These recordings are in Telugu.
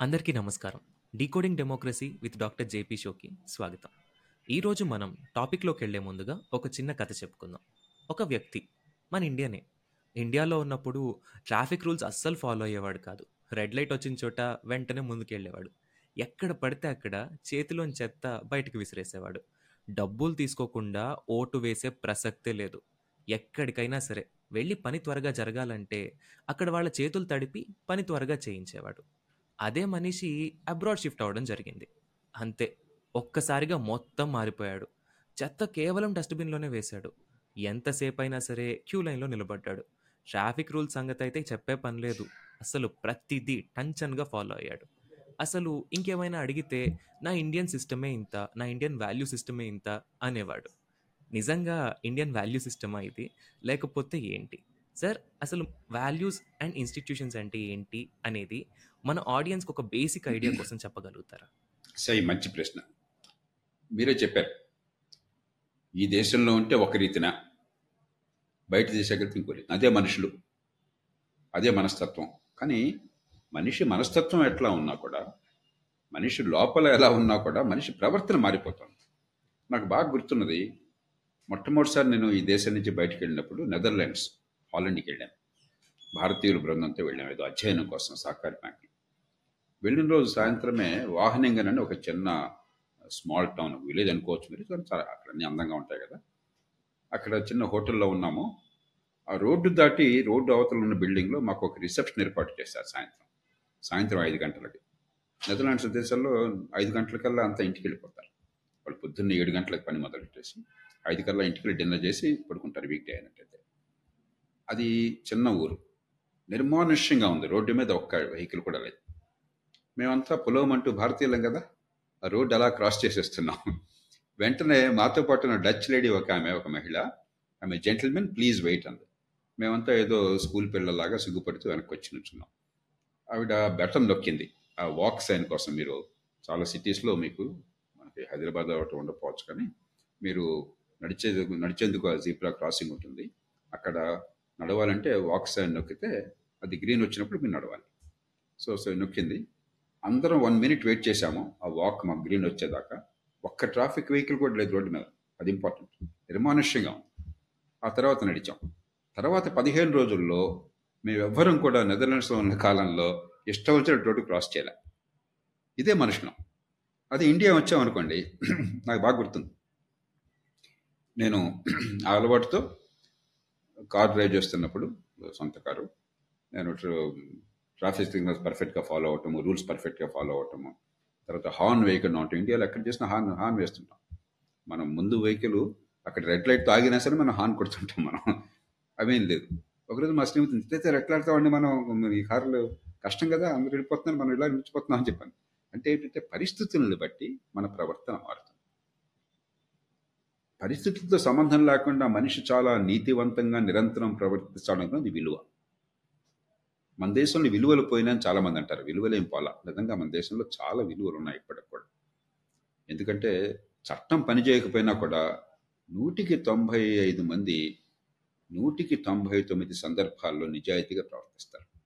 అందరికీ నమస్కారం. Decoding democracy with doctor JP షోకి స్వాగతం. ఈరోజు మనం టాపిక్లోకి వెళ్ళే ముందుగా ఒక చిన్న కథ చెప్పుకుందాం. ఒక వ్యక్తి మన ఇండియానే. ఇండియాలో ఉన్నప్పుడు ట్రాఫిక్ రూల్స్ అస్సలు ఫాలో అయ్యేవాడు కాదు. రెడ్ లైట్ వచ్చిన చోట వెంటనే ముందుకెళ్ళేవాడు. ఎక్కడ పడితే అక్కడ చేతిలోని చెత్త బయటకు విసిరేసేవాడు. డబ్బులు తీసుకోకుండా ఓటు వేసే ప్రసక్తే లేదు. ఎక్కడికైనా సరే వెళ్ళి పని త్వరగా జరగాలంటే అక్కడ వాళ్ళ చేతులు తడిపి పని త్వరగా చేయించేవాడు. అదే మనిషి అబ్రాడ్ షిఫ్ట్ అవ్వడం జరిగింది. అంతే ఒక్కసారిగా మొత్తం మారిపోయాడు. చెత్త కేవలం డస్ట్బిన్లోనే వేశాడు. ఎంతసేపు అయినా సరే క్యూ లైన్లో నిలబడ్డాడు. ట్రాఫిక్ రూల్ సంగతి అయితే చెప్పే పని లేదు. అసలు ప్రతిదీ టంచన్గా ఫాలో అయ్యాడు. అసలు ఇంకేమైనా అడిగితే నా ఇండియన్ సిస్టమే ఇంత నా ఇండియన్ వాల్యూ సిస్టమే ఇంత అనేవాడు. నిజంగా ఇండియన్ వాల్యూ సిస్టమా ఇది? లేకపోతే ఏంటి? సార్ అసలు వాల్యూస్ అండ్ ఇన్స్టిట్యూషన్స్ అంటే ఏంటి అనేది మన ఆడియన్స్కి ఒక బేసిక్ ఐడియా కోసం చెప్పగలుగుతారా? సై మంచి ప్రశ్న. మీరే చెప్పారు. ఈ దేశంలో ఉంటే ఒక రీతిన బయట దేశానికి ఇంకో రీతి అదే మనుషులు. అదే మనస్తత్వం. కానీ మనిషి మనస్తత్వం ఎట్లా ఉన్నా కూడా మనిషి లోపల ఎలా ఉన్నా కూడా మనిషి ప్రవర్తన మారిపోతుంది. నాకు బాగా గుర్తున్నది మొట్టమొదటిసారి నేను ఈ దేశం నుంచి బయటకు వెళ్ళినప్పుడు నెదర్లాండ్స్ హాలండ్కి వెళ్ళాను. భారతీయుల బృందంతో వెళ్ళాం. ఏదో అధ్యయనం కోసం సహకారి బ్యాంక్ వెళ్ళిన రోజు సాయంత్రమే వాహనంగా అని ఒక చిన్న స్మాల్ టౌన్ విలేజ్ అనుకోవచ్చు మీరు. చాలా అక్కడ అన్ని అందంగా ఉంటాయి కదా. అక్కడ చిన్న హోటల్లో ఉన్నాము. ఆ రోడ్డు దాటి రోడ్డు అవతల ఉన్న బిల్డింగ్లో మాకు ఒక రిసెప్షన్ ఏర్పాటు చేశారు సాయంత్రం. సాయంత్రం ఐదు గంటలకి. నెదర్లాండ్స్ దేశాల్లో ఐదు గంటలకల్లా అంతా ఇంటికి వెళ్ళిపోతారు. వాళ్ళు పొద్దున్న ఏడు గంటలకు పని మొదలెట్టేసి ఐదు కల్లా ఇంటికి వెళ్ళి డిన్నర్ చేసి పడుకుంటారు వీక్ డే అయినట్టయితే. అది చిన్న ఊరు. నిర్మానుష్యంగా ఉంది. రోడ్డు మీద ఒక్క వెహికల్ కూడా లేదు. మేమంతా పొలం అంటూ భారతీయులం కదా? ఆ రోడ్డు అలా క్రాస్ చేసేస్తున్నాం. వెంటనే మాతో పాటు ఉన్న డచ్ లేడీ ఒక ఆమె ఒక మహిళ ఆమె జెంటిల్మెన్ ప్లీజ్ వెయిట్ అంది. మేమంతా ఏదో స్కూల్ పిల్లలాగా సిగ్గుపడుతూ వెనక్కి వచ్చి నుంచున్నాం. ఆవిడ బెటన్ నొక్కింది. ఆ వాక్ సైన్ కోసం మీరు చాలా సిటీస్లో మీకు మనకి హైదరాబాద్ ఒకటి ఉండకపోవచ్చు కానీ మీరు నడిచే నడిచేందుకు జీప్రా క్రాసింగ్ ఉంటుంది. అక్కడ నడవాలంటే వాక్ సైన్ నొక్కితే అది గ్రీన్ వచ్చినప్పుడు మీరు నడవాలి. సో సో నొక్కింది. అందరం వన్ మినిట్ వెయిట్ చేశాము. ఆ వాక్ మా గ్రీన్ వచ్చేదాకా. ఒక్క ట్రాఫిక్ వెహికల్ కూడా లేదు రోడ్డు మీద. అది ఇంపార్టెంట్ నిర్మానుష్యంగా ఆ తర్వాత నడిచాం. తర్వాత పదిహేను రోజుల్లో మేము ఎవ్వరం కూడా నెదర్లాండ్స్లో ఉన్న కాలంలో ఇష్టం వచ్చిన రోడ్డు క్రాస్ చేయలే. ఇదే మనుషులం. అది ఇండియా వచ్చామనుకోండి నాకు బాగా గుర్తుంది. నేను ఆ అలవాటుతో కార్ డ్రైవ్ చేస్తున్నప్పుడు సొంత కారు. నేను ట్రాఫిక్ సిగ్నల్స్ పర్ఫెక్ట్గా ఫాలో అవటము రూల్స్ పర్ఫెక్ట్గా ఫాలో అవటము తర్వాత హార్న్ వెహికల్ నాట్ ఇండియాలో ఎక్కడ చేసినా హార్న్ హార్న్ వేస్తుంటాం. మనం ముందు వెహికల్ అక్కడ రెడ్ లైట్ ఆగినా సరే మనం హార్న్ కొడుతుంటాం మనం. అవేం లేదు ఒకరోజు మా స్నేహితులు ఇంతైతే రెట్లాడతామండి మనం ఈ కార్లు కష్టం కదా అందరూ వెళ్ళిపోతున్నారు మనం ఇలా నిలిచిపోతున్నాం అని చెప్పాను. అంటే ఏంటంటే పరిస్థితులను బట్టి మన ప్రవర్తన మారుతుంది. పరిస్థితులతో సంబంధం లేకుండా మనిషి చాలా నీతివంతంగా నిరంతరం ప్రవర్తించడం అనేది విలువ. మన దేశంలో విలువలు పోయినా చాలా మంది అంటారు. విలువలేం పోలా. నిజంగా మన దేశంలో చాలా విలువలు ఉన్నాయి ఇప్పటికి కూడా. ఎందుకంటే చట్టం పని చేయకపోయినా కూడా నూటికి తొంభై ఐదు మంది నూటికి తొంభై తొమ్మిది సందర్భాల్లో నిజాయితీగా ప్రవర్తిస్తారు.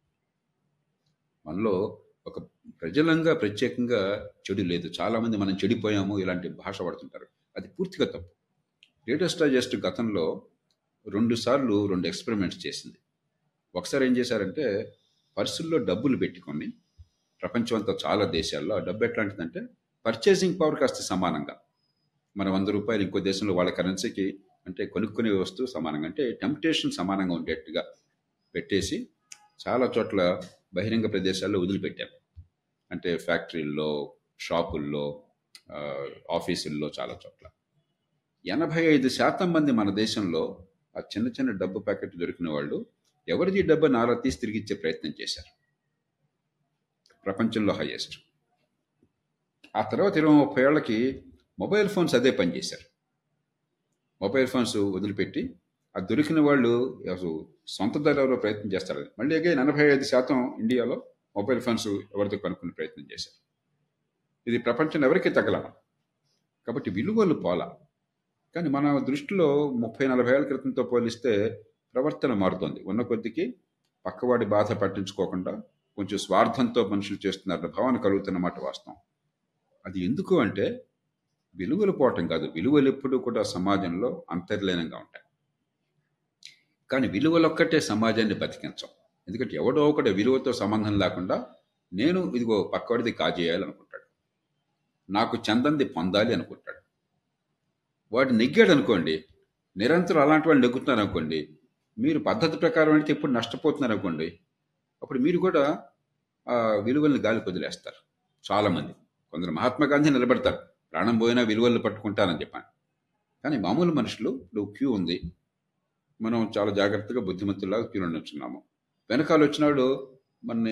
మనలో ఒక ప్రజలంగా ప్రత్యేకంగా చెడు లేదు. చాలామంది మనం చెడిపోయాము ఇలాంటి భాష పడుతుంటారు అది పూర్తిగా తప్పు. లేటెస్ట్ జస్ట్ గతంలో రెండు సార్లు రెండు ఎక్స్పెరిమెంట్స్ చేసింది. ఒకసారి ఏం చేశారంటే పర్సుల్లో డబ్బులు పెట్టుకొని ప్రపంచం అంతా చాలా దేశాల్లో ఆ డబ్బు ఎట్లాంటిదంటే పర్చేసింగ్ పవర్ కాస్త సమానంగా. మన వంద రూపాయలు ఇంకో దేశంలో వాళ్ళ కరెన్సీకి అంటే కొనుక్కునే వస్తువు సమానంగా అంటే టెంప్టేషన్ సమానంగా ఉండేట్టుగా పెట్టేసి చాలా చోట్ల బహిరంగ ప్రదేశాల్లో వదిలిపెట్టారు. అంటే ఫ్యాక్టరీల్లో షాపుల్లో ఆఫీసుల్లో చాలా చోట్ల. ఎనభై ఐదు శాతం మంది మన దేశంలో ఆ చిన్న చిన్న డబ్బు ప్యాకెట్ దొరికిన వాళ్ళు ఎవరిది డబ్బు నారా తీసి తిరిగి ఇచ్చే ప్రయత్నం చేశారు? ప్రపంచంలో హైయెస్ట్ ఆ తర్వాత ఇరవై ముప్పై ఏళ్ళకి మొబైల్ ఫోన్స్ అదే పనిచేశారు మొబైల్ ఫోన్స్ వదిలిపెట్టి ఆ దొరికిన వాళ్ళు సొంత ధరలో ప్రయత్నం చేస్తారు. మళ్ళీ అగే ఎనభై ఐదు శాతం ఇండియాలో మొబైల్ ఫోన్స్ ఎవరితో కనుక్కునే ప్రయత్నం చేశారు. ఇది ప్రపంచం ఎవరికీ తగ్గల కాబట్టి విలువలు పోలా. కానీ మన దృష్టిలో ముప్పై నలభై ఏళ్ళ క్రితంతో పోలిస్తే ప్రవర్తన మారుతుంది. ఉన్న కొద్దికి పక్కవాడి బాధ పట్టించుకోకుండా కొంచెం స్వార్థంతో మనుషులు చేస్తున్నారు భావన కలుగుతున్నమాట వాస్తవం. అది ఎందుకు అంటే విలువలు పోవటం కాదు. విలువలు ఎప్పుడూ కూడా సమాజంలో అంతర్లీనంగా ఉంటాయి. కానీ విలువలు ఒక్కటే సమాజాన్ని బతికించం. ఎందుకంటే ఎవడో ఒకటి విలువతో సంబంధం లేకుండా నేను ఇదిగో పక్కవాడిది కాజేయాలి అనుకుంటాడు నాకు చందంది పొందాలి అనుకుంటాడు. వాడు నెగ్గాడు అనుకోండి నిరంతరం అలాంటి వాళ్ళు నెగ్గుతున్నారు అనుకోండి మీరు పద్ధతి ప్రకారం అయితే ఎప్పుడు నష్టపోతున్నారు అనుకోండి అప్పుడు మీరు కూడా ఆ విలువల్ని గాలి వదిలేస్తారు. చాలామంది. కొందరు మహాత్మా గాంధీ నిలబడతారు. ప్రాణం పోయినా విలువలు పట్టుకుంటానని చెప్పాను. కానీ మామూలు మనుషులు ఇప్పుడు క్యూ ఉంది. మనం చాలా జాగ్రత్తగా బుద్ధిమంతుల్లాగా క్యూ నిల్చున్నాము. వెనకాల వచ్చినాడు మన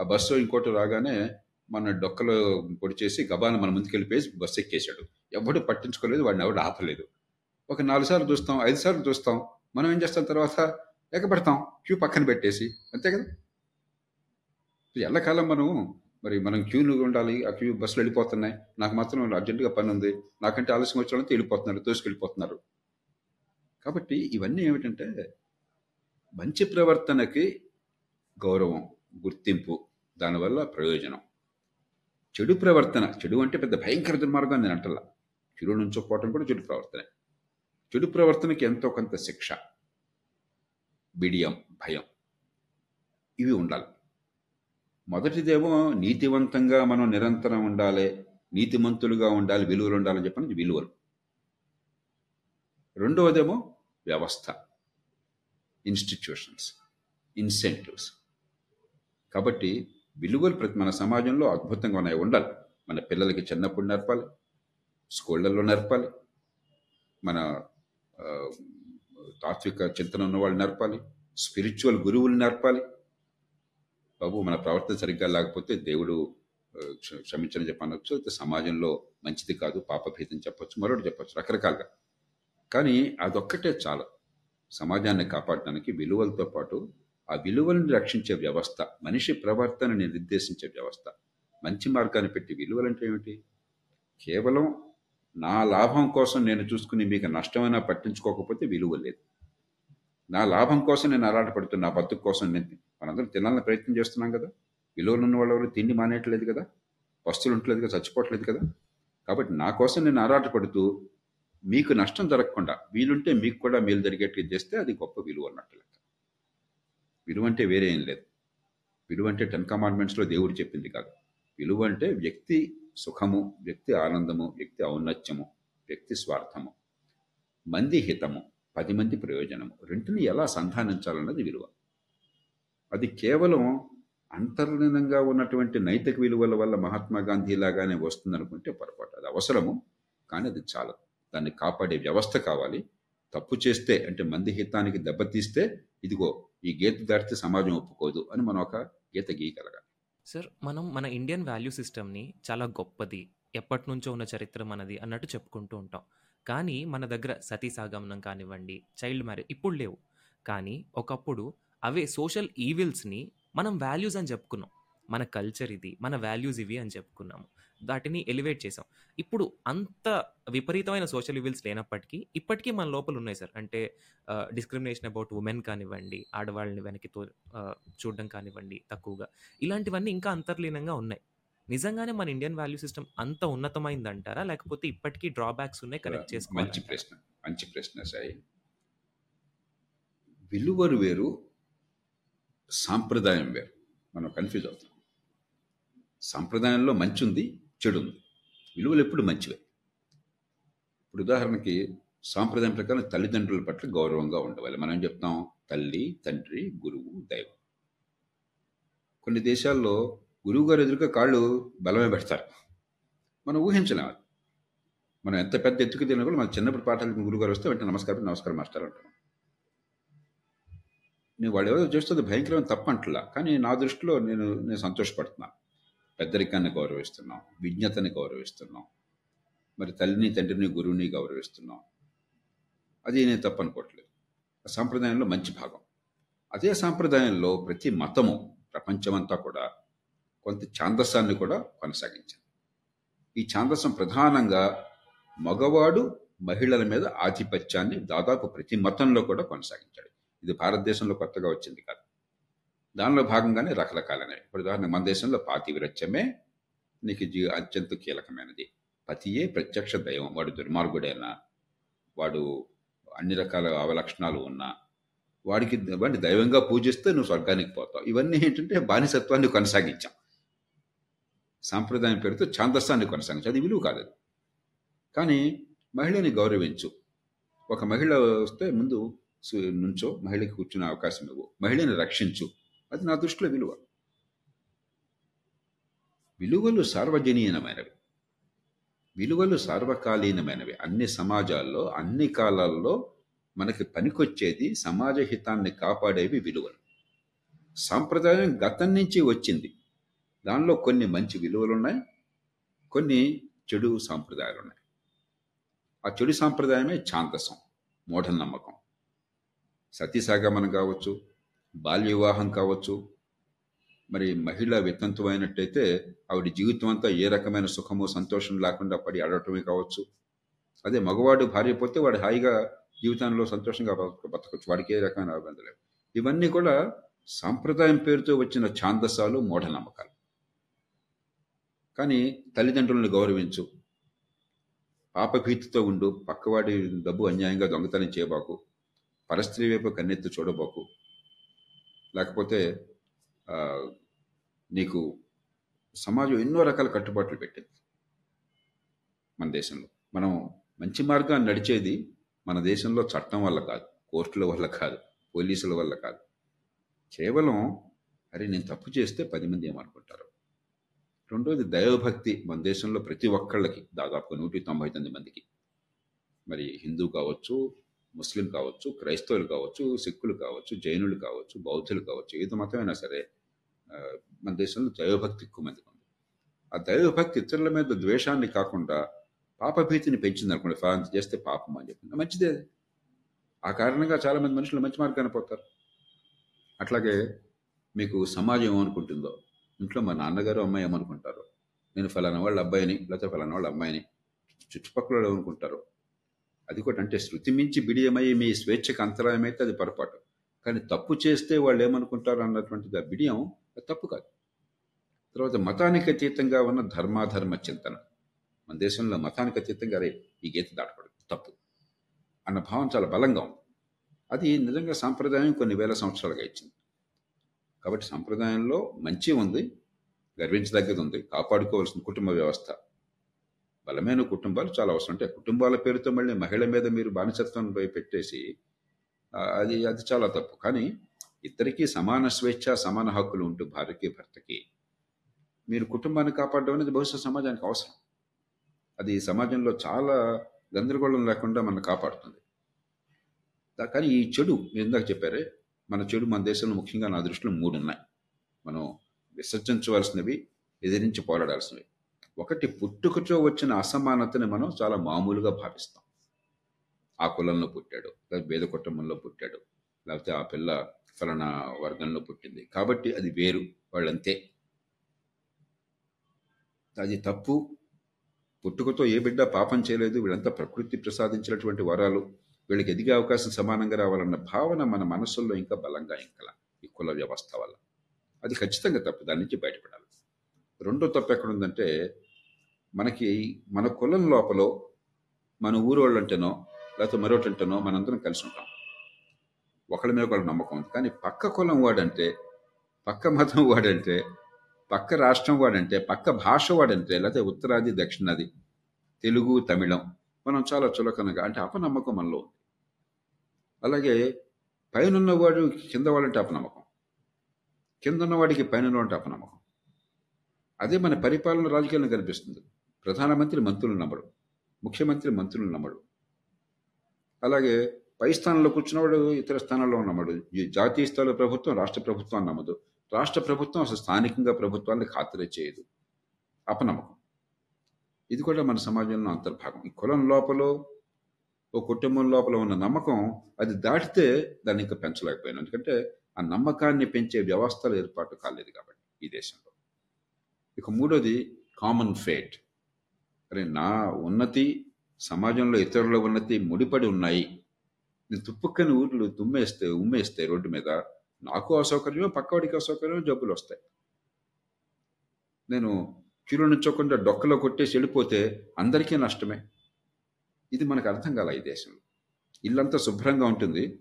ఆ బస్సు ఇంకోటి రాగానే మన డొక్కలో పొడి చేసి గబాన మన ముందుకు వెళ్ళిపోయి బస్సు ఎక్కేశాడు. ఎవడు పట్టించుకోలేదు వాడిని ఎవడు ఆపలేదు. ఒక నాలుగు సార్లు చూస్తాం ఐదు సార్లు చూస్తాం. మనం ఏం చేస్తాం తర్వాత? ఎక్కబెడతాం క్యూ పక్కన పెట్టేసి. అంతే కదా? ఎల్లకాలం మనం మరి మనం క్యూలు ఉండాలి. ఆ క్యూ బస్సులు వెళ్ళిపోతున్నాయి. నాకు మాత్రం అర్జెంటుగా పని ఉంది. నాకంటే ఆలస్యం వచ్చాడంతా వెళ్ళిపోతున్నారు తోసుకెళ్ళిపోతున్నారు. కాబట్టి ఇవన్నీ ఏమిటంటే మంచి ప్రవర్తనకి గౌరవం గుర్తింపు దానివల్ల ప్రయోజనం. చెడు ప్రవర్తన చెడు అంటే పెద్ద భయంకర దుర్మార్గం నేను అంటలా. చెడు నుంచోపోవటం కూడా చెడు ప్రవర్తనే. చెడు ప్రవర్తనకి ఎంతో కొంత శిక్ష బిడియం భయం ఇవి ఉండాలి. మొదటిదేమో నీతివంతంగా మనం నిరంతరం ఉండాలి నీతిమంతులుగా ఉండాలి విలువలు ఉండాలని చెప్పిన విలువలు. రెండవదేమో వ్యవస్థ ఇన్స్టిట్యూషన్స్ ఇన్సెంటివ్స్ కాబట్టి విలువలు ప్రతి మన సమాజంలో అద్భుతంగా ఉన్నాయి. ఉండాలి. మన పిల్లలకి చిన్నప్పుడు నేర్పాలి స్కూళ్ళల్లో నేర్పాలి మన తాత్విక చింతన ఉన్న వాళ్ళు నేర్పాలి స్పిరిచువల్ గురువులు నేర్పాలి బాబు మన ప్రవర్తన సరిగ్గా లేకపోతే దేవుడు క్షమించని చెప్పనొచ్చు అయితే సమాజంలో మంచిది కాదు పాపభీతం చెప్పొచ్చు మరొకటి చెప్పొచ్చు రకరకాలుగా. కానీ అదొక్కటే చాలు. సమాజాన్ని కాపాడడానికి విలువలతో పాటు ఆ విలువలను రక్షించే వ్యవస్థ మనిషి ప్రవర్తనని నిర్దేశించే వ్యవస్థ మంచి మార్గాన్ని పెట్టి విలువలంటే ఏమిటి? కేవలం నా లాభం కోసం నేను చూసుకుని మీకు నష్టమైనా పట్టించుకోకపోతే విలువ లేదు. నా లాభం కోసం నేను ఆరాటపడుతున్నా నా బతుకు కోసం నేను మనందరం తినాలని ప్రయత్నం చేస్తున్నాం కదా. విలువలు ఉన్న వాళ్ళు ఎవరు తిండి మానేయట్లేదు కదా. వస్తువులు ఉండలేదు కదా చచ్చిపోవట్లేదు కదా. కాబట్టి నా కోసం నేను ఆరాటపడుతూ మీకు నష్టం జరగకుండా వీలుంటే మీకు కూడా మేలు జరిగేట్లు చేస్తే అది గొప్ప విలువ అన్నట్టు లెక్క. విలువ అంటే వేరే ఏం లేదు. విలువ అంటే టెన్ కమాండ్మెంట్స్లో దేవుడు చెప్పింది కాదు. విలువ అంటే వ్యక్తి సుఖము వ్యక్తి ఆనందము వ్యక్తి ఔన్నత్యము వ్యక్తి స్వార్థము మంది హితము పది మంది ప్రయోజనము. రెంటిని ఎలా సంధానించాలన్నది విలువ. అది కేవలం అంతర్లీనంగా ఉన్నటువంటి నైతిక విలువల వల్ల మహాత్మా గాంధీ లాగానే వస్తుందనుకుంటే పొరపాటు. అది అవసరము కానీ అది చాలా. దాన్ని కాపాడే వ్యవస్థ కావాలి. తప్పు చేస్తే అంటే మంది హితానికి దెబ్బతీస్తే ఇదిగో ఈ గీత దాటితే సమాజం ఒప్పుకోదు అని మనం ఒక గీత గీయగలగాలి. సార్ మనం మన ఇండియన్ వాల్యూ సిస్టమ్ని చాలా గొప్పది ఎప్పటి నుంచో ఉన్న చరిత్ర మనది అన్నట్టు చెప్పుకుంటూ ఉంటాం. కానీ మన దగ్గర సతీ సాగమనం కానివ్వండి చైల్డ్ మ్యారేజ్ ఇప్పుడు లేవు. కానీ ఒకప్పుడు అవే సోషల్ ఈవిల్స్ని మనం వాల్యూస్ అని చెప్పుకున్నాం. మన కల్చర్ ఇది మన వాల్యూస్ ఇవి అని చెప్పుకున్నాము. వాటిని ఎలివేట్ చేసాం ఇప్పుడు అంత విపరీతమైన సోషల్ ఈవిల్స్ లేనప్పటికీ ఇప్పటికీ మన లోపల ఉన్నాయి సార్. అంటే డిస్క్రిమినేషన్ అబౌట్ ఉమెన్ కానివ్వండి ఆడవాళ్ళని వెనక్కి తో చూడడం కానివ్వండి తక్కువగా. ఇలాంటివన్నీ ఇంకా అంతర్లీనంగా ఉన్నాయి. నిజంగానే మన ఇండియన్ వాల్యూ సిస్టమ్ అంత ఉన్నతమైందంటారా? లేకపోతే ఇప్పటికీ డ్రాబ్యాక్స్ ఉన్నాయి కరెక్ట్ మంచి చేసుకోవాలి ప్రశ్న. మంచి ప్రశ్న సాయి. విలువలు వేరు సాంప్రదాయం వేరు. మనం కన్ఫ్యూజ్ అవుతాం. సాంప్రదాయంలో మంచి ఉంది చెడు. ఉంది విలువలు ఎప్పుడు మంచివే. ఇప్పుడు ఉదాహరణకి సాంప్రదాయం ప్రకారం తల్లిదండ్రుల పట్ల గౌరవంగా ఉండవాలి. మనం చెప్తాం? తల్లి తండ్రి గురువు దైవం. కొన్ని దేశాల్లో గురువు గారు ఎదురుగా కాళ్ళు బలమే పెడతారు. మనం ఊహించలేము అది మనం ఎంత పెద్ద ఎత్తుకు తిన్నా కూడా మన చిన్నప్పుడు పాఠాలకు గురువు గారు వస్తే వెంటనే నమస్కారం నమస్కారం మాస్టర్ అంటాం నేను వాడు ఎవరో చేస్తుంది భయంకరమైన తప్పంటలా కానీ నా దృష్టిలో నేను నేను సంతోషపడుతున్నాను. పెద్దరికాన్ని గౌరవిస్తున్నాం విజ్ఞతని గౌరవిస్తున్నాం మరి తల్లిని తండ్రిని గురువుని గౌరవిస్తున్నాం. అది నేను తప్పనుకోవట్లేదు. ఆ సాంప్రదాయంలో మంచి భాగం. అదే సాంప్రదాయంలో ప్రతి మతము ప్రపంచమంతా కూడా కొంత ఛాందస్సాన్ని కూడా కొనసాగించింది. ఈ ఛాందస్సం ప్రధానంగా మగవాడు మహిళల మీద ఆధిపత్యాన్ని దాదాపు ప్రతి మతంలో కూడా కొనసాగించాడు. ఇది భారతదేశంలో కొత్తగా వచ్చింది కాదు. దానిలో భాగంగానే రకరకాలైనవి. ఇప్పుడు ఉదాహరణ మన దేశంలో పాతివ్రత్యమే నీకు జీ అత్యంత కీలకమైనది. పతియే ప్రత్యక్ష దైవం. వాడు దుర్మార్గుడైనా వాడు అన్ని రకాల అవలక్షణాలు ఉన్నా వాడికి వాడిని దైవంగా పూజిస్తే నువ్వు స్వర్గానికి పోతావు. ఇవన్నీ ఏంటంటే బానిసత్వాన్ని కొనసాగించాం. సాంప్రదాయం పేరుతో ఛాందస్సాన్ని కొనసాగించాం. అది విలువ కాదు కానీ మహిళని గౌరవించు. ఒక మహిళ వస్తే ముందు నుంచో మహిళకి కూర్చునే అవకాశం ఇవ్వు. మహిళని రక్షించు. అది నా దృష్టిలో విలువ. విలువలు సార్వజనీయమైనవి విలువలు సార్వకాలీనమైనవి. అన్ని సమాజాల్లో అన్ని కాలాల్లో మనకి పనికొచ్చేది సమాజ హితాన్ని కాపాడేవి విలువలు. సాంప్రదాయం గతం నుంచి వచ్చింది. దానిలో కొన్ని మంచి విలువలు ఉన్నాయి కొన్ని చెడు సాంప్రదాయాలు ఉన్నాయి ఆ చెడు సాంప్రదాయమే ఛాందసం మూఢనమ్మకం. సతీసాగమనం కావచ్చు బాల్య వివాహం కావచ్చు మరి మహిళ వితంతువైనట్టయితే ఆవిడ జీవితం అంతా ఏ రకమైన సుఖము సంతోషం లేకుండా పడి అడటమే కావచ్చు. అదే మగవాడు భార్య పోతే వాడు హాయిగా జీవితంలో సంతోషంగా బతకచ్చు. వాడికి ఏ రకమైన ఇబ్బంది లేవు ఇవన్నీ కూడా సాంప్రదాయం పేరుతో వచ్చిన ఛాందసాలు మూఢనమ్మకాలు. కానీ తల్లిదండ్రులను గౌరవించు. పాపభీతితో ఉండు. పక్కవాడి డబ్బు అన్యాయంగా దొంగతనం చేయబాకు. పరస్త్రీ వైపు కన్నెత్తి చూడబాకు. లేకపోతే నీకు సమాజం ఎన్నో రకాల కట్టుబాట్లు పెట్టింది. మన దేశంలో. మనం మంచి మార్గాన్ని నడిచేది మన దేశంలో చట్టం వల్ల కాదు కోర్టుల వల్ల కాదు పోలీసుల వల్ల కాదు. కేవలం అరే నేను తప్పు చేస్తే పది మంది ఏమనుకుంటారు? రెండోది దైవభక్తి మన దేశంలో ప్రతి ఒక్కళ్ళకి దాదాపు నూట తొంభై తొమ్మిది మందికి. మరి హిందూ కావచ్చు ముస్లిం కావచ్చు క్రైస్తవులు కావచ్చు సిక్కులు కావచ్చు జైనులు కావచ్చు బౌద్ధులు కావచ్చు ఏది మతమైనా సరే మన దేశంలో దైవభక్తి ఎక్కువ మందికి ఉంది. ఆ దైవభక్తి ఇతరుల మీద ద్వేషాన్ని కాకుండా పాపభీతిని పెంచింది అనుకోండి ఫలాంత చేస్తే పాపం అని చెప్పింది మంచిదే. ఆ కారణంగా చాలామంది మనుషులు మంచి మార్గాన్ని పోతారు. అట్లాగే మీకు సమాజం ఏమనుకుంటుందో ఇంట్లో మా నాన్నగారు అమ్మాయి ఏమనుకుంటారు నేను ఫలానా వాళ్ళ అబ్బాయిని లేకపోతే ఫలానా వాళ్ళ అమ్మాయిని చుట్టుపక్కల ఏమనుకుంటారు అది కూడా అంటే శృతి మించి బిడియమై మీ స్వేచ్ఛకు అంతరాయం అయితే అది పొరపాటు. కానీ తప్పు చేస్తే వాళ్ళు ఏమనుకుంటారు అన్నటువంటిది ఆ బిడియం అది తప్పు కాదు. తర్వాత మతానికి అతీతంగా ఉన్న ధర్మాధర్మ చింతన. మన దేశంలో మతానికి అతీతంగా రే ఈ గీత దాటకూడదు తప్పు అన్న భావం చాలా బలంగా ఉంది. అది నిజంగా సాంప్రదాయం కొన్ని వేల సంవత్సరాలుగా ఇచ్చింది. కాబట్టి సాంప్రదాయంలో మంచి ఉంది గర్వించదగ్గది ఉంది కాపాడుకోవాల్సిన కుటుంబ వ్యవస్థ బలమైన కుటుంబాలు చాలా అవసరం. అంటే కుటుంబాల పేరుతో మళ్ళీ మహిళ మీద మీరు బానిసత్వం పెట్టేసి అది అది చాలా తప్పు. కానీ ఇద్దరికీ సమాన స్వేచ్ఛ సమాన హక్కులు ఉంటూ భార్యకి భర్తకి. మీరు కుటుంబాన్ని కాపాడడం అనేది బహుశా సమాజానికి అవసరం. అది సమాజంలో చాలా గందరగోళం లేకుండా మనం కాపాడుతుంది. కానీ ఈ చెడు మీరు ఇందాక చెప్పారే మన చెడు మన దేశంలో ముఖ్యంగా నా దృష్టిలో మూడు ఉన్నాయి మనం విసర్జించవలసినవి ఎదిరించి పోరాడాల్సినవి. ఒకటి పుట్టుకతో వచ్చిన అసమానతని మనం చాలా మామూలుగా భావిస్తాం. ఆ కులంలో పుట్టాడు లేదా వేద కుటుంబంలో పుట్టాడు లేకపోతే ఆ పిల్ల ఫలానా వర్గంలో పుట్టింది. కాబట్టి అది వేరు వాళ్ళంతే. అది తప్పు. పుట్టుకతో ఏ బిడ్డ పాపం చేయలేదు వీళ్ళంతా ప్రకృతి ప్రసాదించినటువంటి వరాలు వీళ్ళకి ఎదిగే అవకాశం సమానంగా రావాలన్న భావన మన మనసుల్లో ఇంకా బలంగా ఇంకల ఈ కుల వ్యవస్థ వల్ల. అది ఖచ్చితంగా తప్పు దాని నుంచి బయటపడాలి. రెండో తప్పు ఎక్కడుందంటే మనకి మన కులం లోపల మన ఊరు వాళ్ళు అంటేనో లేకపోతే మరొకటి అంటేనో మనందరం కలిసి ఉంటాం. ఒకళ్ళ మీద ఒకళ్ళ నమ్మకం ఉంది. కానీ పక్క కులం వాడంటే పక్క మతం వాడంటే పక్క రాష్ట్రం వాడంటే పక్క భాష వాడంటే లేకపోతే ఉత్తరాది దక్షిణాది తెలుగు తమిళం మనం చాలా చులకనగా అంటే అపనమ్మకం మనలో ఉంది. అలాగే పైనున్నవాడు కింద వాడంటే అపనమ్మకం. కింద ఉన్నవాడికి పైన ఉన్నవాడంటే అపనమ్మకం. అదే మన పరిపాలన రాజకీయాలను కనిపిస్తుంది. ప్రధానమంత్రి మంత్రులు నమ్మడు. ముఖ్యమంత్రి మంత్రులను నమ్మడు. అలాగే పై స్థానంలో కూర్చున్నవాడు ఇతర స్థానాల్లో నమ్మడు. ఈ జాతీయ స్థాయిలో ప్రభుత్వం రాష్ట్ర ప్రభుత్వం నమ్మదు. రాష్ట్ర ప్రభుత్వం అసలు స్థానికంగా ప్రభుత్వాన్ని ఖాతరే చేయదు. అపనమ్మకం. ఇది కూడా మన సమాజంలో అంతర్భాగం. ఈ కులం లోపల ఓ కుటుంబం లోపల ఉన్న నమ్మకం అది దాటితే దాన్ని ఇంకా పెంచలేకపోయాను. ఎందుకంటే ఆ నమ్మకాన్ని పెంచే వ్యవస్థలు ఏర్పాటు కాలేదు కాబట్టి ఈ దేశంలో. ఇక మూడోది కామన్ ఫేట్ అరే నా ఉన్నతి సమాజంలో ఇతరుల ఉన్నతి ముడిపడి ఉన్నాయి. నేను తుప్పక్కని ఊర్లు తుమ్మేస్తే ఉమ్మేస్తే రోడ్డు మీద నాకు అసౌకర్యమే పక్కవాడికి అసౌకర్యమో జబ్బులు వస్తాయి. నేను క్యూలో నుంచోకుండా డొక్కలో కొట్టేసి వెళ్ళిపోతే అందరికీ నష్టమే. ఇది మనకు అర్థం కాల ఈ దేశంలో. ఇల్లంతా శుభ్రంగా ఉంటుంది.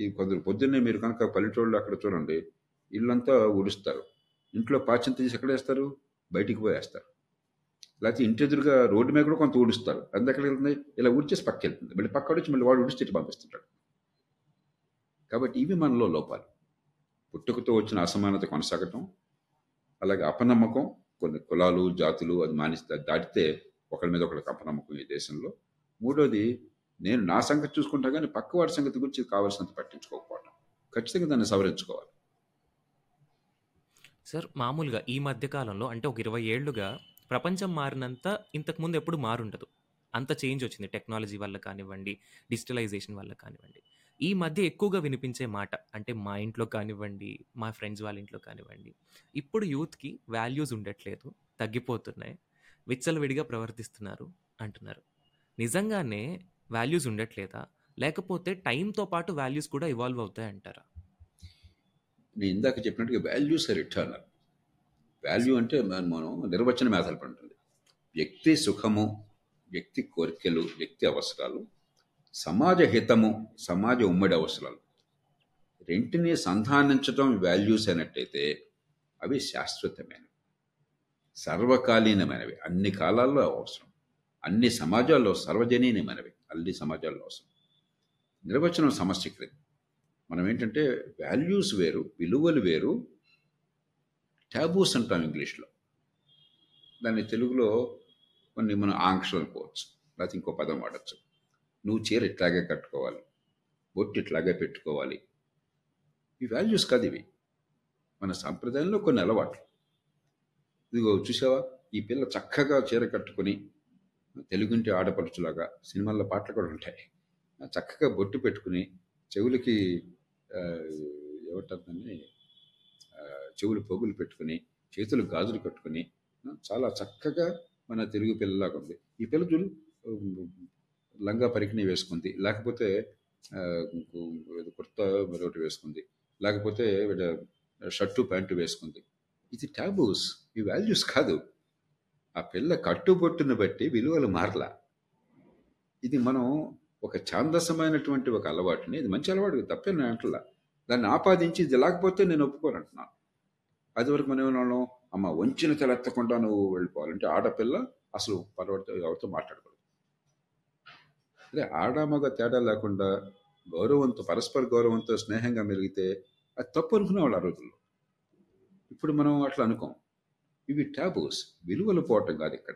ఈ కొందరు పొద్దున్నే మీరు కనుక పల్లెటూళ్ళు అక్కడ చూడండి ఇల్లంతా ఉడుస్తారు ఇంట్లో పాచం తీసి ఎక్కడ వేస్తారు? బయటికి పోయేస్తారు. లేకపోతే ఇంటి ఎదురుగా రోడ్డు మీద కూడా కొంత ఊడుస్తారు. అది ఎక్కడ వెళ్తుంది? ఇలా ఊడ్చేసి పక్క వెళ్తుంది. మళ్ళీ పక్క వచ్చి మళ్ళీ వాడు ఊడిచి ఇటు పంపిస్తుంటాడు. కాబట్టి ఇవి మనలో లోపాలు. పుట్టుకతో వచ్చిన అసమానత కొనసాగటం అలాగే అపనమ్మకం కొన్ని కులాలు జాతులు అది మానిస్తే దాటితే ఒకరి మీద ఒకరికి అపనమ్మకం ఈ దేశంలో. మూడోది నేను నా సంగతి చూసుకుంటా కానీ పక్కవాడి సంగతి గురించి కావాల్సినంత పట్టించుకోకపోవటం. ఖచ్చితంగా దాన్ని సవరించుకోవాలి. సార్ మామూలుగా ఈ మధ్య కాలంలో అంటే ఒక ఇరవై ఏళ్ళుగా ప్రపంచం మారినంత ఇంతకుముందు ఎప్పుడు మారుండదు. అంత చేంజ్ వచ్చింది. టెక్నాలజీ వల్ల కానివ్వండి డిజిటలైజేషన్ వల్ల కానివ్వండి. ఈ మధ్య ఎక్కువగా వినిపించే మాట అంటే మా ఇంట్లో కానివ్వండి మా ఫ్రెండ్స్ వాళ్ళ ఇంట్లో కానివ్వండి ఇప్పుడు యూత్కి వాల్యూస్ ఉండట్లేదు తగ్గిపోతున్నాయి విచ్చలవిడిగా ప్రవర్తిస్తున్నారు అంటున్నారు. నిజంగానే వాల్యూస్ ఉండట్లేదా? లేకపోతే టైంతో పాటు వాల్యూస్ కూడా ఇవాల్వ్ అవుతాయి అంటారా నేను ఇందాక చెప్పినట్టుగా వాల్యూస్ ఆర్ ఇటర్నల్ వాల్యూ అంటే మనం నిర్వచనం ఆధారపడి వ్యక్తి సుఖము వ్యక్తి కోరికలు వ్యక్తి అవసరాలు సమాజ హితము సమాజ ఉమ్మడి అవసరాలు రెంటిని సంధానించడం వాల్యూస్ అయినట్టయితే అవి శాశ్వతమైనవి. సర్వకాలీనమైనవి. అన్ని కాలాల్లో అవసరం. అన్ని సమాజాల్లో సర్వజనీయమైనవి అన్ని సమాజాల్లో అవసరం. నిర్వచనం సమస్యకృతి మనం ఏంటంటే వాల్యూస్ వేరు విలువలు వేరు ట్యాబూస్ అంటాం ఇంగ్లీష్లో. దాన్ని తెలుగులో కొన్ని మనం ఆంక్షలు అనుకోవచ్చు. లేకపోతే ఇంకో పదం వాడచ్చు. నువ్వు చీర ఇట్లాగే కట్టుకోవాలి. బొట్టు ఇట్లాగే పెట్టుకోవాలి. ఈ వాల్యూస్ కాదు ఇవి. మన సాంప్రదాయంలో కొన్ని అలవాట్లు. ఇదిగో చూసావా? ఈ పిల్ల చక్కగా చీర కట్టుకొని తెలుగుంటి ఆడపడుచులాగా సినిమాల్లో పాటలు కూడా ఉంటాయి. చక్కగా బొట్టు పెట్టుకుని చెవులకి ఆ, ఏమంటారు దాన్ని? చెవులు పోగులు పెట్టుకుని చేతులు గాజులు కట్టుకుని చాలా చక్కగా మన తెలుగు పిల్లలాగా ఉంది. ఈ పిల్ల చూడు లంగా పరికిణి వేసుకుంది. లేకపోతే కుర్తా మరొకటి వేసుకుంది. లేకపోతే షర్టు ప్యాంటు వేసుకుంది. ఇది ట్యాబూస్ ఈ వాల్యూస్ కాదు. ఆ పిల్ల కట్టుబొట్టును బట్టి విలువలు మారలా. ఇది మనం ఒక ఛాందసమైనటువంటి ఒక అలవాటుని ఇది మంచి అలవాటు తప్పే నేను అంటలా. దాన్ని ఆపాదించి ఇది లేకపోతే నేను ఒప్పుకోను అంటున్నాను అది వరకు మనం ఏమన్నా? అమ్మ వంచిన తలెత్తకుండా నువ్వు వెళ్ళిపోవాలంటే ఆడపిల్ల అసలు పర్వత ఎవరితో మాట్లాడకూడదు. అదే ఆడ మగ తేడా లేకుండా గౌరవంతో పరస్పర గౌరవంతో స్నేహంగా మెలిగితే అది తప్పు అనుకునేవాళ్ళు ఆ రోజుల్లో. ఇప్పుడు మనం అట్లా అనుకోం. ఇవి ట్యాబూస్ విలువలు పోవటం కాదు ఇక్కడ.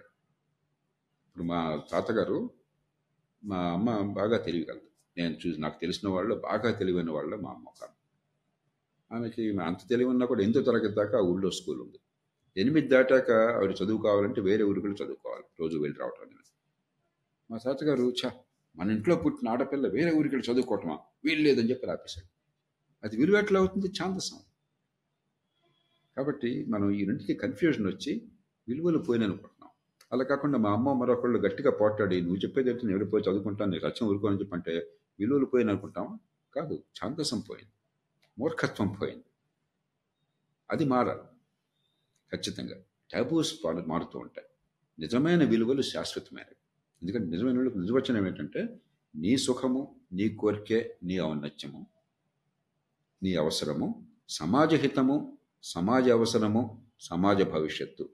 ఇప్పుడు మా తాతగారు మా అమ్మ బాగా తెలియగలదు నేను చూసి నాకు తెలిసిన వాళ్ళు బాగా తెలివైన వాళ్ళు మా అమ్మ ఆమెకి అంత తెలివి ఉన్నా కూడా ఎనిమిదో తరగతి దాకా ఆ ఊళ్ళో స్కూల్ ఉంది. ఎనిమిది దాటాక ఆవిడ చదువు కావాలంటే వేరే ఊరికి వెళ్ళి చదువుకోవాలి. రోజు వెళ్ళి రావటం అనేది. మా తాతగారు చా మన ఇంట్లో పుట్టిన ఆడపిల్ల వేరే ఊరికి వెళ్ళి చదువుకోవటమా? వీలు లేదని చెప్పి ఆపేశాడు అది విలువ ఎట్లా అవుతుంది? ఛాందసం. కాబట్టి మనం ఈ రెండింటికి కన్ఫ్యూజన్ వచ్చి విలువలు పోయిననుకుంటున్నాం అలా కాకుండా మా అమ్మ మరొకళ్ళు గట్టిగా పోట్లాడి నువ్వు చెప్పేది నేను వెళ్ళిపోయి చదువుకుంటాను నీకు రచన ఊరుకోని చెప్పంటే విలువలు పోయిననుకుంటాం కాదు ఛాందసం పోయింది. మూర్ఖత్వం పోయింది అది మారాలి. ఖచ్చితంగా. టాబూస్ పాలు మారుతూ ఉంటాయి. నిజమైన విలువలు శాశ్వతమైనవి. ఎందుకంటే నిజమైన విలువలకు నిర్వచనం ఏంటంటే నీ సుఖము నీ కోరికే నీ ఔన్నత్యము నీ అవసరము సమాజ హితము సమాజ అవసరము సమాజ భవిష్యత్తు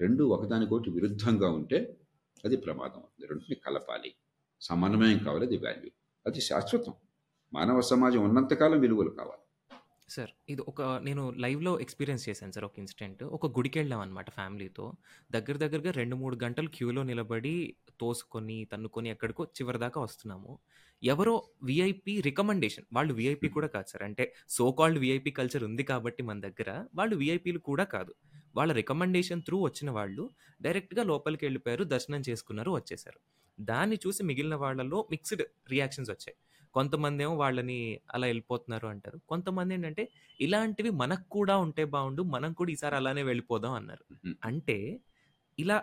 రెండు ఒకదానికొకటి విరుద్ధంగా ఉంటే అది ప్రమాదం. అవుతుంది కలపాలి. సమన్వయం కావాలి? అది వాల్యూ అది శాశ్వతం. మానవ సమాజం ఉన్నంతకాలం విలువలు కావాలి. సార్ ఇది ఒక నేను లైవ్లో ఎక్స్పీరియన్స్ చేశాను సార్ ఒక ఇన్సిడెంట్. ఒక గుడికి వెళ్ళాం అనమాట ఫ్యామిలీతో. దగ్గర దగ్గరగా రెండు మూడు గంటలు క్యూలో నిలబడి తోసుకొని తన్నుకొని ఎక్కడికో చివరి దాకా వస్తున్నాము. ఎవరో విఐపి రికమెండేషన్ వాళ్ళు విఐపి కూడా కాదు సార్. అంటే సో కాల్డ్ విఐపి కల్చర్ ఉంది కాబట్టి మన దగ్గర వాళ్ళు విఐపీలు కూడా కాదు. వాళ్ళ రికమెండేషన్ త్రూ వచ్చిన వాళ్ళు డైరెక్ట్గా లోపలికి వెళ్ళిపోయారు దర్శనం చేసుకున్నారు వచ్చేసారు. దాన్ని చూసి మిగిలిన వాళ్ళలో మిక్స్డ్ రియాక్షన్స్ వచ్చాయి. కొంతమంది ఏమో వాళ్ళని అలా వెళ్ళిపోతున్నారు అంటారు. కొంతమంది ఏంటంటే ఇలాంటివి మనకు కూడా ఉంటే బాగుండు మనం కూడా ఈసారి అలానే వెళ్ళిపోదాం అన్నారు. అంటే ఇలా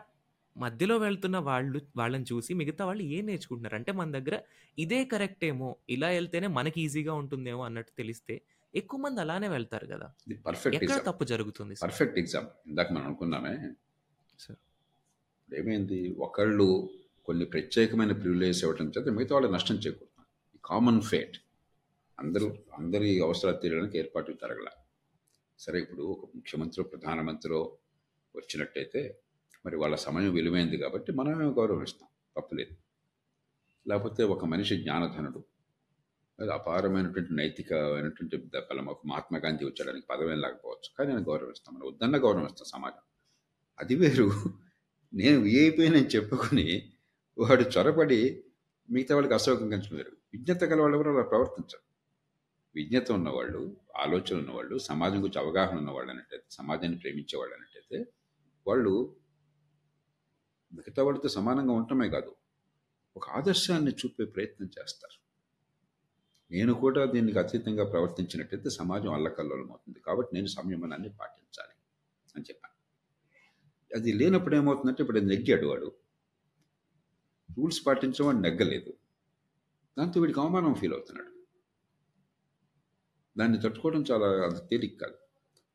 మధ్యలో వెళ్తున్న వాళ్ళు వాళ్ళని చూసి మిగతా వాళ్ళు ఏం నేర్చుకుంటున్నారు? అంటే మన దగ్గర ఇదే కరెక్ట్ ఏమో ఇలా వెళ్తేనే మనకి ఈజీగా ఉంటుందేమో అన్నట్టు తెలిస్తే ఎక్కువ మంది అలానే వెళ్తారు కదా. ఎక్కడ తప్పు జరుగుతుంది పర్ఫెక్ట్ ఎగ్జాంపుల్ ఇందాక మనం అనుకున్నామే. ఏమైంది? ఒకళ్ళు కొన్ని ప్రత్యేకమైన ప్రివిలేజ్ ఇవ్వడం చేత మిగతా వాళ్ళు నష్టం చేకూరుతారు కామన్ ఫేట్ అందరూ అందరి అవసరాలు తీరడానికి ఏర్పాట్లు జరగల. సరే ఇప్పుడు ఒక ముఖ్యమంత్రి ప్రధానమంత్రి వచ్చినట్టయితే మరి వాళ్ళ సమయం విలువైంది కాబట్టి మనమే గౌరవిస్తాం. తప్పలేదు లేకపోతే ఒక మనిషి జ్ఞానధనుడు అది అపారమైనటువంటి నైతికమైనటువంటి బలం ఒక మహాత్మా గాంధీ వచ్చాడానికి పదవేం లేకపోవచ్చు కానీ నేను గౌరవిస్తాం. మనం వద్దన్న గౌరవిస్తాం సమాజం. అది వేరు. నేను విఐపీ అని చెప్పుకొని వాడు చొరబడి మిగతా వాళ్ళకి అసౌకర్యం కంచడం వేరు. విజ్ఞత గల వాళ్ళు ఎవరు? అలా ప్రవర్తించరు. విజ్ఞత ఉన్నవాళ్ళు ఆలోచన ఉన్నవాళ్ళు సమాజం గురించి అవగాహన ఉన్నవాళ్ళు అన్నట్టయితే సమాజాన్ని ప్రేమించేవాళ్ళు అన్నట్టయితే వాళ్ళు మిగతా వాళ్ళతో సమానంగా ఉండటమే కాదు ఒక ఆదర్శాన్ని చూపే ప్రయత్నం చేస్తారు. నేను కూడా దీనికి అతీతంగా ప్రవర్తించినట్టయితే సమాజం అల్లకల్లోలం అవుతుంది కాబట్టి నేను సంయమనాన్ని పాటించాలి అని చెప్పాను. అది లేనప్పుడు ఏమవుతుందంటే ఇప్పుడు నెగ్గాడు వాడు. రూల్స్ పాటించడం నెగ్గలేదు. దాంతో వీడికి అవమానం ఫీల్ అవుతున్నాడు. దాన్ని తట్టుకోవడం చాలా అంత తేలిక కాదు.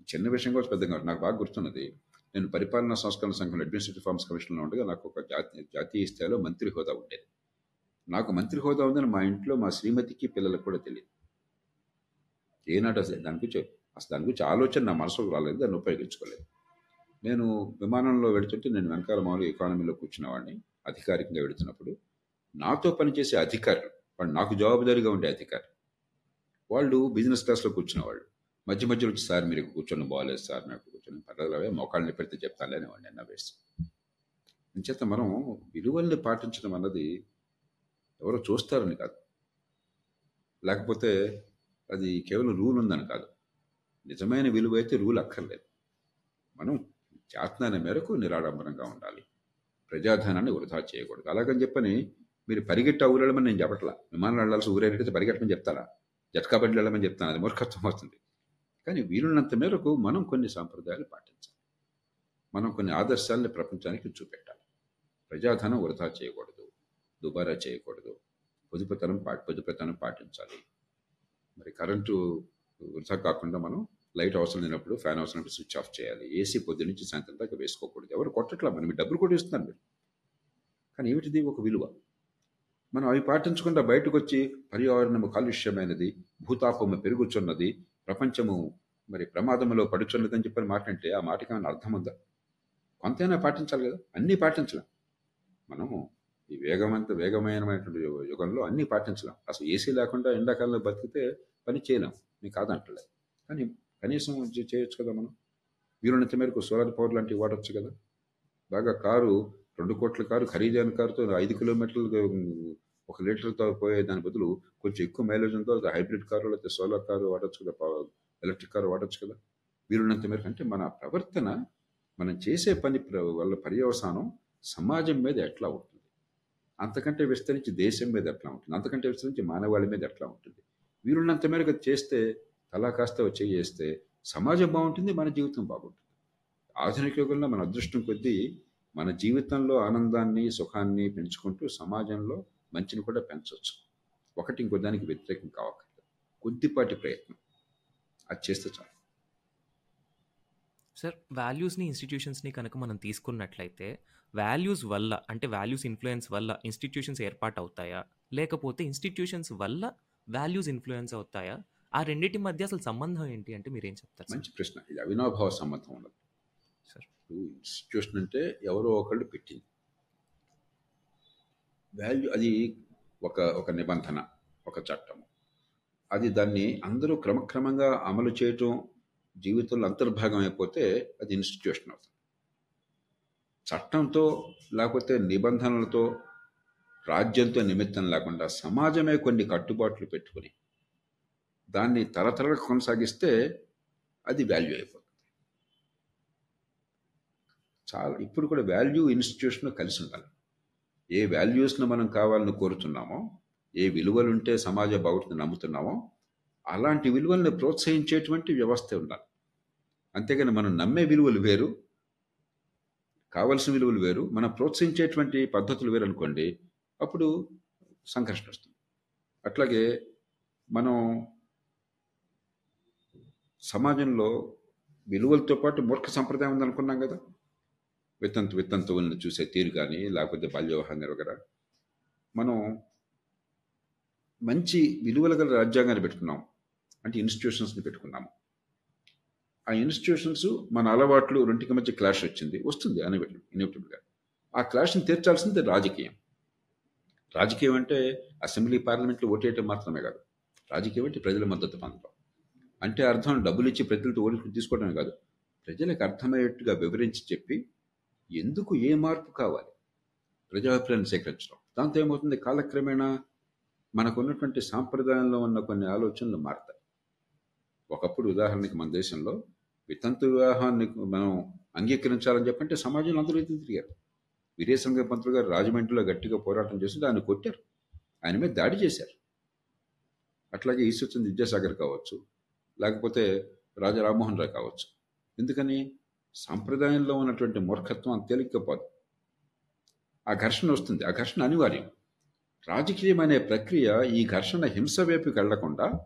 చిన్న విషయం కూడా పెద్దగా నాకు బాగా గుర్తున్నది. నేను పరిపాలనా సంస్కరణ సంఘం అడ్మినిస్ట్రేటివ్ ఫార్మ్స్ కమిషన్లో ఉండగా నాకు ఒక జాతీయ జాతీయ స్థాయిలో మంత్రి హోదా ఉండేది. నాకు మంత్రి హోదా ఉందని మా ఇంట్లో మా శ్రీమతికి పిల్లలకు కూడా తెలియదు. ఏనాడు అసలు దాని గురించి అసలు దాని గురించి ఆలోచన నా మనసుకు రాలేదు దాన్ని ఉపయోగించుకోలేదు. నేను విమానంలో వెళుతుంటే నేను వెనకాల మామూలు ఎకానమీలో కూర్చున్నవాడిని అధికారికంగా వెళుతున్నప్పుడు నాతో పనిచేసే అధికారులు వాళ్ళు నాకు జవాబుదారీగా ఉండే అధికారి. వాళ్ళు బిజినెస్ క్లాస్లో కూర్చున్నవాళ్ళు. మధ్య మధ్యలో వచ్చి సార్ మీరు కూర్చొని బాగాలేదు సార్ నాకు కూర్చొని పర్వాలేదు మోకాళ్ళని పెడితే చెప్తాను అనేవాడిని అన్న వేసి. అంచేత మనం విలువల్ని పాటించడం అన్నది ఎవరో చూస్తారని కాదు. లేకపోతే అది కేవలం రూల్ ఉందని కాదు. నిజమైన విలువ అయితే రూల్ అక్కర్లేదు. మనం చేతనాన్ని మేరకు నిరాడంబరంగా ఉండాలి. ప్రజాధనాన్ని వృధా చేయకూడదు. అలాగని చెప్పని మీరు పరిగెట్టి ఊరెళ్ళమని నేను చెప్పట్లా. విమానం వెళ్ళాల్సి ఊరేళ్ళితే పరిగెట్టమని చెప్తారా? జట్కా బండి వెళ్ళమని చెప్తాను. అది మూర్ఖత్వం అవుతుంది. కానీ వీలున్నంత మేరకు మనం కొన్ని సాంప్రదాయాలు పాటించాలి. మనం కొన్ని ఆదర్శాలని ప్రపంచానికి చూపెట్టాలి. ప్రజాధనం వృధా చేయకూడదు. దుబారా చేయకూడదు. పొదుపుతనం పా పొదుపుతనం పాటించాలి. మరి కరెంటు వృధా కాకుండా మనం లైట్ అవసరం లేనప్పుడు ఫ్యాన్ అవసరం స్విచ్ ఆఫ్ చేయాలి. ఏసీ పొద్దు నుంచి సాయంత్రం దాకా వేసుకోకూడదు. ఎవరు కొట్టట్లా? మనం మీ డబ్బులు కూడా ఇస్తున్నారు మీరు. కానీ ఏమిటిది? ఒక విలువ. మనం అవి పాటించకుండా బయటకు వచ్చి పర్యావరణము కాలుష్యమైనది భూతాపము పెరుగుచున్నది ప్రపంచము మరి ప్రమాదంలో పడుచున్నదని చెప్పని మాట అంటే ఆ మాటకి ఏమైనా అర్థం ఉందా? కొంతైనా పాటించాలి కదా. అన్నీ పాటించలేం. మనము ఈ వేగవంత వేగమైనటువంటి యుగంలో అన్నీ పాటించలేం. అసలు ఏసీ లేకుండా ఎండాకాలంలో బతికితే పని చేయలేం. మీకు కాదంటలేదు కానీ కనీసం చేయొచ్చు కదా మనం. వీలున్నంత మేరకు సోలార్ పవర్ లాంటివి వాడచ్చు కదా. బాగా కారు రెండు కోట్ల కారు ఖరీదైన కారుతో ఐదు కిలోమీటర్లు ఒక లీటర్తో పోయే దాని బదులు కొంచెం ఎక్కువ మైలేజ్ ఉందో హైబ్రిడ్ కారు లేకపోతే సోలార్ కారు వాడచ్చు కదా ఎలక్ట్రిక్ కారు వాడచ్చు కదా. వీరున్నంత మేరకు అంటే మన ప్రవర్తన మనం చేసే పని వల్ల పర్యవసానం సమాజం మీద ఎట్లా ఉంటుంది? అంతకంటే విస్తరించి దేశం మీద ఎట్లా ఉంటుంది? అంతకంటే విస్తరించి మానవాళి మీద ఎట్లా ఉంటుంది? వీరున్నంత మేరకు చేస్తే తలా కాస్త వచ్చి చేస్తే సమాజం బాగుంటుంది మన జీవితం బాగుంటుంది. ఆధునిక యుగంలో మన అదృష్టం కొద్దీ మన జీవితంలో ఆనందాన్ని సుఖాన్ని పెంచుకుంటూ సమాజంలో మంచిని కూడా పెంచవచ్చు ఒకటి ఇంకో దానికి వ్యతిరేకం కావక్కర్లేదు. కొద్దిపాటి ప్రయత్నం. అది చేస్తే చాలు. సార్ వాల్యూస్ని ఇన్స్టిట్యూషన్స్ని కనుక మనం తీసుకున్నట్లయితే వాల్యూస్ వల్ల అంటే వాల్యూస్ ఇన్ఫ్లుయెన్స్ వల్ల ఇన్స్టిట్యూషన్స్ ఏర్పాటు అవుతాయా లేకపోతే ఇన్స్టిట్యూషన్స్ వల్ల వాల్యూస్ ఇన్ఫ్లుయెన్స్ అవుతాయా? ఆ రెండింటి మధ్య అసలు సంబంధం ఏంటి అంటే మీరేం చెప్తారు సార్? మంచి ప్రశ్న. ఇది అవినాభావ సంబంధం సార్ ఇన్స్టిట్యూషన్ అంటే ఎవరో ఒకళ్ళు పెట్టింది. వాల్యూ అది ఒక ఒక నిబంధన ఒక చట్టం అది దాన్ని అందరూ క్రమక్రమంగా అమలు చేయటం జీవితంలో అంతర్భాగం అయిపోతే అది ఇన్స్టిట్యూషన్ అవుతుంది. చట్టంతో లేకపోతే నిబంధనలతో రాజ్యంతో నిమిత్తం లేకుండా సమాజమే కొన్ని కట్టుబాట్లు పెట్టుకుని దాన్ని తరతరాలు కొనసాగిస్తే అది వాల్యూ అయిపోతుంది. చాలా ఇప్పుడు కూడా వాల్యూ ఇన్స్టిట్యూషన్ కలిసి ఉండాలి. ఏ వాల్యూస్ను మనం కావాలని కోరుతున్నామో ఏ విలువలు ఉంటే సమాజ బాగుంటుంది నమ్ముతున్నామో అలాంటి విలువల్ని ప్రోత్సహించేటువంటి వ్యవస్థ ఉండాలి. అంతేగాని మనం నమ్మే విలువలు వేరు కావలసిన విలువలు వేరు మనం ప్రోత్సహించేటువంటి పద్ధతులు వేరు అనుకోండి అప్పుడు సంఘర్షణ వస్తుంది. అట్లాగే మనం సమాజంలో విలువలతో పాటు మూర్ఖ సంప్రదాయం ఉందనుకున్నాం కదా? వితంతు వితంతువులను చూసే తీరు కానీ లేకపోతే బాల్యవివాహం వగర మనం మంచి విలువల గల రాజ్యాంగాన్ని పెట్టుకున్నాం అంటే ఇన్స్టిట్యూషన్స్ని పెట్టుకున్నాము ఆ ఇన్స్టిట్యూషన్స్ మన అలవాట్లు రెంటికి మధ్య క్లాష్ వచ్చింది వస్తుంది అనివిటబుల్ ఇన్విటబుల్గా ఆ క్లాష్ని తీర్చాల్సింది రాజకీయం రాజకీయం అంటే అసెంబ్లీ పార్లమెంట్లో ఓటేయటం మాత్రమే కాదు రాజకీయం అంటే ప్రజల మద్దతు పొందడం అంటే అర్థం డబ్బులు ఇచ్చి ప్రజలతో ఓటు తీసుకోవడమే కాదు ప్రజలకు అర్థమయ్యేట్టుగా వివరించి చెప్పి ఎందుకు ఏ మార్పు కావాలి? ప్రజాభిప్రాయాన్ని సేకరించడం. దాంతో ఏమవుతుంది? కాలక్రమేణా మనకు ఉన్నటువంటి సాంప్రదాయంలో ఉన్న కొన్ని ఆలోచనలు మారతాయి. ఒకప్పుడు ఉదాహరణకి మన దేశంలో వితంతు వివాహాన్ని మనం అంగీకరించాలని చెప్పంటే సమాజంలో అందరూ ఎదురు తిరిగారు. వీరేశంగ పంతులు గారు రాజమండ్రిలో గట్టిగా పోరాటం చేసి దాన్ని కొట్టారు. ఆయన మీద దాడి చేశారు. అట్లాగే ఈశ్వరచంద్ర విద్యాసాగర్ కావచ్చు లేకపోతే రాజా రామ్మోహన్ రావు కావచ్చు. ఎందుకని? సాంప్రదాయంలో ఉన్నటువంటి మూర్ఖత్వం అంత ఆ ఘర్షణ వస్తుంది. ఆ ఘర్షణ అనివార్యం. రాజకీయం అనే ప్రక్రియ ఈ ఘర్షణ హింస వైపుకి వెళ్ళకుండా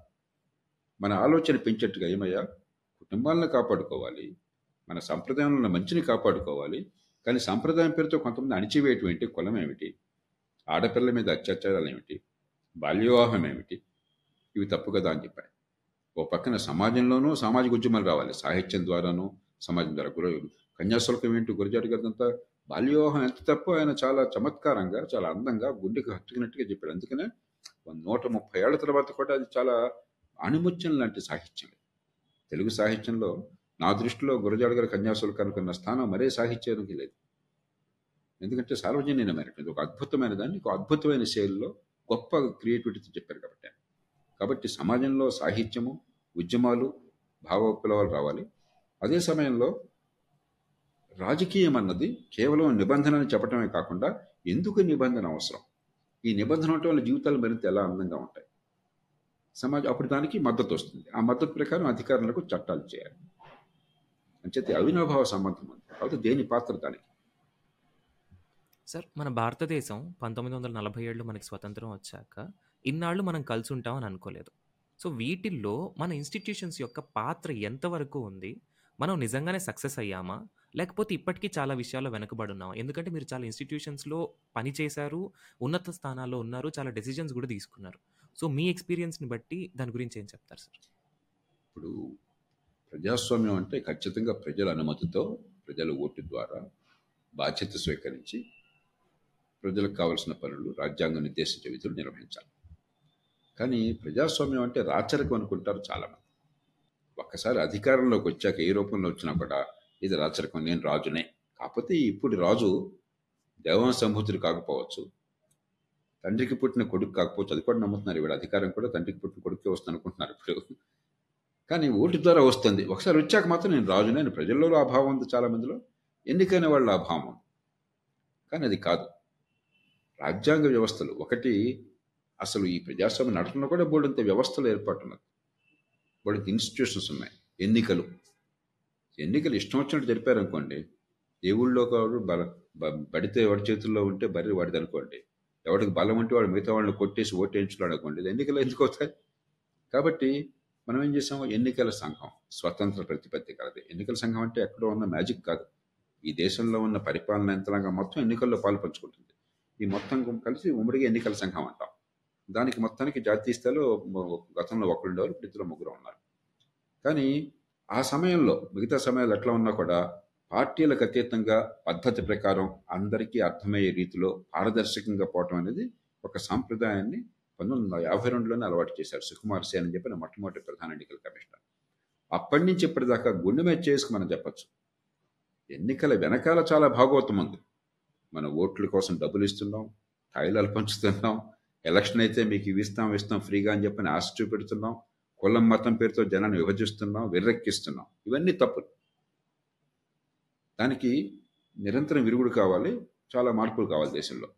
మన ఆలోచన పెంచేట్టుగా ఏమయ్యా? కుటుంబాలను కాపాడుకోవాలి. మన సంప్రదాయంలో ఉన్న మంచిని కాపాడుకోవాలి. కానీ సంప్రదాయం పేరుతో కొంతమంది అణిచివేయటం ఏంటి కులం ఏమిటి? ఆడపిల్లల మీద అత్యాచారాలు ఏమిటి? బాల్యవివాహం ఏమిటి? ఇవి తప్పు కదా అని చెప్పాను ఓ పక్కన సమాజంలోనూ సామాజిక ఉద్యమాలు రావాలి. సాహిత్యం ద్వారానూ సమాజం ద్వారా గురు కన్యాశుల్కం ఏంటి? గురజాడు గారిదంతా బాల్యవివాహం ఎంత తప్పు? ఆయన చాలా చమత్కారంగా చాలా అందంగా గుండెకి హత్తుకున్నట్టుగా చెప్పాడు. అందుకనే నూట ముప్పై ఏళ్ళ తర్వాత కూడా అది చాలా అణిముత్యం లాంటి సాహిత్యం. తెలుగు సాహిత్యంలో నా దృష్టిలో గురజాడ గారి కన్యాశుల్కం అనుకున్న స్థానం మరే సాహిత్యానికి లేదు. ఎందుకంటే సార్వజనీనమైనటువంటి ఒక అద్భుతమైన దాన్ని ఒక అద్భుతమైన శైలిలో గొప్ప క్రియేటివిటీతో చెప్పారు కాబట్టి. కాబట్టి సమాజంలో సాహిత్యము ఉద్యమాలు భావ విప్లవాలు రావాలి. అదే సమయంలో రాజకీయం అన్నది కేవలం నిబంధనని చెప్పటమే కాకుండా ఎందుకు నిబంధన అవసరం? ఈ నిబంధన ఉండటం వల్ల జీవితాలు మరింత ఎలా అందంగా ఉంటాయి? సమాజం అప్పుడు దానికి మద్దతు వస్తుంది. ఆ మద్దతు ప్రకారం అధికారులకు చట్టాలు చేయాలి. అంచేతే అవినాభావ సంబంధం ఉంది. కాబట్టి దేని పాత్ర దానికి? సార్ మన భారతదేశం పంతొమ్మిది వందల నలభై ఏళ్ళు మనకి స్వతంత్రం వచ్చాక ఇన్నాళ్ళు మనం కలిసి ఉంటామని అనుకోలేదు. సో వీటిల్లో మన ఇన్స్టిట్యూషన్స్ యొక్క పాత్ర ఎంతవరకు ఉంది? మనం నిజంగానే సక్సెస్ అయ్యామా? లేకపోతే ఇప్పటికీ చాలా విషయాల్లో వెనకబడి ఎందుకంటే మీరు చాలా ఇన్స్టిట్యూషన్స్లో పని చేశారు ఉన్నత స్థానాల్లో ఉన్నారు చాలా డెసిజన్స్ కూడా తీసుకున్నారు. సో మీ ఎక్స్పీరియన్స్ని బట్టి దాని గురించి ఏం చెప్తారు సార్? ఇప్పుడు ప్రజాస్వామ్యం అంటే ఖచ్చితంగా ప్రజల అనుమతితో ప్రజల ఓటు ద్వారా బాధ్యత స్వీకరించి ప్రజలకు కావలసిన పనులు రాజ్యాంగం నిర్దేశించే విధులు నిర్వహించాలి. కానీ ప్రజాస్వామ్యం అంటే రాచరికం అనుకుంటారు చాలామంది. ఒక్కసారి అధికారంలోకి వచ్చాక ఏ రూపంలో వచ్చినా కూడా ఇది రాచరికం నేను రాజునే. కాకపోతే ఇప్పుడు రాజు దేవాంశ సంభూతుడు కాకపోవచ్చు. తండ్రికి పుట్టిన కొడుకు కాకపోవచ్చు. అది కూడా నమ్ముతున్నారు వీడు అధికారం కూడా తండ్రికి పుట్టిన కొడుకే వస్తుంది అనుకుంటున్నారు ఇప్పుడు. కానీ ఓటు ద్వారా వస్తుంది. ఒకసారి వచ్చాక మాత్రం నేను రాజునే. నేను ప్రజల్లో ఆ భావం ఉంది చాలా మందిలో ఎన్నికైన వాళ్ళ ఆ భావం ఉంది. కానీ అది కాదు. రాజ్యాంగ వ్యవస్థలు ఒకటి అసలు ఈ ప్రజాస్వామ్య నడపడంలో కూడా బోర్డంత వ్యవస్థలు ఏర్పాటు వాడికి ఇన్స్టిట్యూషన్స్ ఉన్నాయి. ఎన్నికలు. ఎన్నికలు ఇష్టం వచ్చినట్టు జరిపారనుకోండి అనుకోండి దేవుళ్ళో కాదు బల బడితే ఎవరి చేతుల్లో ఉంటే బర్రె వాడిది అనుకోండి ఎవరికి బలం ఉంటే వాడు మిగతా వాళ్ళని కొట్టేసి ఓటేయించున్నాడు అనుకోండి ఎన్నికలు ఎందుకు అవుతాయి? కాబట్టి మనం ఏం చేసాము? ఎన్నికల సంఘం స్వతంత్ర ప్రతిపత్తి కలది. ఎన్నికల సంఘం అంటే ఎక్కడో ఉన్న మ్యాజిక్ కాదు. ఈ దేశంలో ఉన్న పరిపాలన యంత్రాంగం మొత్తం ఎన్నికల్లో పాలు పంచుకుంటుంది. ఈ మొత్తం కలిసి ఉమ్మడిగా ఎన్నికల సంఘం అంటాం. దానికి మొత్తానికి జాతీయ స్థాయిలో గతంలో ఒకరు ఉండేవారు ఇప్పుడు ఇద్దరు ముగ్గురు ఉన్నారు. కానీ ఆ సమయంలో మిగతా సమయాలు ఎట్లా ఉన్నా కూడా పార్టీలకు అతీతంగా పద్ధతి ప్రకారం అందరికీ అర్థమయ్యే రీతిలో పారదర్శకంగా పోవటం అనేది ఒక సాంప్రదాయాన్ని పంతొమ్మిది వందల యాభై రెండులోనే అలవాటు చేశారు సుకుమార్ సేన్ అని చెప్పిన మొట్టమొదటి ప్రధాన ఎన్నికల కమిషనర్. అప్పటి నుంచి ఇప్పటిదాకా గుండె మీద చేసుకు మనం చెప్పచ్చు. ఎన్నికల వెనకాల చాలా భాగవతం ఉంది. మన ఓట్ల కోసం డబ్బులు ఇస్తున్నాం తాయిలాలు పంచుతున్నాం ఎలక్షన్ అయితే మీకు ఇవి ఇస్తాం ఇస్తాం ఫ్రీగా అని చెప్పని ఆశ చూపెడుతున్నాం. కులం మతం పేరుతో జనాన్ని విభజిస్తున్నాం విర్రెక్కిస్తున్నాం. ఇవన్నీ తప్పులు. దానికి నిరంతరం విరుగుడు కావాలి చాలా మార్పులు కావాలి దేశంలో.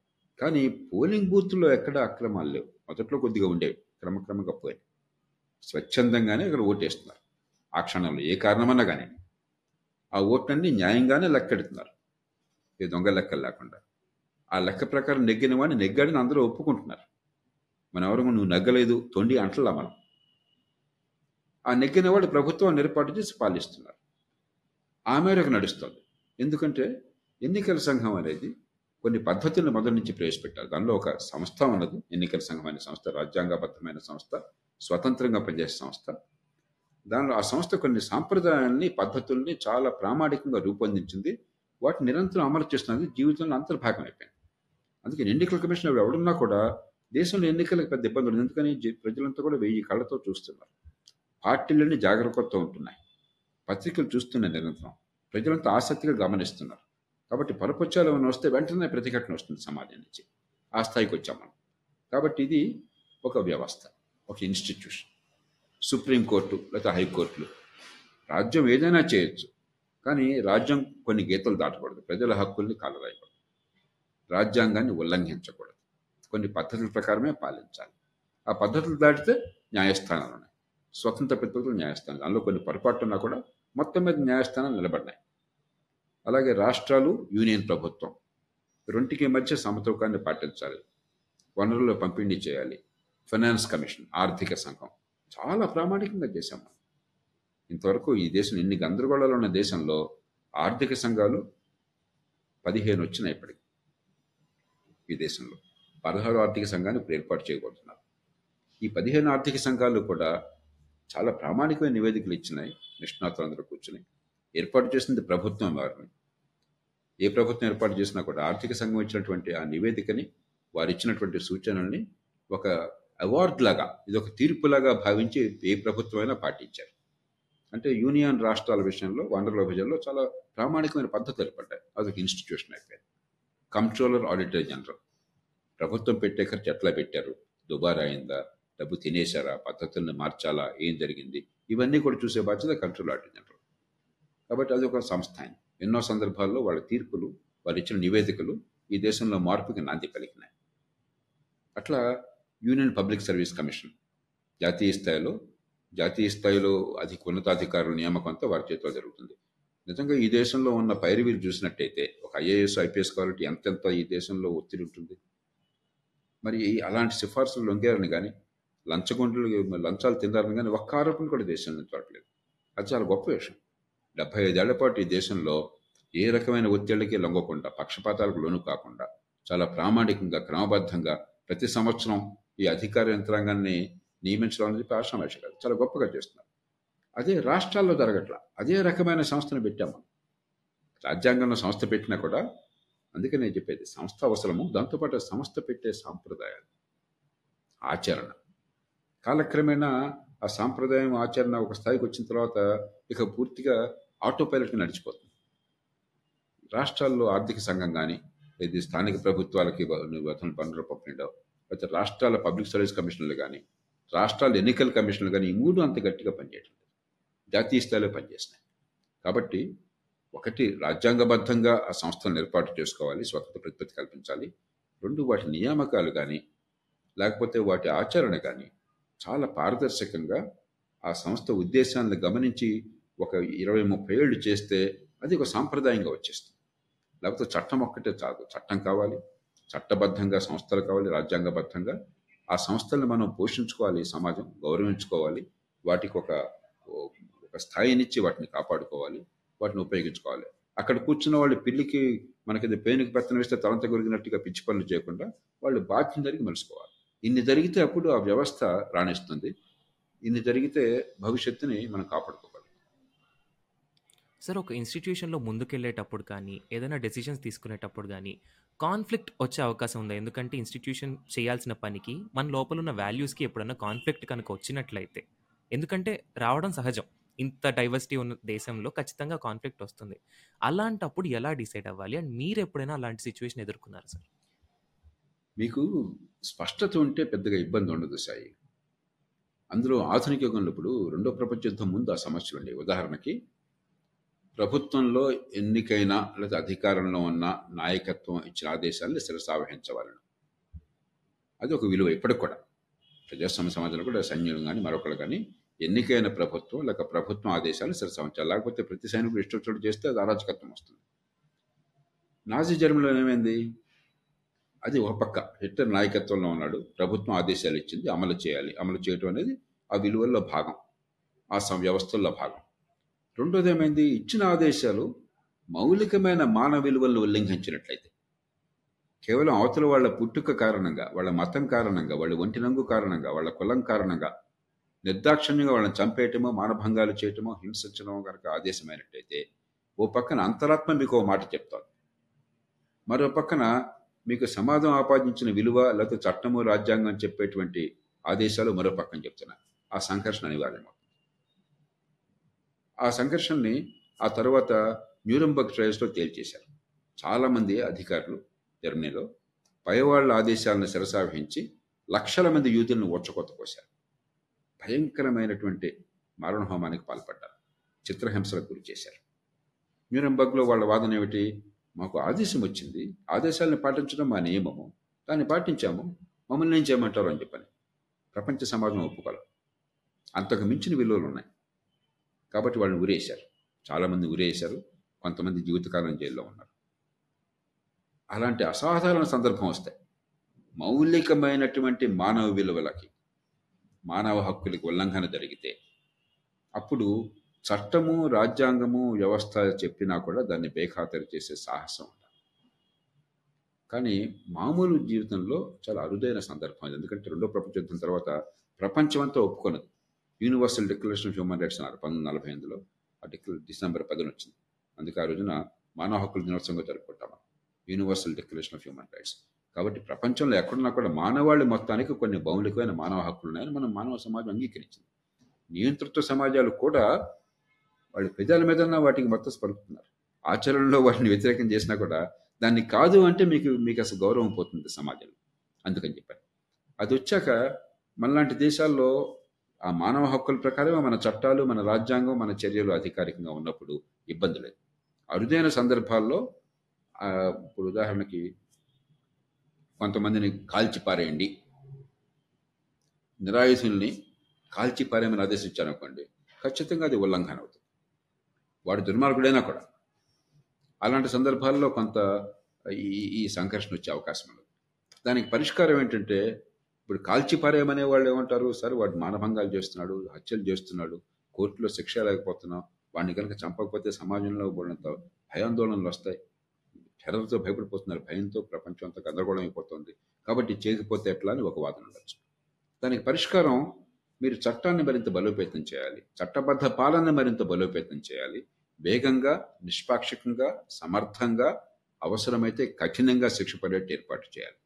కానీ పోలింగ్ బూత్లో ఎక్కడ అక్రమాలు లేవు. మొదట్లో కొద్దిగా ఉండేవి క్రమక్రమంగా పోయాయి. స్వచ్ఛందంగానే ఇక్కడ ఓటేస్తున్నారు. ఆ క్షణంలో ఏ కారణమన్నా కానీ. ఆ ఓట్లన్నీ న్యాయంగానే లెక్కెడుతున్నారు. ఏ దొంగ లెక్కలు లేకుండా. ఆ లెక్క ప్రకారం నెగ్గిన వాడిని నెగ్గాడని అందరూ ఒప్పుకుంటున్నారు. మనం ఎవరు నువ్వు నగ్గలేదు. తొండి అంటలా మనం. ఆ నెగ్గిన వాళ్ళు ప్రభుత్వం ఏర్పాటు చేసి పాలిస్తున్నారు. ఆ మేరకు నడుస్తుంది. ఎందుకంటే ఎన్నికల సంఘం అనేది కొన్ని పద్ధతులను మొదటి నుంచి ప్రవేశపెట్టారు. దానిలో ఒక సంస్థ ఉన్నది. ఎన్నికల సంఘం అనే సంస్థ రాజ్యాంగబద్ధమైన సంస్థ స్వతంత్రంగా పనిచేసే సంస్థ. దానిలో ఆ సంస్థ కొన్ని సాంప్రదాయాన్ని పద్ధతుల్ని చాలా ప్రామాణికంగా రూపొందించింది. వాటిని నిరంతరం అమలు చేస్తున్నది జీవితంలో అంతర్భాగం అయిపోయింది అందుకే ఎన్నికల కమిషన్ ఎవడున్నా కూడా దేశంలో ఎన్నికలకు పెద్ద ఇబ్బందులు ఎందుకని? ప్రజలంతా కూడా వెయ్యి కళ్ళతో చూస్తున్నారు. పార్టీలన్నీ జాగ్రత్తతో ఉంటున్నాయి. పత్రికలు చూస్తున్నాయి నిరంతరం. ప్రజలంతా ఆసక్తిగా గమనిస్తున్నారు. కాబట్టి పరపక్షాలు ఏమైనా వస్తే వెంటనే ప్రతిఘటన వస్తుంది సమాజం నుంచి. ఆ స్థాయికి వచ్చాం మనం. కాబట్టి ఇది ఒక వ్యవస్థ ఒక ఇన్స్టిట్యూషన్ సుప్రీంకోర్టు లేదా హైకోర్టులు. రాజ్యం ఏదైనా చేయొచ్చు. కానీ రాజ్యం కొన్ని గీతలు దాటకూడదు. ప్రజల హక్కుల్ని కాలరాయకూడదు. రాజ్యాంగాన్ని ఉల్లంఘించకూడదు. కొన్ని పద్ధతుల ప్రకారమే పాలించాలి. ఆ పద్ధతులు దాటితే న్యాయస్థానాలు ఉన్నాయి. స్వతంత్ర ప్రతిపత్తులు న్యాయస్థానాలు. అందులో కొన్ని పొరపాట్లు ఉన్నా కూడా మొత్తం మీద న్యాయస్థానాలు నిలబడినాయి. అలాగే రాష్ట్రాలు యూనియన్ ప్రభుత్వం రెంటికి మధ్య సమతూకాన్ని పాటించాలి. వనరుల పంపిణీ చేయాలి. ఫైనాన్స్ కమిషన్ ఆర్థిక సంఘం చాలా ప్రామాణికంగా చేశాము. ఇంతవరకు ఈ దేశం ఎన్ని గందరగోళాలు ఉన్న దేశంలో ఆర్థిక సంఘాలు పదిహేను వచ్చినాయి ఇప్పటికి ఈ దేశంలో. పదహారు ఆర్థిక సంఘాన్ని ఇప్పుడు ఏర్పాటు చేయబోతున్నారు ఈ పదిహేను ఆర్థిక సంఘాలు కూడా చాలా ప్రామాణికమైన నివేదికలు ఇచ్చినాయి. నిష్ణాతులందరూ కూర్చుని. ఏర్పాటు చేసింది ప్రభుత్వం వారిని. ఏ ప్రభుత్వం ఏర్పాటు చేసినా కూడా ఆర్థిక సంఘం ఇచ్చినటువంటి ఆ నివేదికని వారు ఇచ్చినటువంటి సూచనల్ని ఒక అవార్డ్ లాగా ఇది ఒక తీర్పులాగా భావించి ఏ ప్రభుత్వమైనా పాటించారు. అంటే యూనియన్ రాష్ట్రాల విషయంలో వనరుల విభజనలో చాలా ప్రామాణికమైన పద్ధతులు ఏర్పడ్డాయి. అదొక ఇన్స్టిట్యూషన్ అయిపోయింది. Controller auditor general. ప్రభుత్వం పెట్టే ఖర్చు ఎట్లా పెట్టారు? దుబారా అయిందా? డబ్బు తినేశారా? పద్ధతులను మార్చాలా? ఏం జరిగింది? ఇవన్నీ కూడా చూసే బాధ్యత కంట్రోల్ ఆడిటర్ కాబట్టి అది ఒక సంస్థ ఎన్నో సందర్భాల్లో వాళ్ళ తీర్పులు వాళ్ళు ఇచ్చిన నివేదికలు ఈ దేశంలో మార్పుకి నాంది పలికినాయి. అట్లా యూనియన్ పబ్లిక్ సర్వీస్ కమిషన్ జాతీయ స్థాయిలో జాతీయ స్థాయిలో అధిక ఉన్నతాధికారుల నియామకం అంతా వారి చేతిలో జరుగుతుంది. నిజంగా ఈ దేశంలో ఉన్న పైరవీలు చూసినట్టయితే ఒక ఐఏఎస్ ఐపీఎస్ క్వాలిటీ ఎంతెంత ఈ దేశంలో ఒత్తిడి ఉంటుంది? మరి అలాంటి సిఫార్సులు లొంగారని కానీ లంచగొండలు లంచాలు తిన్నారని కానీ ఒక్క ఆరోపణ కూడా దేశం నుంచి చూడలేదు అది చాలా గొప్ప విషయం. డెబ్బై ఐదేళ్ళ పాటు ఈ దేశంలో ఏ రకమైన ఒత్తిళ్ళకి లొంగకుండా పక్షపాతాలకు లోను కాకుండా చాలా ప్రామాణికంగా క్రమబద్ధంగా ప్రతి సంవత్సరం ఈ అధికార యంత్రాంగాన్ని నియమించడం అనేది ఆశామాష కాదు చాలా గొప్పగా చేస్తున్నారు. అదే రాష్ట్రాల్లో జరగట్ల. అదే రకమైన సంస్థను పెట్టాము. రాజ్యాంగంలో సంస్థ పెట్టినా కూడా అందుకనే నేను చెప్పేది సంస్థ అవసరము దాంతోపాటు సంస్థ పెట్టే సాంప్రదాయాలు ఆచరణ. కాలక్రమేణా ఆ సాంప్రదాయం ఆచరణ ఒక స్థాయికి వచ్చిన తర్వాత ఇక పూర్తిగా ఆటో పైలట్కి నడిచిపోతుంది. రాష్ట్రాల్లో ఆర్థిక సంఘం కానీ ఇది స్థానిక ప్రభుత్వాలకి పనులు పన్నుల పంపిణీలో లేకపోతే రాష్ట్రాల పబ్లిక్ సర్వీస్ కమిషన్లు కానీ రాష్ట్రాల ఎన్నికల కమిషన్లు కానీ ఈ మూడు అంత గట్టిగా పనిచేయట్లేదు. జాతీయ స్థాయిలో పనిచేస్తున్నాయి. కాబట్టి ఒకటి రాజ్యాంగబద్ధంగా ఆ సంస్థలను ఏర్పాటు చేసుకోవాలి స్వతంత్ర ప్రతిపత్తి కల్పించాలి. రెండు వాటి నియామకాలు కానీ లేకపోతే వాటి ఆచరణ కానీ చాలా పారదర్శకంగా ఆ సంస్థ ఉద్దేశాలను గమనించి ఒక ఇరవై ముప్పై ఏళ్ళు చేస్తే అది ఒక సాంప్రదాయంగా వచ్చేస్తుంది. లేకపోతే చట్టం ఒక్కటే చాలు. చట్టం కావాలి చట్టబద్ధంగా సంస్థలు కావాలి రాజ్యాంగబద్ధంగా ఆ సంస్థలను మనం పోషించుకోవాలి సమాజం గౌరవించుకోవాలి వాటికి ఒక ఒక స్థాయినిచ్చి వాటిని కాపాడుకోవాలి. వాటిని ఉపయోగించుకోవాలి. అక్కడ కూర్చున్న వాళ్ళు పిల్లికి మనకి పేనుకి పెత్తనం వేస్తే తలంత కొరిగినట్టుగా పిచ్చి పనులు చేయకుండా వాళ్ళు బాధ్యం జరిగి మలుసుకోవాలి. ఇన్ని జరిగితే అప్పుడు ఆ వ్యవస్థ రాణిస్తుంది. ఇన్ని జరిగితే భవిష్యత్తుని మనం కాపాడుకోవాలి. సార్ ఒక ఇన్స్టిట్యూషన్లో ముందుకెళ్ళేటప్పుడు కానీ ఏదైనా డెసిషన్స్ తీసుకునేటప్పుడు కానీ కాన్ఫ్లిక్ట్ వచ్చే అవకాశం ఉందా? ఎందుకంటే ఇన్స్టిట్యూషన్ చేయాల్సిన పనికి మన లోపల ఉన్న వాల్యూస్కి ఎప్పుడైనా కాన్ఫ్లిక్ట్ కనుక వచ్చినట్లయితే. ఎందుకంటే రావడం సహజం. ఇంత డైవర్సిటీ ఉన్న దేశంలో ఖచ్చితంగా కాన్ఫ్లిక్ట్ వస్తుంది. అలాంటప్పుడు ఎలా డిసైడ్ అవ్వాలి? అండ్ మీరు ఎప్పుడైనా అలాంటి సిచ్యువేషన్ ఎదుర్కొన్నారు సార్? మీకు స్పష్టత ఉంటే పెద్దగా ఇబ్బంది ఉండదు సాయి. అందులో ఆధునిక యుగంలో ఇప్పుడు రెండో ప్రపంచ యుద్ధం ముందు ఆ సమస్యలు ఉండేవి. ఉదాహరణకి ప్రభుత్వంలో ఎన్నికైనా లేదా అధికారంలో ఉన్న నాయకత్వం ఇచ్చిన ఆదేశాలను శిరసావహించవాలను అది ఒక విలువ ఇప్పటికి కూడా. ప్రజాస్వామ్య సమాజంలో కూడా సైన్యులు కానీ మరొకరు కానీ ఎన్నికైన ప్రభుత్వం లేక ప్రభుత్వం ఆదేశాలు శిరసావహించాలి లేకపోతే ప్రతి సైనికుడు ఇష్టం చేస్తే అది అరాచకత్వం వస్తుంది. నాజీ జర్మనీలో ఏమైంది? అది ఒక పక్క హిట్లర్ నాయకత్వంలో ఉన్నాడు ప్రభుత్వం ఆదేశాలు ఇచ్చింది అమలు చేయాలి. అమలు చేయటం అనేది ఆ విలువల్లో భాగం ఆ సం- వ్యవస్థల్లో భాగం. రెండోది ఏమైంది? ఇచ్చిన ఆదేశాలు మౌలికమైన మానవ విలువలను ఉల్లంఘించినట్లయితే కేవలం అవతల వాళ్ళ పుట్టుక కారణంగా వాళ్ళ మతం కారణంగా వాళ్ళ ఒంటి రంగు కారణంగా వాళ్ళ కులం కారణంగా నిర్దాక్షిణ్యంగా వాళ్ళని చంపేయటమో మానభంగాలు చేయటమో హింసించడమో కనుక ఆదేశమైనట్టయితే ఓ పక్కన అంతరాత్మ మీకు ఓ మాట చెప్తాను మరో పక్కన మీకు సమాజం ఆపాదించిన విలువ లేకపోతే చట్టము రాజ్యాంగం చెప్పేటువంటి ఆదేశాలు మరో పక్కన చెప్తున్నారు. ఆ సంఘర్షణ అనివార్యమవుతుంది. ఆ సంఘర్షణని ఆ తర్వాత న్యూరంబర్గ్ ట్రయల్స్లో తేల్చేశారు. చాలామంది అధికారులు జర్మనీలో పైవాళ్ళ ఆదేశాలను శిరసావహించి లక్షల మంది యూదులను ఊచకొత్త కోశారు భయంకరమైనటువంటి మారణహోమానికి పాల్పడ్డారు. చిత్రహింసలకు గురి చేశారు. న్యూరంబర్గ్లో వాళ్ళ వాదన ఏమిటి? మాకు ఆదేశం వచ్చింది. ఆదేశాలను పాటించడం మా నియమము. దాన్ని పాటించాము. మమ్మల్ని ఏం చేయమంటారు అని చెప్పని. ప్రపంచ సమాజం ఒప్పుకోలేదు అంతకు మించిన విలువలు ఉన్నాయి. కాబట్టి వాళ్ళని ఉరేశారు. చాలామంది ఉరేశారు. కొంతమంది జీవితకాలం జైల్లో ఉన్నారు. అలాంటి అసాధారణ సందర్భం వస్తాయి మౌలికమైనటువంటి మానవ విలువలకి మానవ హక్కులకి ఉల్లంఘన జరిగితే అప్పుడు చట్టము రాజ్యాంగము వ్యవస్థ చెప్పినా కూడా దాన్ని బేఖాతరు చేసే సాహసం కానీ మామూలు జీవితంలో చాలా అరుదైన సందర్భం ఇది. ఎందుకంటే రెండో ప్రపంచ యుద్ధం తర్వాత ప్రపంచమంతా ఒప్పుకున్నది universal declaration of human rights అన్నారు పంతొమ్మిది నలభై ఎనిమిదిలో ఆ డిక్ల డిసెంబర్ పదిన వచ్చింది. అందుకే ఆ రోజున మానవ హక్కుల దినోత్సవంగా జరుపుకుంటాం universal declaration of human rights కాబట్టి ప్రపంచంలో ఎక్కడున్నా కూడా మానవాళి మొత్తానికి కొన్ని మౌలికమైన మానవ హక్కులు ఉన్నాయని మనం మానవ సమాజం అంగీకరించింది. నియంతృత్వ సమాజాలు కూడా వాళ్ళు పెదాల మీద వాటికి మొత్తం పలుకుతున్నారు. ఆచరణలో వాటిని వ్యతిరేకం చేసినా కూడా దాన్ని కాదు అంటే మీకు మీకు అసలు గౌరవం పోతుంది సమాజంలో. అందుకని చెప్పారు అది వచ్చాక మనలాంటి దేశాల్లో ఆ మానవ హక్కుల ప్రకారమే మన చట్టాలు మన రాజ్యాంగం మన చర్యలు అధికారికంగా ఉన్నప్పుడు ఇబ్బంది లేదు. అరుదైన సందర్భాల్లో ఇప్పుడు ఉదాహరణకి కొంతమందిని కాల్చిపారేయండి. నిరాయుసుల్ని నిరాయుధుల్ని ఆదేశించారు అనుకోండి ఆదేశించారనుకోండి ఖచ్చితంగా అది ఉల్లంఘన అవుతుంది. వాడు దుర్మార్గుడైనా కూడా. అలాంటి సందర్భాల్లో కొంత ఈ ఈ సంఘర్షణ వచ్చే అవకాశం ఉంది. దానికి పరిష్కారం ఏంటంటే ఇప్పుడు కాల్చిపారేయమనే వాళ్ళు ఏమంటారు? సరే వాడు మానభంగాలు చేస్తున్నాడు హత్యలు చేస్తున్నాడు కోర్టులో శిక్ష లేకపోతున్నాం వాడిని కనుక చంపకపోతే సమాజంలో వాళ్ళంత భయాందోళనలు వస్తాయి. టెర్రర్తో భయపడిపోతున్నారు. భయంతో ప్రపంచం అంతా గందరగోళం అయిపోతుంది. కాబట్టి చేయకపోతే ఎట్లా అని ఒక వాదన ఉండొచ్చు. దానికి పరిష్కారం మీరు చట్టాన్ని మరింత బలోపేతం చేయాలి. చట్టబద్ధ పాలన మరింత బలోపేతం చేయాలి. వేగంగా నిష్పాక్షికంగా సమర్థంగా అవసరమైతే కఠినంగా శిక్ష పడేట్టు ఏర్పాటు చేయాలి.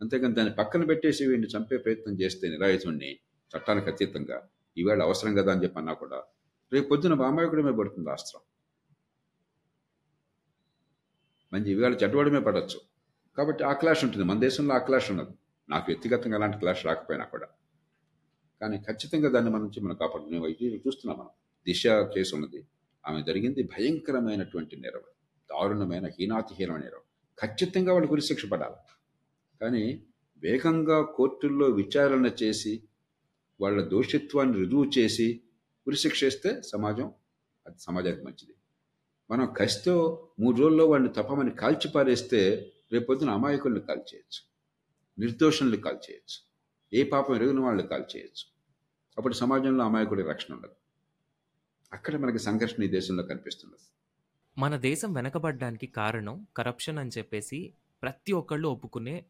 అంతేకాని దాన్ని పక్కన పెట్టేసి వీడిని చంపే ప్రయత్నం చేస్తే నిరాయుధుణ్ణి చట్టానికి అతీతంగా. ఈవేళ అవసరం కదా అని చెప్పన్నా కూడా. రేపు పొద్దున వామాయకుడమే పడుతుంది ఆస్త్రం. మంచి ఇవాళ చెడ్డవాడమే పడవచ్చు కాబట్టి ఆ క్లాష్ ఉంటుంది. మన దేశంలో ఆ క్లాష్ ఉన్నది నాకు వ్యక్తిగతంగా అలాంటి క్లాష్ రాకపోయినా కూడా. కానీ ఖచ్చితంగా దాన్ని మన నుంచి మనం కాపాడుకునే వైపు చూస్తున్నాం మనం. దిశ కేసు ఉన్నది. ఆమె జరిగింది భయంకరమైనటువంటి నేరం. దారుణమైన హీనాతిహీనమైన నేరం. ఖచ్చితంగా వాళ్ళు గురిశిక్ష పడాలి. కానీ వేగంగా కోర్టుల్లో విచారణ చేసి వాళ్ళ దోషిత్వాన్ని రుజువు చేసి గురిశిక్ష ఇస్తే సమాజం అది సమాజానికి మంచిది. మనం కసితో మూడు రోజుల్లో వాడిని తప్పమని కాల్చి పారేస్తే రేపొద్దున అమాయకుల్ని కాల్ చేయొచ్చు నిర్దోషుల్ని కాల్ చేయొచ్చు ఏ పాపం ఎరుగున వాళ్ళని కాల్ చేయొచ్చు అప్పుడు సమాజంలో అమాయకుడి రక్షణ ఉండదు. అక్కడ మనకి సంఘర్షణ ఈ దేశంలో కనిపిస్తున్నది. మన దేశం వెనకబడడానికి కారణం కరప్షన్ అని చెప్పేసి ప్రతి ఒక్కళ్ళు ఒప్పుకునే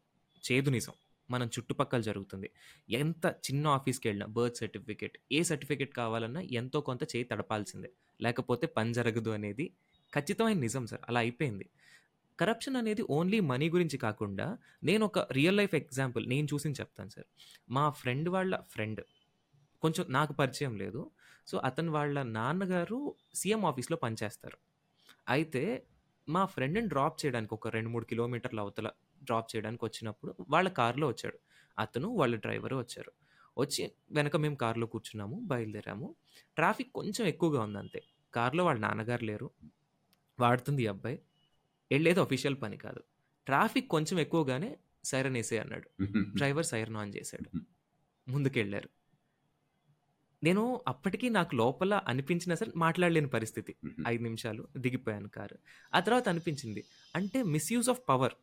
చేదు నిజం. మనం చుట్టుపక్కల జరుగుతుంది. ఎంత చిన్న ఆఫీస్కి వెళ్ళినా బర్త్ సర్టిఫికేట్ ఏ సర్టిఫికేట్ కావాలన్నా ఎంతో కొంత చేయి తడపాల్సిందే. లేకపోతే పని జరగదు అనేది ఖచ్చితమైన నిజం సార్. అలా అయిపోయింది. కరప్షన్ అనేది ఓన్లీ మనీ గురించి కాకుండా నేను ఒక రియల్ లైఫ్ ఎగ్జాంపుల్ నేను చూసి చెప్తాను సార్. మా ఫ్రెండ్ వాళ్ళ ఫ్రెండ్ కొంచెం నాకు పరిచయం లేదు. సో అతను వాళ్ళ నాన్నగారు సీఎం ఆఫీస్లో పనిచేస్తారు. అయితే మా ఫ్రెండ్ని డ్రాప్ చేయడానికి ఒక రెండు మూడు కిలోమీటర్ల అవతల డ్రాప్ చేయడానికి వచ్చినప్పుడు వాళ్ళ కారులో వచ్చాడు. అతను వాళ్ళ డ్రైవరు వచ్చారు. వచ్చి వెనక మేము కారులో కూర్చున్నాము బయలుదేరాము. ట్రాఫిక్ కొంచెం ఎక్కువగా ఉంది అంతే కారులో వాళ్ళ నాన్నగారు లేరు. వాడుతుంది అబ్బాయి. వెళ్ళేది అఫీషియల్ పని కాదు. ట్రాఫిక్ కొంచెం ఎక్కువగానే సైరన్ వేసే అన్నాడు. డ్రైవర్ సైరన్ ఆన్ చేశాడు. ముందుకెళ్ళారు. నేను అప్పటికీ నాకు లోపల అనిపించిన సరే మాట్లాడలేని పరిస్థితి. ఐదు నిమిషాలు దిగిపోయాను కారు. ఆ తర్వాత అనిపించింది. అంటే మిస్యూజ్ ఆఫ్ పవర్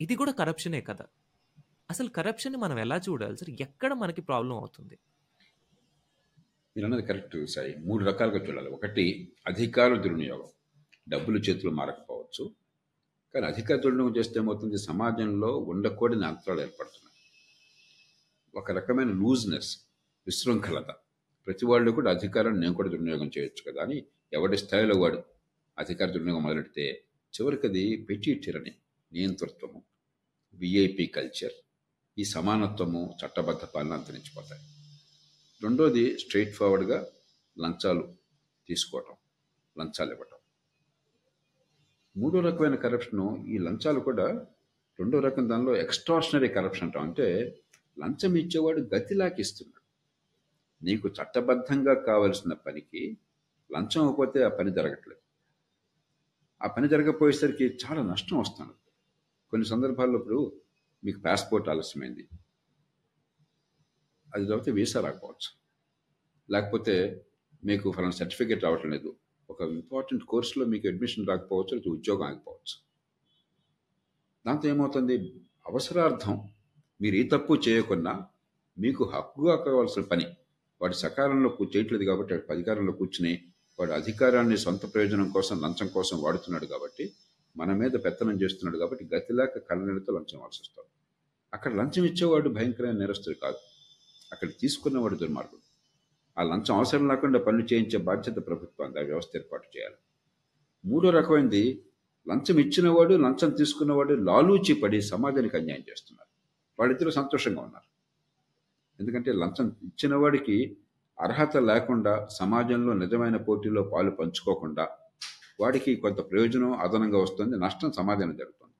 ఇది కూడా కరప్షనే కదా. అసలు కరప్షన్ మనం ఎలా చూడాలి సార్? ఎక్కడ మనకి ప్రాబ్లం అవుతుంది? మీరు అన్నది కరెక్ట్ సాయి. మూడు రకాలుగా చూడాలి. ఒకటి అధికార దుర్వినియోగం. డబ్బులు చేతులు మారకపోవచ్చు. కానీ అధికార దుర్వినియోగం చేస్తే ఏమవుతుంది? సమాజంలో ఉండకూడని అంతరాలు ఏర్పడుతున్నాయి. ఒక రకమైన లూజ్నెస్ విశృంఖలత. ప్రతి వాళ్ళు కూడా అధికారాన్ని నేను కూడా దుర్వినియోగం చేయొచ్చు కదా అని ఎవడి స్థాయిలో వాడు అధికార దుర్వినియోగం మొదలెడితే చివరికి అది పెట్టి టిరని నియంతృత్వము విఐపి కల్చర్ ఈ సమానత్వము చట్టబద్ధ పాలన అంతరించిపోతాయి. రెండోది స్ట్రైట్ ఫార్వర్డ్గా లంచాలు తీసుకోవటం లంచాలు ఇవ్వటం. మూడో రకమైన కరప్షను ఈ లంచాలు కూడా రెండో రకం దానిలో ఎక్స్ట్రాషనరీ కరప్షన్ అంటాం. అంటే లంచం ఇచ్చేవాడు గతిలాకి ఇస్తున్నాడు నీకు చట్టబద్ధంగా కావలసిన పనికి లంచం అవ్వకపోతే ఆ పని జరగట్లేదు. ఆ పని జరగకపోయేసరికి చాలా నష్టం వస్తుంది. కొన్ని సందర్భాల్లో ఇప్పుడు మీకు పాస్పోర్ట్ ఆలస్యమైంది. అది తర్వాత వీసా రాకపోవచ్చు. లేకపోతే మీకు ఫలానా సర్టిఫికేట్ రావటం లేదు ఒక ఇంపార్టెంట్ కోర్సులో మీకు అడ్మిషన్ రాకపోవచ్చు లేదా ఉద్యోగం ఆగిపోవచ్చు. దాంతో ఏమవుతుంది? అవసరార్థం మీరు ఏ తప్పు చేయకున్నా మీకు హక్కుగా కావాల్సిన పని. వాడు సకాలంలో చేయట్లేదు కాబట్టి వాడు అధికారంలో కూర్చుని వాడు అధికారాన్ని సొంత ప్రయోజనం కోసం లంచం కోసం వాడుతున్నాడు కాబట్టి మన మీద పెత్తనం చేస్తున్నాడు కాబట్టి గతిలాక కళ్ళనీళ్ళతో లంచం ఇవ్వాల్సి వస్తాడు అక్కడ లంచం ఇచ్చేవాడు భయంకరమైన నేరస్తుడు కాదు. అక్కడ తీసుకున్నవాడు దుర్మార్గుడు. ఆ లంచం అవసరం లేకుండా పనులు చేయించే బాధ్యత ప్రభుత్వం ఆ వ్యవస్థ ఏర్పాటు చేయాలి. మూడో రకమైనది లంచం ఇచ్చినవాడు లంచం తీసుకున్నవాడు లాలూచి పడి సమాజానికి అన్యాయం చేస్తున్నారు. వాళ్ళిద్దరూ సంతోషంగా ఉన్నారు. ఎందుకంటే లంచం ఇచ్చినవాడికి అర్హత లేకుండా సమాజంలో నిజమైన పోటీలో పాలు పంచుకోకుండా వాడికి కొంత ప్రయోజనం అదనంగా వస్తుంది నష్టం సమాజానికి జరుగుతుంది.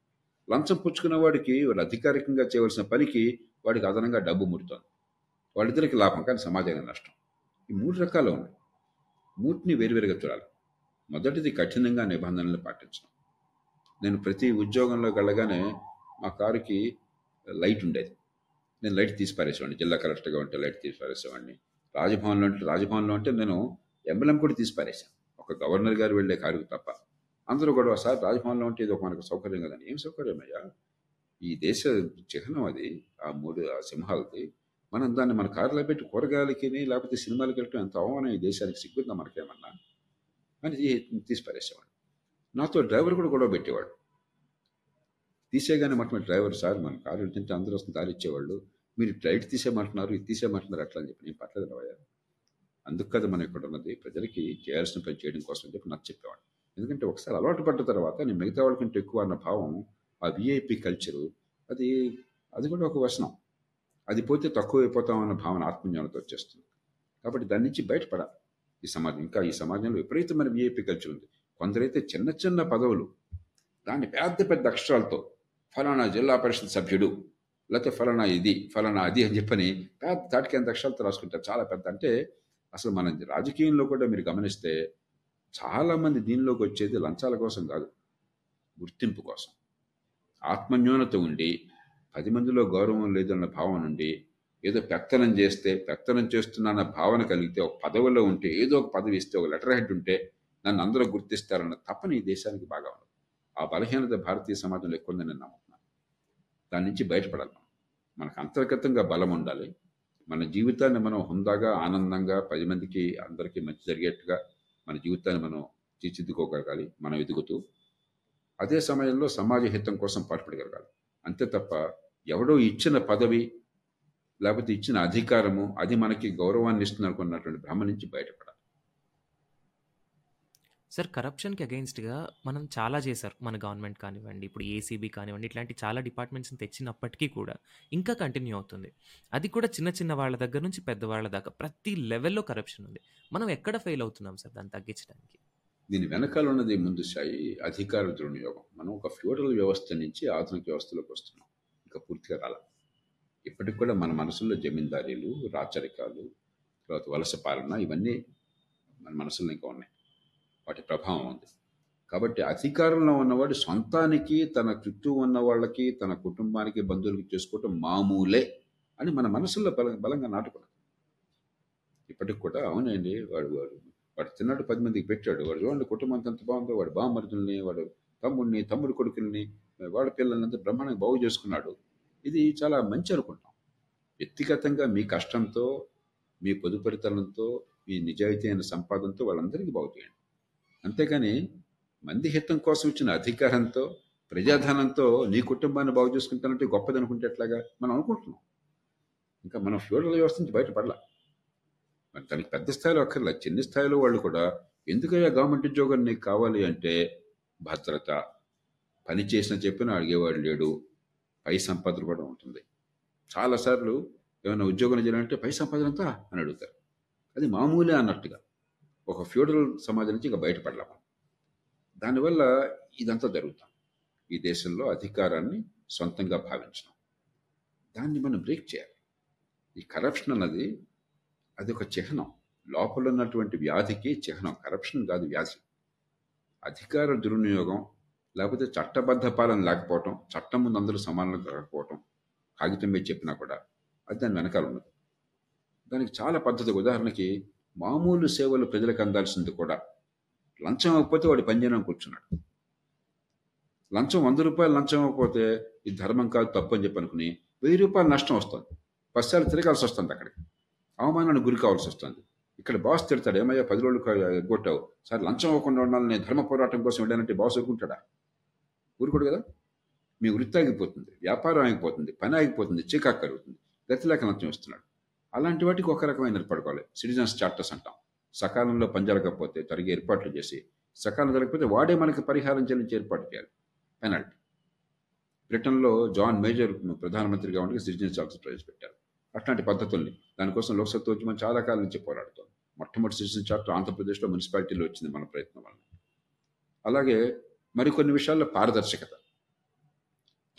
లంచం పుచ్చుకున్న వాడికి వాడు అధికారికంగా చేయవలసిన పనికి వాడికి అదనంగా డబ్బు ముడుతుంది. వాళ్ళిద్దరికి లాభం కానీ సమాజానికి నష్టం. ఈ మూడు రకాలు ఉన్నాయి మూటిని వేరువేరుగా చూడాలి. మొదటిది కఠినంగా నిబంధనలు పాటించడం. నేను ప్రతి ఉద్యోగంలో వెళ్ళగానే మా కారుకి లైట్ ఉండేది. నేను లైట్ తీసి పారేసేవాడిని జిల్లా కలెక్టర్గా ఉంటే లైట్ తీసి పారేసేవాడిని రాజభవన్లో అంటే రాజభవన్లో అంటే నేను ఎంబలం కూడా తీసి పారేశాను ఒక గవర్నర్ గారు వెళ్ళే కారుకు తప్ప. అందరూ కూడా సార్ రాజభవన్లో ఉంటే ఇది ఒక మనకు సౌకర్యం కదండి. ఏం సౌకర్యం అయ్యా ఈ దేశ చిహ్నం అది. ఆ మూడు ఆ సింహాలది మనం దాన్ని మన కారులో పెట్టి కూరగాయలకి లేకపోతే సినిమాలకి వెళ్ళటం ఎంత అవమానం ఈ దేశానికి సిగ్గుందా మనకేమన్నా? అని తీసి పారేసేవాడు నాతో డ్రైవర్ కూడా గొడవ పెట్టేవాడు. తీసేగానే మొట్టమొదటి డ్రైవర్ సార్ మన కారు వెళ్తుంటే అందరూ వస్తుంది దారి ఇచ్చేవాళ్ళు. మీరు ఫ్లైట్ తీసేయమంటున్నారు ఇది తీసేయమంటున్నారు అట్లా అని చెప్పి నేను పట్టలేదు రావయ్యా. అందుకు కదా మనం ఇక్కడ ఉన్నది. ప్రజలకి చేయాల్సిన పని చేయడం కోసం అని చెప్పి నాకు చెప్పేవాడు. ఎందుకంటే ఒకసారి అలవాటు పడ్డ తర్వాత నేను మిగతా వాళ్ళకంటే ఎక్కువ అన్న భావం ఆ విఐపి కల్చరు అది అది కూడా ఒక వ్యసనం అది పోతే తక్కువైపోతామన్న భావన ఆత్మజ్ఞానంతో వచ్చేస్తుంది. కాబట్టి దాని నుంచి బయటపడాలి. ఈ సమాజం ఇంకా ఈ సమాజంలో విపరీతమైన విఐపి కల్చర్ ఉంది. కొందరైతే చిన్న చిన్న పదవులు దాన్ని పెద్ద పెద్ద అక్షరాలతో ఫలానా జిల్లా పరిషత్ సభ్యుడు లేకపోతే ఫలానా ఇది ఫలానా అది అని చెప్పని పెద్ద తాటికి ఎంత అక్షరాలతో రాసుకుంటారు. చాలా పెద్ద అంటే అసలు మన రాజకీయంలో కూడా మీరు గమనిస్తే చాలామంది దీనిలోకి వచ్చేది లంచాల కోసం కాదు గుర్తింపు కోసం. ఆత్మన్యూనత ఉండి పది మందిలో గౌరవం లేదన్న భావన ఉండి ఏదో పెత్తనం చేస్తే పెత్తనం చేస్తున్నాన్న భావన కలిగితే ఒక పదవిలో ఉంటే ఏదో ఒక పదవి ఇస్తే ఒక లెటర్ హెడ్ ఉంటే నన్ను అందరూ గుర్తిస్తారన్న తప్పని ఈ దేశానికి బాగా ఉండదు ఆ బలహీనత భారతీయ సమాజంలో ఎక్కువ నేను నమ్ముతున్నాను. దాని నుంచి బయటపడాలి మనం. మనకు అంతర్గతంగా బలం ఉండాలి. మన జీవితాన్ని మనం హుందాగా ఆనందంగా పది మందికి అందరికీ మంచి జరిగేట్టుగా మన జీవితాన్ని మనం తీర్చిదిద్దుకోగలగాలి మనం ఎదుగుతూ అదే సమయంలో సమాజ హితం కోసం పాటుపడగలగాలి. అంతే తప్ప ఎవడో ఇచ్చిన పదవి లేకపోతే ఇచ్చిన అధికారము అది మనకి గౌరవాన్ని ఇస్తుంది అనుకున్నటువంటి భ్రమ నుంచి బయటపడాలి. సార్ కరప్షన్కి అగెయిన్స్ట్గా మనం చాలా చేశారు. మన గవర్నమెంట్ కానివ్వండి ఇప్పుడు ఏసీబీ కానివ్వండి ఇట్లాంటి చాలా డిపార్ట్మెంట్స్ని తెచ్చినప్పటికీ కూడా ఇంకా కంటిన్యూ అవుతుంది. అది కూడా చిన్న చిన్న వాళ్ళ దగ్గర నుంచి పెద్దవాళ్ళ దాకా ప్రతి లెవెల్లో కరప్షన్ ఉంది. మనం ఎక్కడ ఫెయిల్ అవుతున్నాం సార్ దాన్ని తగ్గించడానికి? దీని వెనకాల ఉన్నది ముందు స్థాయి అధికార దుర్వినియోగం. మనం ఒక ఫ్యూడల్ వ్యవస్థ నుంచి ఆధునిక వ్యవస్థలోకి వస్తున్నాం. ఇంకా పూర్తిగా రాల. ఇప్పటికి కూడా మన మనసుల్లో జమీందారీలు రాచరికాలు తర్వాత వలస పాలన ఇవన్నీ మన మనసుల్లో ఇంకా ఉన్నాయి. వాటి ప్రభావం ఉంది. కాబట్టి అధికారంలో ఉన్నవాడు సొంతానికి తన చుట్టూ ఉన్న వాళ్ళకి తన కుటుంబానికి బంధువులకి చేసుకోవటం మామూలే అని మన మనసుల్లో బలం బలంగా నాటుకున్నది. ఇప్పటికి కూడా అవునండి వాడు వాడు వాడు తిన్నాడు పది మందికి పెట్టాడు. వాడు చూడండి కుటుంబం అంతా ఎంత బాగుందో. వాడు బామరుదుల్ని వాడు తమ్ముడిని తమ్ముడు కొడుకుల్ని వాళ్ళ పిల్లల్ని అంతా బ్రహ్మాండంగా బాగు చేసుకున్నాడు. ఇది చాలా మంచి అనుకుంటాం. వ్యక్తిగతంగా మీ కష్టంతో మీ పొదుపరితనంతో మీ నిజాయితీ అయిన సంపాదనతో వాళ్ళందరికీ బాగు చేయండి. అంతేకాని మంది హితం కోసం ఇచ్చిన అధికారంతో ప్రజాధనంతో నీ కుటుంబాన్ని బాగు చేసుకుంటానంటే గొప్పది అనుకుంటే ఎట్లాగా? మనం అనుకుంటున్నాం. ఇంకా మనం ఫ్యూడల్ వ్యవస్థ నుంచి బయటపడలా. దానికి పెద్ద స్థాయిలో అక్కర్లా చిన్న స్థాయిలో వాళ్ళు కూడా ఎందుకయ్యా గవర్నమెంట్ ఉద్యోగం నీకు కావాలి అంటే భద్రత పని చేసిన చెప్పిన అడిగేవాడు లేడు పై సంపాదన కూడా ఉంటుంది. చాలాసార్లు ఏమైనా ఉద్యోగం చేయాలంటే పై సంపాదన అంతా అని అడుగుతారు. అది మామూలే అన్నట్టుగా. ఒక ఫ్యూడరల్ సమాజం నుంచి ఇక బయటపడలేము. దానివల్ల ఇదంతా జరుగుతాం. ఈ దేశంలో అధికారాన్ని సొంతంగా భావించడం. దాన్ని మనం బ్రేక్ చేయాలి. ఈ కరప్షన్ అన్నది అది ఒక చిహ్నం. లోపల ఉన్నటువంటి వ్యాధికి చిహ్నం. కరప్షన్ కాదు వ్యాధి. అధికార దుర్వినియోగం లేకపోతే చట్టబద్ధ పాలన లేకపోవటం చట్టం ముందు అందరూ సమానంగా కాకపోవటం కాగితం మీద చెప్పినా కూడా అది దాని వెనకాల ఉన్నది. దానికి చాలా పద్ధతి. ఉదాహరణకి మామూలు సేవలు ప్రజలకు అందాల్సింది కూడా లంచం ఇవ్వకపోతే వాడు పనిచేయడం కూర్చున్నాడు. లంచం వంద రూపాయలు లంచం ఇవ్వకపోతే ఇది ధర్మం కాదు తప్పు అని చెప్పి అనుకుని వెయ్యి రూపాయలు నష్టం వస్తుంది. పశ్చాలు తిరగాల్సి వస్తుంది అక్కడికి. అవమానానికి గురి కావాల్సి వస్తుంది. ఇక్కడ బాస్ తిడతాడు ఏమయ్యా పది రోజులు ఎగ్గొట్టావు సార్ లంచం అవ్వకుండా ఉండాలి నేను ధర్మ పోరాటం కోసం వెళ్ళానంటే బాస్ ఊరుకుంటాడా? ఊరుకోడు కదా? మీ వృత్తి ఆగిపోతుంది వ్యాపారం ఆగిపోతుంది పని ఆగిపోతుంది చీకాకు కలుగుతుంది గతిలేక లంచం ఇస్తున్నాడు. అలాంటి వాటికి ఒక రకమైన ఏర్పడుకోవాలి సిటిజన్స్ చార్టర్స్ అంటాం. సకాలంలో పని జరగకపోతే తరిగి ఏర్పాట్లు చేసి సకాలం జరగకపోతే వాడే మనకి పరిహారం చెల్లించి ఏర్పాటు చేయాలి. పెనాల్టీ. బ్రిటన్లో జాన్ మేజర్ ప్రధానమంత్రిగా ఉండగా సిటిజన్స్ చార్టర్స్ ప్రవేశపెట్టారు. అట్లాంటి పద్ధతుల్ని దానికోసం లోక్సత్తా ఉద్యమం చాలా కాలం నుంచి పోరాడుతోంది. మొట్టమొదటి సిటిజన్ చార్టర్ ఆంధ్రప్రదేశ్లో మున్సిపాలిటీలో వచ్చింది మన ప్రయత్నం వల్ల. అలాగే మరికొన్ని విషయాల్లో పారదర్శకత.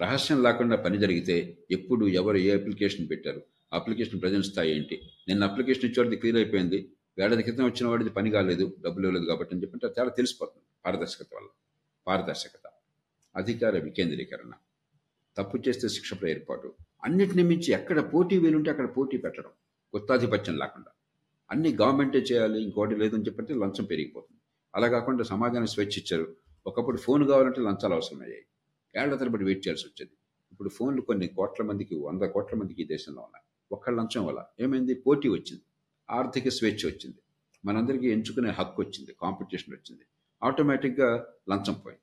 రహస్యం లేకుండా పని జరిగితే ఎప్పుడు ఎవరు ఏ అప్లికేషన్ పెట్టారు అప్లికేషన్ ప్రజెంట్ స్థాయి ఏంటి నిన్న అప్లికేషన్ ఇచ్చేవాడిది క్లియర్ అయిపోయింది ఏడాది క్రితం వచ్చిన వాడిది పని కాలేదు డబ్బులు ఇవ్వలేదు కాబట్టి అని చెప్పంటే చాలా తెలిసిపోతుంది పారదర్శకత వల్ల. పారదర్శకత. అధికార వికేంద్రీకరణ. తప్పు చేస్తే శిక్షపై ఏర్పాటు. అన్నిటిని మించి ఎక్కడ పోటీ వీలుంటే అక్కడ పోటీ పెట్టడం. గుత్తాధిపత్యం లేకుండా. అన్ని గవర్నమెంటే చేయాలి ఇంకోటి లేదని చెప్పంటే లంచం పెరిగిపోతుంది. అలా కాకుండా సమాజానికి స్వేచ్ఛ ఇచ్చారు. ఒకప్పుడు ఫోన్ కావాలంటే లంచాలు అవసరమయ్యాయి. ఏళ్ళ తరబడి వెయిట్ చేయాల్సి వచ్చేది. ఇప్పుడు ఫోన్లు కొన్ని కోట్ల మందికి వంద కోట్ల మందికి ఈ దేశంలో ఉన్నాయి. ఒక్క లంచం వల్ల. ఏమైంది? పోటీ వచ్చింది. ఆర్థిక స్వేచ్ఛ వచ్చింది. మనందరికీ ఎంచుకునే హక్కు వచ్చింది. కాంపిటీషన్ వచ్చింది. ఆటోమేటిక్గా లంచం పోయింది.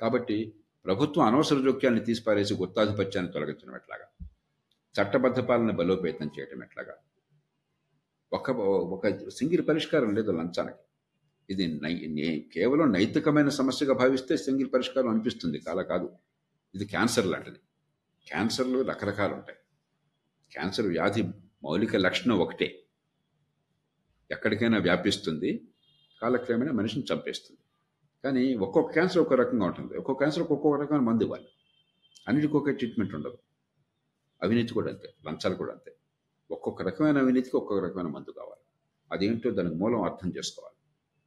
కాబట్టి ప్రభుత్వం అనవసర జోక్యాన్ని తీసిపారేసి గుత్తాధిపత్యాన్ని తొలగించడం ఎట్లాగా? చట్టబద్ధ పాలన బలోపేతం చేయటం ఎట్లాగా? ఒక ఒక సింగిల్ పరిష్కారం లేదు లంచానికి. ఇది నై కేవలం నైతికమైన సమస్యగా భావిస్తే సింగిల్ పరిష్కారం అనిపిస్తుంది. కాల కాదు. ఇది క్యాన్సర్ లాంటిది. క్యాన్సర్లు రకరకాలు ఉంటాయి. క్యాన్సర్ వ్యాధి మౌలిక లక్షణం ఒకటే. ఎక్కడికైనా వ్యాపిస్తుంది. కాలక్రమేణా మనిషిని చంపేస్తుంది. కానీ ఒక్కొక్క క్యాన్సర్ ఒక్కో రకంగా ఉంటుంది. ఒక్కొక్క క్యాన్సర్ ఒక్కొక్క రకమైన మందు ఇవ్వాలి. అన్నిటికీ ఒకే ట్రీట్మెంట్ ఉండదు. అవినీతి కూడా అంతే లంచాలు కూడా అంతే. ఒక్కొక్క రకమైన అవినీతికి ఒక్కొక్క రకమైన మందు కావాలి. అదేంటో దానికి మూలం అర్థం చేసుకోవాలి.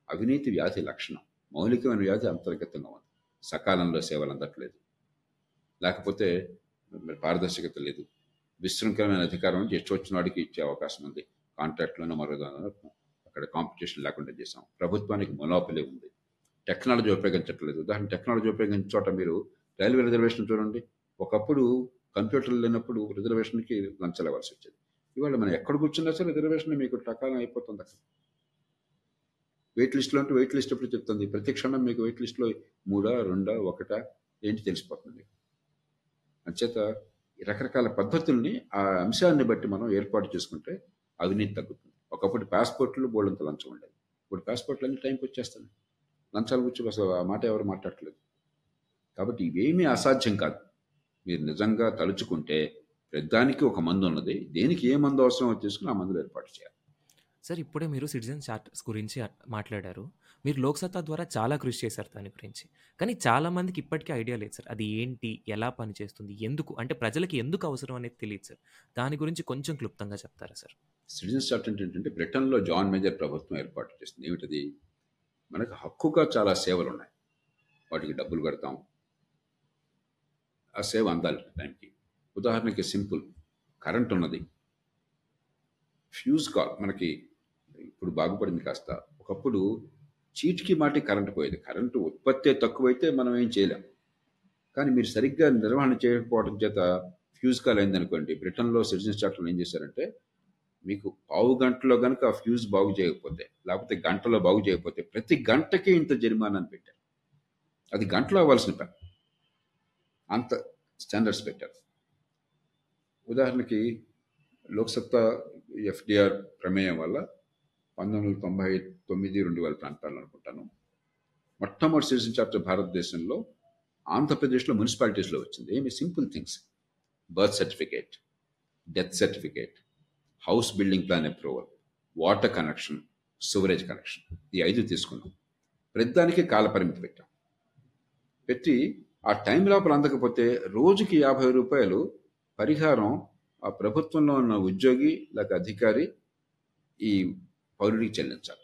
అవినీతి వ్యాధి లక్షణం మౌలికమైన వ్యాధి అంతర్గతంగా ఉంది. సకాలంలో సేవలు అందట్లేదు. లేకపోతే పారదర్శకత లేదు. విశృంఖలమైన అధికారం ఎచ్చు వచ్చిన వాడికి ఇచ్చే అవకాశం ఉంది. కాంట్రాక్ట్లోనూ మరో అక్కడ కాంపిటీషన్ లేకుండా చేసాం ప్రభుత్వానికి మొనోపలి ఉంది. టెక్నాలజీ ఉపయోగించట్లేదు. ఉదాహరణ టెక్నాలజీ ఉపయోగించే చోట మీరు రైల్వే రిజర్వేషన్ చూడండి. ఒకప్పుడు కంప్యూటర్లు లేనప్పుడు రిజర్వేషన్కి లంచాలు ఇవ్వాల్సి వచ్చేది ఇవాళ మనం ఎక్కడ కూర్చున్నా సరే రిజర్వేషన్ మీకు టకాలం అయిపోతుంది అక్కడ. వెయిట్ లిస్ట్లో అంటే వెయిట్ లిస్ట్ ఎప్పుడు చెప్తుంది? ప్రతి క్షణం మీకు వెయిట్ లిస్ట్లో మూడా రెండా ఒకటా ఏంటి తెలిసిపోతుంది? అంచేత ఈ రకరకాల పద్ధతుల్ని ఆ అంశాన్ని బట్టి మనం ఏర్పాటు చేసుకుంటే అవినీతి తగ్గుతుంది. ఒకప్పుడు పాస్పోర్ట్లు బోల్డంత లంచం ఉండేది. ఇప్పుడు పాస్పోర్ట్లు అన్ని టైంకి వచ్చేస్తాయి లంచాల గురించి అసలు ఆ మాట ఎవరు మాట్లాడట్లేదు. కాబట్టి ఇవేమీ అసాధ్యం కాదు. మీరు నిజంగా తలుచుకుంటే ప్రతిదానికి ఒక మందు ఉన్నది. దేనికి ఏ మందు అవసరమో తీసుకుని ఆ మందులు ఏర్పాటు చేయాలి. సార్ ఇప్పుడే మీరు సిటిజన్ చార్టర్స్ గురించి మాట్లాడారు. మీరు లోక్సత్తా ద్వారా చాలా కృషి చేశారు దాని గురించి. కానీ చాలా మందికి ఇప్పటికీ ఐడియా లేదు సార్. అది ఏంటి? ఎలా పనిచేస్తుంది? ఎందుకు? అంటే ప్రజలకి ఎందుకు అవసరం అనేది తెలియదు సార్. దాని గురించి కొంచెం క్లుప్తంగా చెప్తారా సార్? సిటిజన్స్ చార్ట్ అంటే ఏంటంటే బ్రిటన్లో జాన్ మేజర్ ప్రభుత్వం ఏర్పాటు చేస్తుంది ఏమిటది? మనకు హక్కుగా చాలా సేవలు ఉన్నాయి వాటికి డబ్బులు కడతాం. ఆ సేవ అందాలి టైంకి ఉదాహరణకి సింపుల్ కరెంట్ ఉన్నది. ఫ్యూజ్ కాల్ మనకి ఇప్పుడు బాగుపడింది కాస్త. ఒకప్పుడు చీటికి మాటి కరెంటు పోయేది. కరెంటు ఉత్పత్తి తక్కువైతే మనం ఏం చేయలేం. కానీ మీరు సరిగ్గా నిర్వహణ చేయకపోవడం చేత ఫ్యూజ్ కాల్ అయిందనుకోండి బ్రిటన్లో సిటిజన్స్ చార్టర్లు ఏం చేశారంటే మీకు పావు గంటలో కనుక ఆ ఫ్యూజ్ బాగు చేయకపోతే లేకపోతే గంటలో బాగు చేయకపోతే ప్రతి గంటకి ఇంత జరిమానాన్ని పెట్టారు. అది గంటలో అవ్వాల్సిన పని. అంత స్టాండర్డ్స్ పెట్టారు. ఉదాహరణకి లోక్సత్తా ఎఫ్డిఆర్ ప్రమేయం వల్ల పంతొమ్మిది వందల తొంభై తొమ్మిది రెండు వేల ప్రాంతాల్లో అనుకుంటాను. మొట్టమొదటి సిటిజన్ చాప్టర్ భారతదేశంలో ఆంధ్రప్రదేశ్లో మున్సిపాలిటీస్లో వచ్చింది. ఏమి? Simple things. Birth certificate death certificate house building plan approval water connection sewerage connection. ఈ ఐదు తీసుకున్నాం. ప్రతిదానికి కాల పరిమితి పెట్టాం. పెట్టి ఆ టైం లోపల అందకపోతే రోజుకి యాభై రూపాయలు పరిహారం ఆ ప్రభుత్వంలో ఉన్న ఉద్యోగి లేక అధికారి ఈ పౌరుడికి చెల్లించాలి.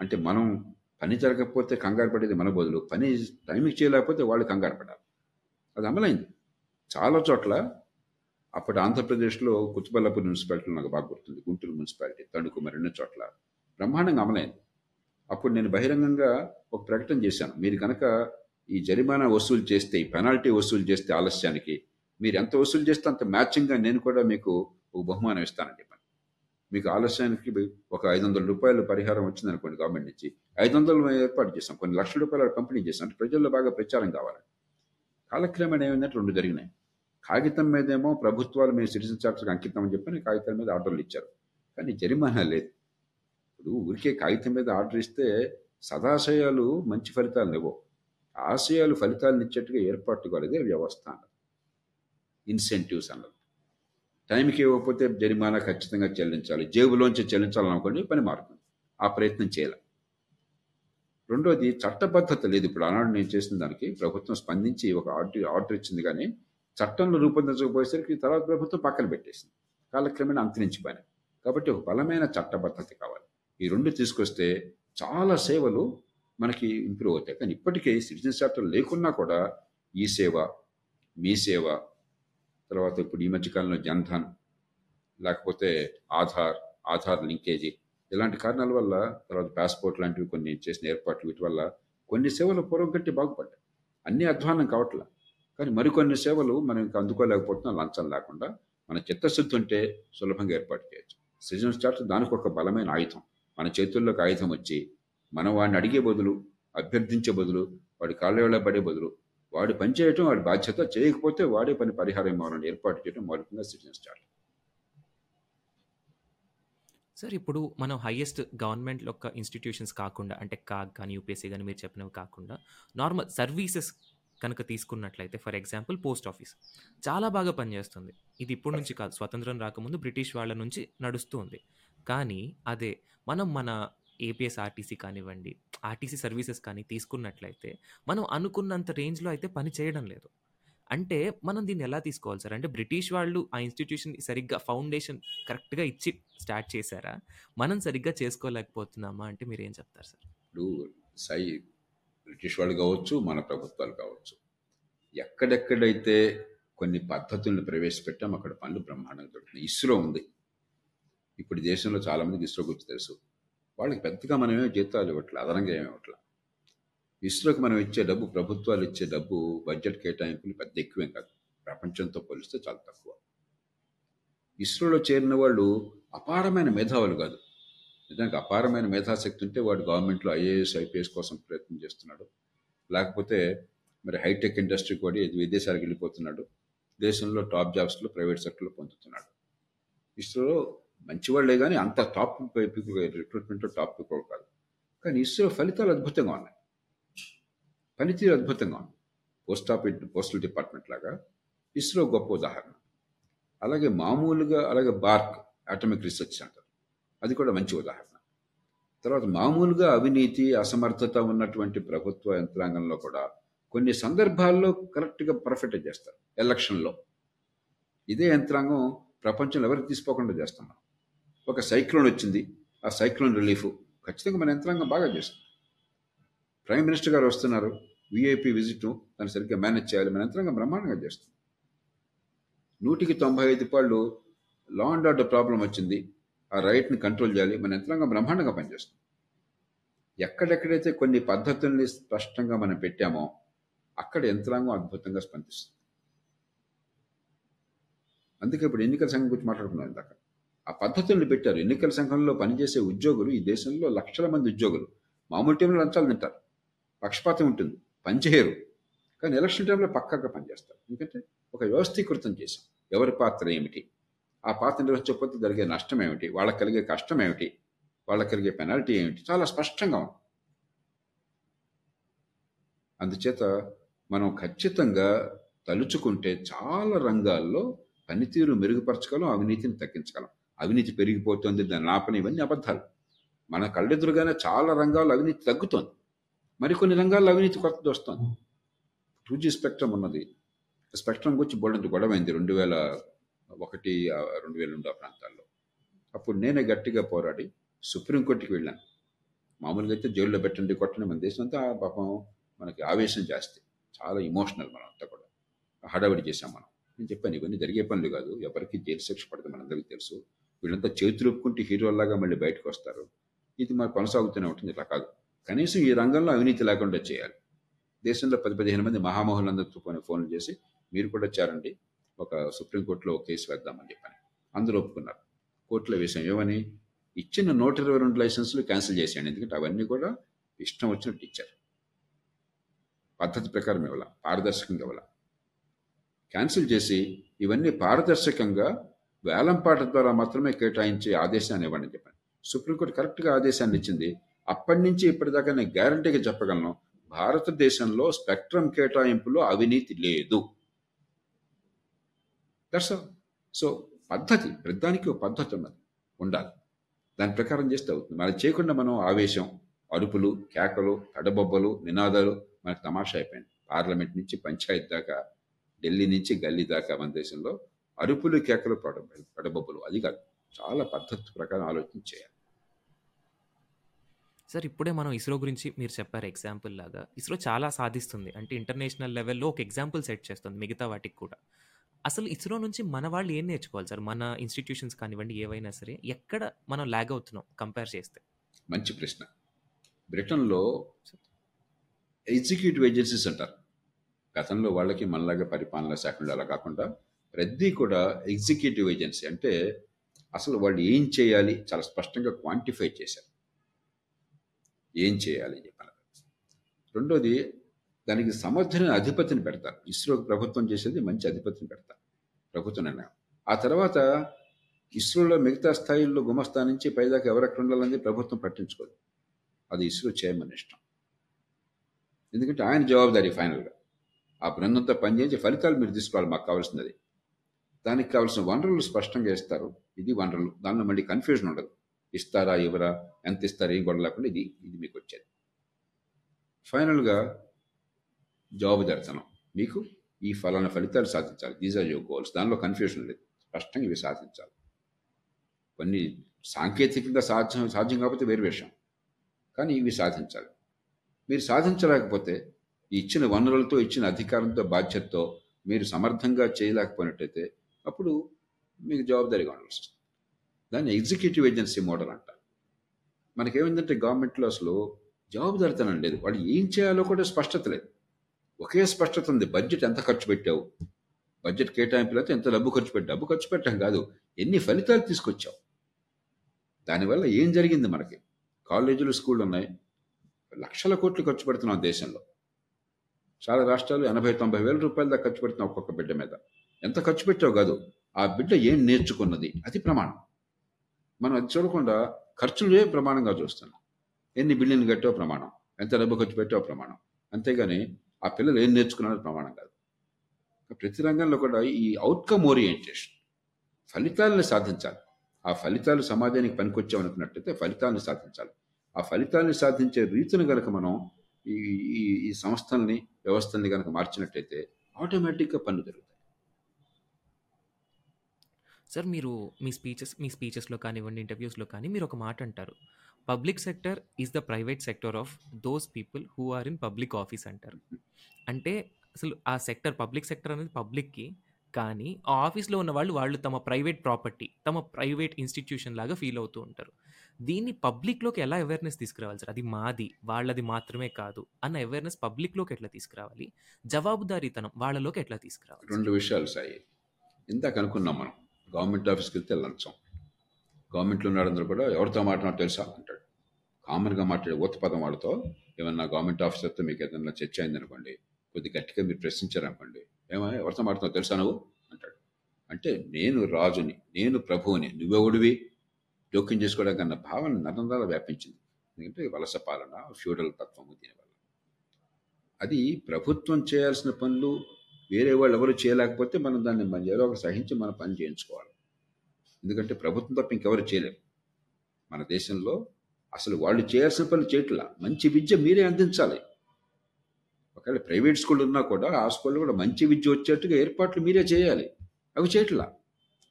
అంటే మనం పని జరగకపోతే కంగారు పడేది మన బదులు. పని టైంకి చేయలేకపోతే వాళ్ళు కంగారు పడాలి. అది అమలైంది. చాలా చోట్ల అప్పటి ఆంధ్రప్రదేశ్లో కుతుబల్లాపూర్ మున్సిపాలిటీ నాకు బాగా గుర్తుంది. గుంటూరు మున్సిపాలిటీ తణుకు మరిన్ని చోట్ల బ్రహ్మాండంగా అమలైంది. అప్పుడు నేను బహిరంగంగా ఒక ప్రకటన చేశాను. మీరు కనుక ఈ జరిమానా వసూలు చేస్తే ఈ పెనాల్టీ వసూలు చేస్తే ఆలస్యానికి మీరు ఎంత వసూలు చేస్తే అంత మ్యాచింగ్గా నేను కూడా మీకు ఒక బహుమానం ఇస్తానని చెప్పాను. మీకు ఆలస్యానికి ఒక ఐదు వందల రూపాయలు పరిహారం వచ్చింది అనుకోండి గవర్నమెంట్ నుంచి. ఐదు వందలు ఏర్పాటు చేసాం కొన్ని లక్షల రూపాయలు పంపిణీ చేసాం అంటే ప్రజల్లో బాగా ప్రచారం కావాలి. కాలక్రమేణ ఏమైందంటే రెండు జరిగినాయి. కాగితం మీదేమో ప్రభుత్వాలు మేము సిటిజన్ చార్టర్కి అంకితం అని చెప్పని కాగితం మీద ఆర్డర్లు ఇచ్చారు. కానీ జరిమానా లేదు. ఇప్పుడు ఊరికే కాగితం మీద ఆర్డర్ ఇస్తే సదాశయాలు మంచి ఫలితాలు లేవో. ఆశయాలు ఫలితాలను ఇచ్చేట్టుగా ఏర్పాటు కాలేదే వ్యవస్థ అన్నది. ఇన్సెంటివ్స్ అన్నది. టైంకి ఇవ్వకపోతే జరిమానా ఖచ్చితంగా చెల్లించాలి. జేబులోంచి చెల్లించాలనుకోండి పని మారుతుంది. ఆ ప్రయత్నం చేయాలి. రెండోది చట్టబద్ధత లేదు. ఇప్పుడు ఆనాడు నేను చేసిన దానికి ప్రభుత్వం స్పందించి ఒక ఆర్డర్ ఆర్డర్ ఇచ్చింది కానీ చట్టంలో రూపొందించకపోయేసరికి తర్వాత ప్రభుత్వం పక్కన పెట్టేసింది. కాలక్రమేణా అంతరించిపోయినాయి. కాబట్టి ఒక బలమైన చట్టబద్ధత కావాలి. ఈ రెండు తీసుకొస్తే చాలా సేవలు మనకి ఇంప్రూవ్ అవుతాయి. కానీ ఇప్పటికే సిటిజన్ చార్టర్ లేకున్నా కూడా ఈ సేవ మీ సేవ తర్వాత ఇప్పుడు ఈ మధ్యకాలంలో జన్ధన్ లేకపోతే ఆధార్ ఆధార్ లింకేజీ ఇలాంటి కారణాల వల్ల తర్వాత పాస్పోర్ట్ లాంటివి కొన్ని చేసిన ఏర్పాట్లు వీటి వల్ల కొన్ని సేవలు పూర్వం కంటే బాగుపడ్డాయి. అన్నీ అధ్వానం కావట్లా. కానీ మరికొన్ని సేవలు మనం ఇంకా అందుకోలేకపోతున్నాం లంచం లేకుండా. మన చిత్తశుద్ధి ఉంటే సులభంగా ఏర్పాటు చేయొచ్చు. సిటిజన్ చార్టర్ దానికి ఒక బలమైన ఆయుధం. మన చేతుల్లోకి ఆయుధం వచ్చి మనం వాడిని అడిగే బదులు అభ్యర్థించే బదులు వాడి కాళ్ళ పడే బదులు వాడు పని చేయటం వాడి బాధ్యత చేయకపోతే వాడే పని పరిహారం ఇవ్వాలని ఏర్పాటు చేయడం మౌలికంగా సిటిజన్ స్టార్ట్ సార్ ఇప్పుడు మనం హైయెస్ట్ గవర్నమెంట్ యొక్క ఇన్స్టిట్యూషన్స్ కాకుండా అంటే కాగ్ కానీ యూపీఎస్సీ కానీ మీరు చెప్పినవి కాకుండా నార్మల్ సర్వీసెస్ కనుక తీసుకున్నట్లయితే ఫర్ ఎగ్జాంపుల్ పోస్ట్ ఆఫీస్ చాలా బాగా పనిచేస్తుంది. ఇది ఇప్పటి నుంచి కాదు స్వతంత్రం రాకముందు బ్రిటిష్ వాళ్ళ నుంచి నడుస్తూ ఉంది. కానీ అదే మనం మన ఏపీఎస్ ఆర్టీసీ కానివ్వండి ఆర్టీసీ సర్వీసెస్ కానీ తీసుకున్నట్లయితే మనం అనుకున్నంత రేంజ్లో అయితే పని చేయడం లేదు. అంటే మనం దీన్ని ఎలా తీసుకోవాలి సార్? అంటే బ్రిటిష్ వాళ్ళు ఆ ఇన్స్టిట్యూషన్ సరిగ్గా ఫౌండేషన్ కరెక్ట్గా ఇచ్చి స్టార్ట్ చేశారా? మనం సరిగ్గా చేసుకోలేకపోతున్నామా? అంటే మీరు ఏం చెప్తారు సార్? ఇప్పుడు సై బ్రిటిష్ వాళ్ళు కావచ్చు మన ప్రభుత్వాలు కావచ్చు ఎక్కడెక్కడైతే కొన్ని పద్ధతులను ప్రవేశపెట్టాం అక్కడ పనులు బ్రహ్మాండంగా దొరుకుతున్నాయి ఇస్రో ఉంది. ఇప్పుడు దేశంలో చాలామందికి ఇస్రో గురించి తెలుసు. వాళ్ళకి పెద్దగా మనమే జీతాలు ఇవ్వట్లే అదనంగా ఏమి ఇవ్వట్లే. ఇస్రోకి మనం ఇచ్చే డబ్బు ప్రభుత్వాలు ఇచ్చే డబ్బు బడ్జెట్ కేటాయింపులు పెద్ద ఎక్కువేం కాదు. ప్రపంచంతో పోలిస్తే చాలా తక్కువ. ఇస్రోలో చేరిన వాళ్ళు అపారమైన మేధావులు కాదు. నిజానికి అపారమైన మేధాశక్తి ఉంటే వాడు గవర్నమెంట్లో ఐఏఎస్ ఐపీఎస్ కోసం ప్రయత్నం చేస్తున్నాడు. లేకపోతే మరి హైటెక్ ఇండస్ట్రీకి వాడి విదేశాలకు వెళ్ళిపోతున్నాడు. దేశంలో టాప్ జాబ్స్లో ప్రైవేట్ సెక్టర్లో పొందుతున్నాడు. ఇస్రోలో మంచివాళ్ళే కానీ అంత టాప్ పీపుల్ రిక్రూట్మెంట్లో టాప్ పీపుల్ కాదు. కానీ ఇస్రో ఫలితాలు అద్భుతంగా ఉన్నాయి. పనితీరు అద్భుతంగా ఉంది. పోస్ట్ ఆఫీస్ పోస్టల్ డిపార్ట్మెంట్ లాగా ఇస్రో గొప్ప ఉదాహరణ. అలాగే మామూలుగా అలాగే బార్క్ అటామిక్ రీసెర్చ్ సెంటర్. అది కూడా మంచి ఉదాహరణ. తర్వాత మామూలుగా అవినీతి అసమర్థత ఉన్నటువంటి ప్రభుత్వ యంత్రాంగంలో కూడా కొన్ని సందర్భాల్లో కరెక్ట్గా పర్ఫెక్ట్ చేస్తారు. ఎలక్షన్లో. ఇదే యంత్రాంగం ప్రపంచంలో ఎవరికి తీసుకోకుండా చేస్తున్నాం ఒక సైక్లోన్ వచ్చింది. ఆ సైక్లోన్ రిలీఫ్. ఖచ్చితంగా మన యంత్రాంగం బాగా చేస్తుంది. ప్రైమ్ మినిస్టర్ గారు వస్తున్నారు. విఐపి విజిట్ దాన్ని సరిగ్గా మేనేజ్ చేయాలి. మన యంత్రాంగం బ్రహ్మాండంగా చేస్తుంది. నూటికి తొంభై ఐదు పాళ్ళు లా అండ్ ఆర్డర్ ప్రాబ్లం వచ్చింది. ఆ రైట్ని కంట్రోల్ చేయాలి. మన యంత్రాంగం బ్రహ్మాండంగా పనిచేస్తుంది. ఎక్కడెక్కడైతే కొన్ని పద్ధతుల్ని స్పష్టంగా మనం పెట్టామో అక్కడ యంత్రాంగం అద్భుతంగా స్పందిస్తుంది. అందుకే ఇప్పుడు ఎన్నికల సంఘం గురించి మాట్లాడుకున్నాం ఇందాక. ఆ పద్ధతులను పెట్టారు. ఎన్నికల సంఘంలో పనిచేసే ఉద్యోగులు ఈ దేశంలో లక్షల మంది ఉద్యోగులు. మామూలు టైంలో లంచాలు తింటారు. పక్షపాతం ఉంటుంది. పనిచేయరు కానీ ఎలక్షన్ టైంలో పక్కాగా పనిచేస్తారు. ఎందుకంటే ఒక వ్యవస్థీకృతం చేశాం. ఎవరి పాత్ర ఏమిటి? ఆ పాత్ర నిర్వహించకపోతే జరిగే నష్టం ఏమిటి? వాళ్ళకి కలిగే కష్టం ఏమిటి? వాళ్ళకి కలిగే పెనాల్టీ ఏమిటి? చాలా స్పష్టంగా ఉంది. అందుచేత మనం ఖచ్చితంగా తలుచుకుంటే చాలా రంగాల్లో పనితీరు మెరుగుపరచగలం అవినీతిని తగ్గించగలం. అవినీతి పెరిగిపోతుంది దాని ఆపని ఇవన్నీ అబద్ధాలు. మన కళ్ళెదురుగానే చాలా రంగాల్లో అవినీతి తగ్గుతోంది. మరికొన్ని రంగాల్లో అవినీతి కొత్తది వస్తుంది టూ జీ స్పెక్ట్రమ్ ఉన్నది. స్పెక్ట్రమ్ గురించి బోల్డంత గొడవైంది రెండు వేల ఒకటి రెండు వేల రెండు ఆ ప్రాంతాల్లో. అప్పుడు నేనే గట్టిగా పోరాడి సుప్రీంకోర్టుకి వెళ్ళాను. మామూలుగా అయితే జైల్లో పెట్టండి కొట్టండి మన దేశం అంతా పాపం మనకి ఆవేశం జాస్తి. చాలా ఇమోషనల్ మనం అంతా కూడా. హడావిడి చేశాం మనం. నేను చెప్పాను ఇవన్నీ జరిగే పనులు కాదు. ఎవరికి జైలు శిక్ష పడితే మనందరికీ తెలుసు. వీళ్ళంతా చేతులు ఒప్పుకుంటే హీరోల్లాగా మళ్ళీ బయటకు వస్తారు. ఇది మరి కొనసాగుతూనే ఉంటుంది ఇట్లా కాదు. కనీసం ఈ రంగంలో అవినీతి లేకుండా చేయాలి. దేశంలో పది పదిహేను మంది మహామహులందరితో కొన్ని ఫోన్లు చేసి మీరు కూడా చేరండి ఒక సుప్రీంకోర్టులో ఒక కేసు వేద్దామని చెప్పని. అందరూ ఒప్పుకున్నారు. కోర్టులో వేసాం ఏమని? ఇచ్చిన నూట ఇరవై రెండు లైసెన్సులు క్యాన్సిల్ చేసేయండి. ఎందుకంటే అవన్నీ కూడా ఇష్టం వచ్చినట్టు ఇచ్చారు. పద్ధతి ప్రకారం ఇవ్వాల పారదర్శకంగా ఇవ్వాల. క్యాన్సిల్ చేసి ఇవన్నీ పారదర్శకంగా వేలంపాట ద్వారా మాత్రమే కేటాయించే ఆదేశాన్ని ఇవ్వండి చెప్పాను. సుప్రీంకోర్టు కరెక్ట్గా ఆదేశాన్ని ఇచ్చింది. అప్పటి నుంచి ఇప్పటిదాకా నేను గ్యారంటీగా చెప్పగలను భారతదేశంలో స్పెక్ట్రమ్ కేటాయింపులో అవినీతి లేదు. దట్స్ సో పద్ధతి ప్రతిదానికి ఒక పద్ధతి ఉన్నది. ఉండాలి. దాని ప్రకారం చేస్తే అవుతుంది. మనం చేయకుండా మనం ఆవేశం అరుపులు కేకలు తడబొబ్బలు నినాదాలు మనకు తమాషా అయిపోయింది పార్లమెంట్ నుంచి పంచాయత్ దాకా ఢిల్లీ నుంచి గల్లీ దాకా మన దేశంలో అరుపులు కేకలు పడ పడబొబ్బలు. అది కాదు. చాలా పద్ధతి ప్రకారం ఆలోచన చేయాలి. సార్ ఇప్పుడే మనం ఇస్రో గురించి మీరు చెప్పారు ఎగ్జాంపుల్ లాగా. ఇస్రో చాలా సాధిస్తుంది. అంటే ఇంటర్నేషనల్ లెవెల్లో ఒక ఎగ్జాంపుల్ సెట్ చేస్తుంది మిగతా వాటికి కూడా. అసలు ఇస్రో నుంచి మన వాళ్ళు ఏం నేర్చుకోవాలి సార్? మన ఇన్స్టిట్యూషన్స్ కానివ్వండి ఏవైనా సరే ఎక్కడ మనం లాగ్ అవుతున్నాం కంపేర్ చేస్తే? మంచి ప్రశ్న. బ్రిటన్లో ఎగ్జిక్యూటివ్ ఏజెన్సీస్ అంటారు. గతంలో వాళ్ళకి మనలాగా పరిపాలన శాఖలు అలా కాకుండా రద్దీ కూడా ఎగ్జిక్యూటివ్ ఏజెన్సీ అంటే అసలు వాళ్ళు ఏం చేయాలి? చాలా స్పష్టంగా క్వాంటిఫై చేశారు. ఏం చేయాలి? అని చెప్పాలి. రెండోది దానికి సమర్థన అధిపతిని పెడతారు. ఇస్రో ప్రభుత్వం చేసేది మంచి అధిపతిని పెడతారు. ప్రభుత్వ నిర్ణయం. ఆ తర్వాత ఇస్రోలో మిగతా స్థాయిల్లో గుమస్తా నుంచి పైదాకా ఎవరెక్కడ ఉండాలని ప్రభుత్వం పట్టించుకోదు. అది ఇస్రో చేయమని ఇష్టం. ఎందుకంటే ఆయన జవాబుదారీ ఫైనల్గా. ఆ బృందంతో పనిచేసి ఫలితాలు మీరు తీసుకోవాలి మాకు కావాల్సినది. దానికి కావాల్సిన వనరులు స్పష్టంగా ఇస్తారు. ఇది వనరులు. దానిలో మళ్ళీ కన్ఫ్యూజన్ ఉండదు. ఇస్తారా ఇవ్వరా? ఎంత ఇస్తారా ఏం గొడవ లేకుండా ఇది ఇది మీకు వచ్చేది. ఫైనల్గా జవాబుదారితనం మీకు ఈ ఫలానా ఫలితాలు సాధించాలి. దీస్ ఆర్ యువర్ గోల్స్ దానిలో కన్ఫ్యూజన్ లేదు. స్పష్టంగా ఇవి సాధించాలి. కొన్ని సాంకేతికంగా సాధ్యం సాధ్యం కాకపోతే వేరు విషయం. కానీ ఇవి సాధించాలి. మీరు సాధించలేకపోతే ఇచ్చిన వనరులతో ఇచ్చిన అధికారంతో బాధ్యతతో మీరు సమర్థంగా చేయలేకపోయినట్టయితే అప్పుడు మీకు జవాబుదారీగా ఉండాల్సి వస్తుంది. దాన్ని ఎగ్జిక్యూటివ్ ఏజెన్సీ మోడల్ అంటారు మనకేమైందంటే గవర్నమెంట్లో అసలు జవాబుదారితనం లేదు. వాళ్ళు ఏం చేయాలో కూడా స్పష్టత లేదు. ఒకే స్పష్టత ఉంది. బడ్జెట్ ఎంత ఖర్చు పెట్టావు? బడ్జెట్ కేటాయింపులతో ఎంత డబ్బు ఖర్చు పెట్టావు? డబ్బు ఖర్చు పెట్టాం కాదు. ఎన్ని ఫలితాలు తీసుకొచ్చావు? దానివల్ల ఏం జరిగింది మనకి? కాలేజీలు స్కూళ్ళు ఉన్నాయి. లక్షల కోట్లు ఖర్చు పెడుతున్నాం దేశంలో. చాలా రాష్ట్రాలు ఎనభై తొంభై వేల రూపాయల దాకా ఖర్చు పెడుతున్నాం ఒక్కొక్క బిడ్డ మీద. ఎంత ఖర్చు పెట్టావు కాదు. ఆ బిడ్డ ఏం నేర్చుకున్నది? అది ప్రమాణం. మనం అది చూడకుండా ఖర్చులే ప్రమాణంగా చూస్తున్నాం. ఎన్ని బిల్లియన్లు కట్టావు? ప్రమాణం. ఎంత డబ్బు ఖర్చు పెట్టావు? ప్రమాణం. అంతేగాని ఆ పిల్లలు ఏం నేర్చుకున్నారో ప్రమాణం కాదు. ప్రతి రంగంలో కూడా ఈ అవుట్కమ్ ఓరియంటేషన్ ఫలితాలను సాధించాలి. ఆ ఫలితాలు సమాజానికి పనికొచ్చామనుకున్నట్టయితే ఫలితాలను సాధించాలి. ఆ ఫలితాలను సాధించే రీతిని కనుక మనం ఈ ఈ సంస్థల్ని వ్యవస్థల్ని కనుక మార్చినట్టయితే ఆటోమేటిక్గా పన్ను జరుగుతుంది సార్ మీరు మీ స్పీచెస్ మీ స్పీచెస్లో కానివ్వండి ఇంటర్వ్యూస్లో కానీ మీరు ఒక మాట అంటారు. Public sector is the private sector of those people who are in public office అంటారు. అంటే అసలు ఆ సెక్టర్ పబ్లిక్ సెక్టర్ అనేది పబ్లిక్కి కానీ ఆ ఆఫీస్లో ఉన్న వాళ్ళు వాళ్ళు తమ ప్రైవేట్ ప్రాపర్టీ తమ ప్రైవేట్ ఇన్స్టిట్యూషన్ లాగా ఫీల్ అవుతూ ఉంటారు. దీన్ని పబ్లిక్లోకి ఎలా అవేర్నెస్ తీసుకురావాలి సార్? అది మాది వాళ్ళది మాత్రమే కాదు అన్న అవేర్నెస్ పబ్లిక్లోకి ఎట్లా తీసుకురావాలి? జవాబుదారీతనం వాళ్ళలోకి ఎట్లా తీసుకురావాలి రెండు విషయాలు సాయి. ఇందాక అనుకున్నాం మనం. గవర్నమెంట్ ఆఫీస్కి వెళ్తే లంచం. గవర్నమెంట్లో ఉన్నాడందరూ కూడా ఎవరితో మాట్లాడినా తెలుసా అంటాడు కామన్గా మాట్లాడే ఊత పదం వాళ్ళతో ఏమన్నా గవర్నమెంట్ ఆఫీసర్తో మీకు ఏదన్నా చర్చ అయిందనుకోండి కొద్ది గట్టిగా మీరు ప్రశ్నించారనుకోండి ఏమో ఎవరితో మాట్లాడుతున్నావు? తెలుసా నువ్వు? అంటాడు. అంటే నేను రాజుని నేను ప్రభువుని నువ్వెవడివి? జోక్యం చేసుకోవడానికి అన్న భావన నరందాల వ్యాపించింది. ఎందుకంటే వలస పాలన ఫ్యూడల్ తత్వము దీనివల్ల. అది ప్రభుత్వం చేయాల్సిన పనులు వేరే వాళ్ళు ఎవరు చేయలేకపోతే మనం దాన్ని మన ఏదో ఒకటి సహించి మనం పని చేయించుకోవాలి. ఎందుకంటే ప్రభుత్వం తప్ప ఇంకెవరు చేయలేరు. మన దేశంలో అసలు వాళ్ళు చేయాల్సిన పనులు చేయట్లా మంచి విద్య మీరే అందించాలి. ఒకవేళ ప్రైవేట్ స్కూల్ ఉన్నా కూడా ఆ స్కూల్లో కూడా మంచి విద్య వచ్చేట్టుగా ఏర్పాట్లు మీరే చేయాలి. అవి చేయట్లా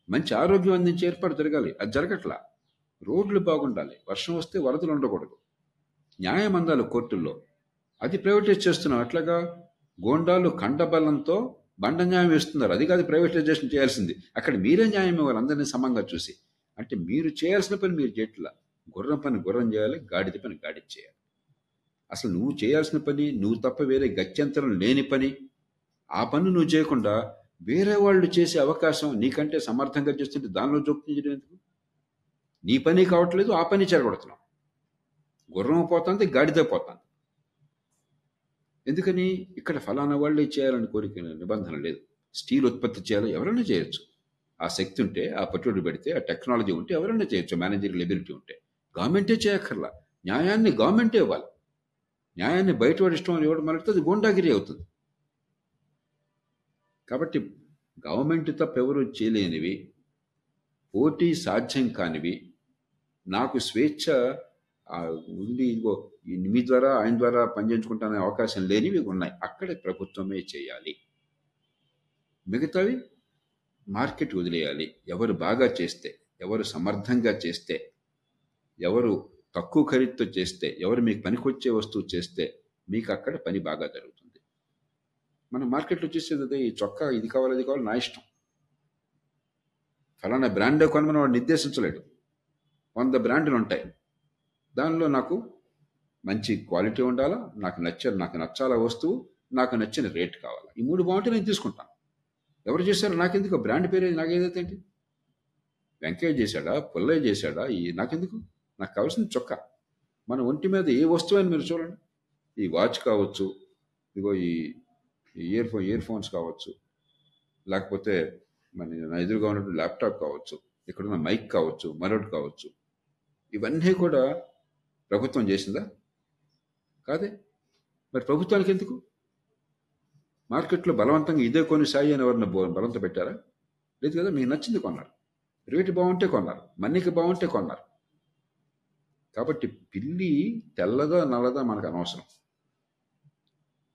మంచి ఆరోగ్యం అందించే ఏర్పాటు జరగాలి. అది జరగట్లా. రోడ్లు బాగుండాలి. వర్షం వస్తే వరదలు ఉండకూడదు. న్యాయం అందాలి కోర్టుల్లో. అది ప్రైవేటైజ్ చేస్తున్నాం. అట్లాగా గోండాలు కండబలంతో బండ న్యాయం ఇస్తున్నారు అది కాదు ప్రైవేటైజేషన్ చేయాల్సింది. అక్కడ మీరే న్యాయం ఇవ్వాలి అందరినీ సమంగా చూసి. అంటే మీరు చేయాల్సిన పని మీరు చేయట్లా. గుర్రం పని గుర్రం చేయాలి గాడిద పని గాడిద చేయాలి. అసలు నువ్వు చేయాల్సిన పని నువ్వు తప్ప వేరే గత్యంతరం లేని పని. ఆ పని నువ్వు చేయకుండా వేరే వాళ్ళు చేసే అవకాశం నీకంటే సమర్థంగా చేస్తుంటే దానిలో జోక్యం చేయడం ఎందుకు? నీ పని కావట్లేదు ఆ పని చెరగొడుతున్నావు. గుర్రం పోతుంది గాడిద పోతుంది. ఎందుకని? ఇక్కడ ఫలానా వాళ్ళే చేయాలని కోరిక నిబంధన లేదు. స్టీల్ ఉత్పత్తి చేయాలో ఎవరైనా చేయొచ్చు. ఆ శక్తి ఉంటే ఆ పట్టుబడి పెడితే ఆ టెక్నాలజీ ఉంటే ఎవరైనా చేయొచ్చు. మేనేజర్ ఎబిలిటీ ఉంటే. గవర్నమెంటే చేయక్కర్లా. న్యాయాన్ని గవర్నమెంటే ఇవ్వాలి. న్యాయాన్ని బయట వాడి ఇష్టం అని ఇవ్వడం మనకి అది గోండాగిరి అవుతుంది. కాబట్టి గవర్నమెంట్ తప్ప ఎవరు చేయలేనివి పోటీ సాధ్యం కానివి నాకు స్వేచ్ఛ ఉంది ఇదిగో ఈ మీ ద్వారా ఆయన ద్వారా పనిచేయించుకుంటానే అవకాశం లేనివి ఉన్నాయి. అక్కడే ప్రభుత్వమే చేయాలి. మిగతావి మార్కెట్ వదిలేయాలి. ఎవరు బాగా చేస్తే ఎవరు సమర్థంగా చేస్తే ఎవరు తక్కువ ఖరీదుతో చేస్తే ఎవరు మీకు పనికొచ్చే వస్తువు చేస్తే మీకు అక్కడ పని బాగా జరుగుతుంది. మన మార్కెట్లో చూసేది అదే ఈ చొక్కా ఇది కావాలి ఇది కావాలి నా ఇష్టం. ఫలానా బ్రాండ్ కొనమని వాడు నిర్దేశించలేడు. వంద బ్రాండ్లు ఉంటాయి. దానిలో నాకు మంచి క్వాలిటీ ఉండాలా? నాకు నచ్చ నాకు నచ్చాల వస్తువు నాకు నచ్చిన రేట్ కావాలి? ఈ మూడు బాగుంటే నేను తీసుకుంటాను. ఎవరు చేశారు? నాకెందుకు? బ్రాండ్ పేరు నాకేదైతే ఏంటి? వెంకయ్య చేశాడా? పుల్లయ్య చేశాడా? ఈ నాకెందుకు? నాకు కావాల్సింది చొక్కా. మన ఒంటి మీద ఏ వస్తువు అని మీరు చూడండి. ఈ వాచ్ కావచ్చు ఇదిగో ఈ ఇయర్ ఫోన్ ఇయర్ ఫోన్స్ కావచ్చు లేకపోతే మన నా ఎదురుగా ఉన్నటువంటి ల్యాప్టాప్ కావచ్చు ఇక్కడున్న మైక్ కావచ్చు మరొకటి కావచ్చు. ఇవన్నీ కూడా ప్రభుత్వం చేసిందా? కాదే. మరి ప్రభుత్వానికి ఎందుకు? మార్కెట్లో బలవంతంగా ఇదే కొని సాయి అని ఎవరిని బో- బలవంత పెట్టారా? లేదు కదా మీకు నచ్చింది కొన్నారు. రేటు బాగుంటే కొన్నారు. మన్నిక బాగుంటే కొన్నారు. కాబట్టి పిల్లి తెల్లదా నల్లదా మనకు అనవసరం.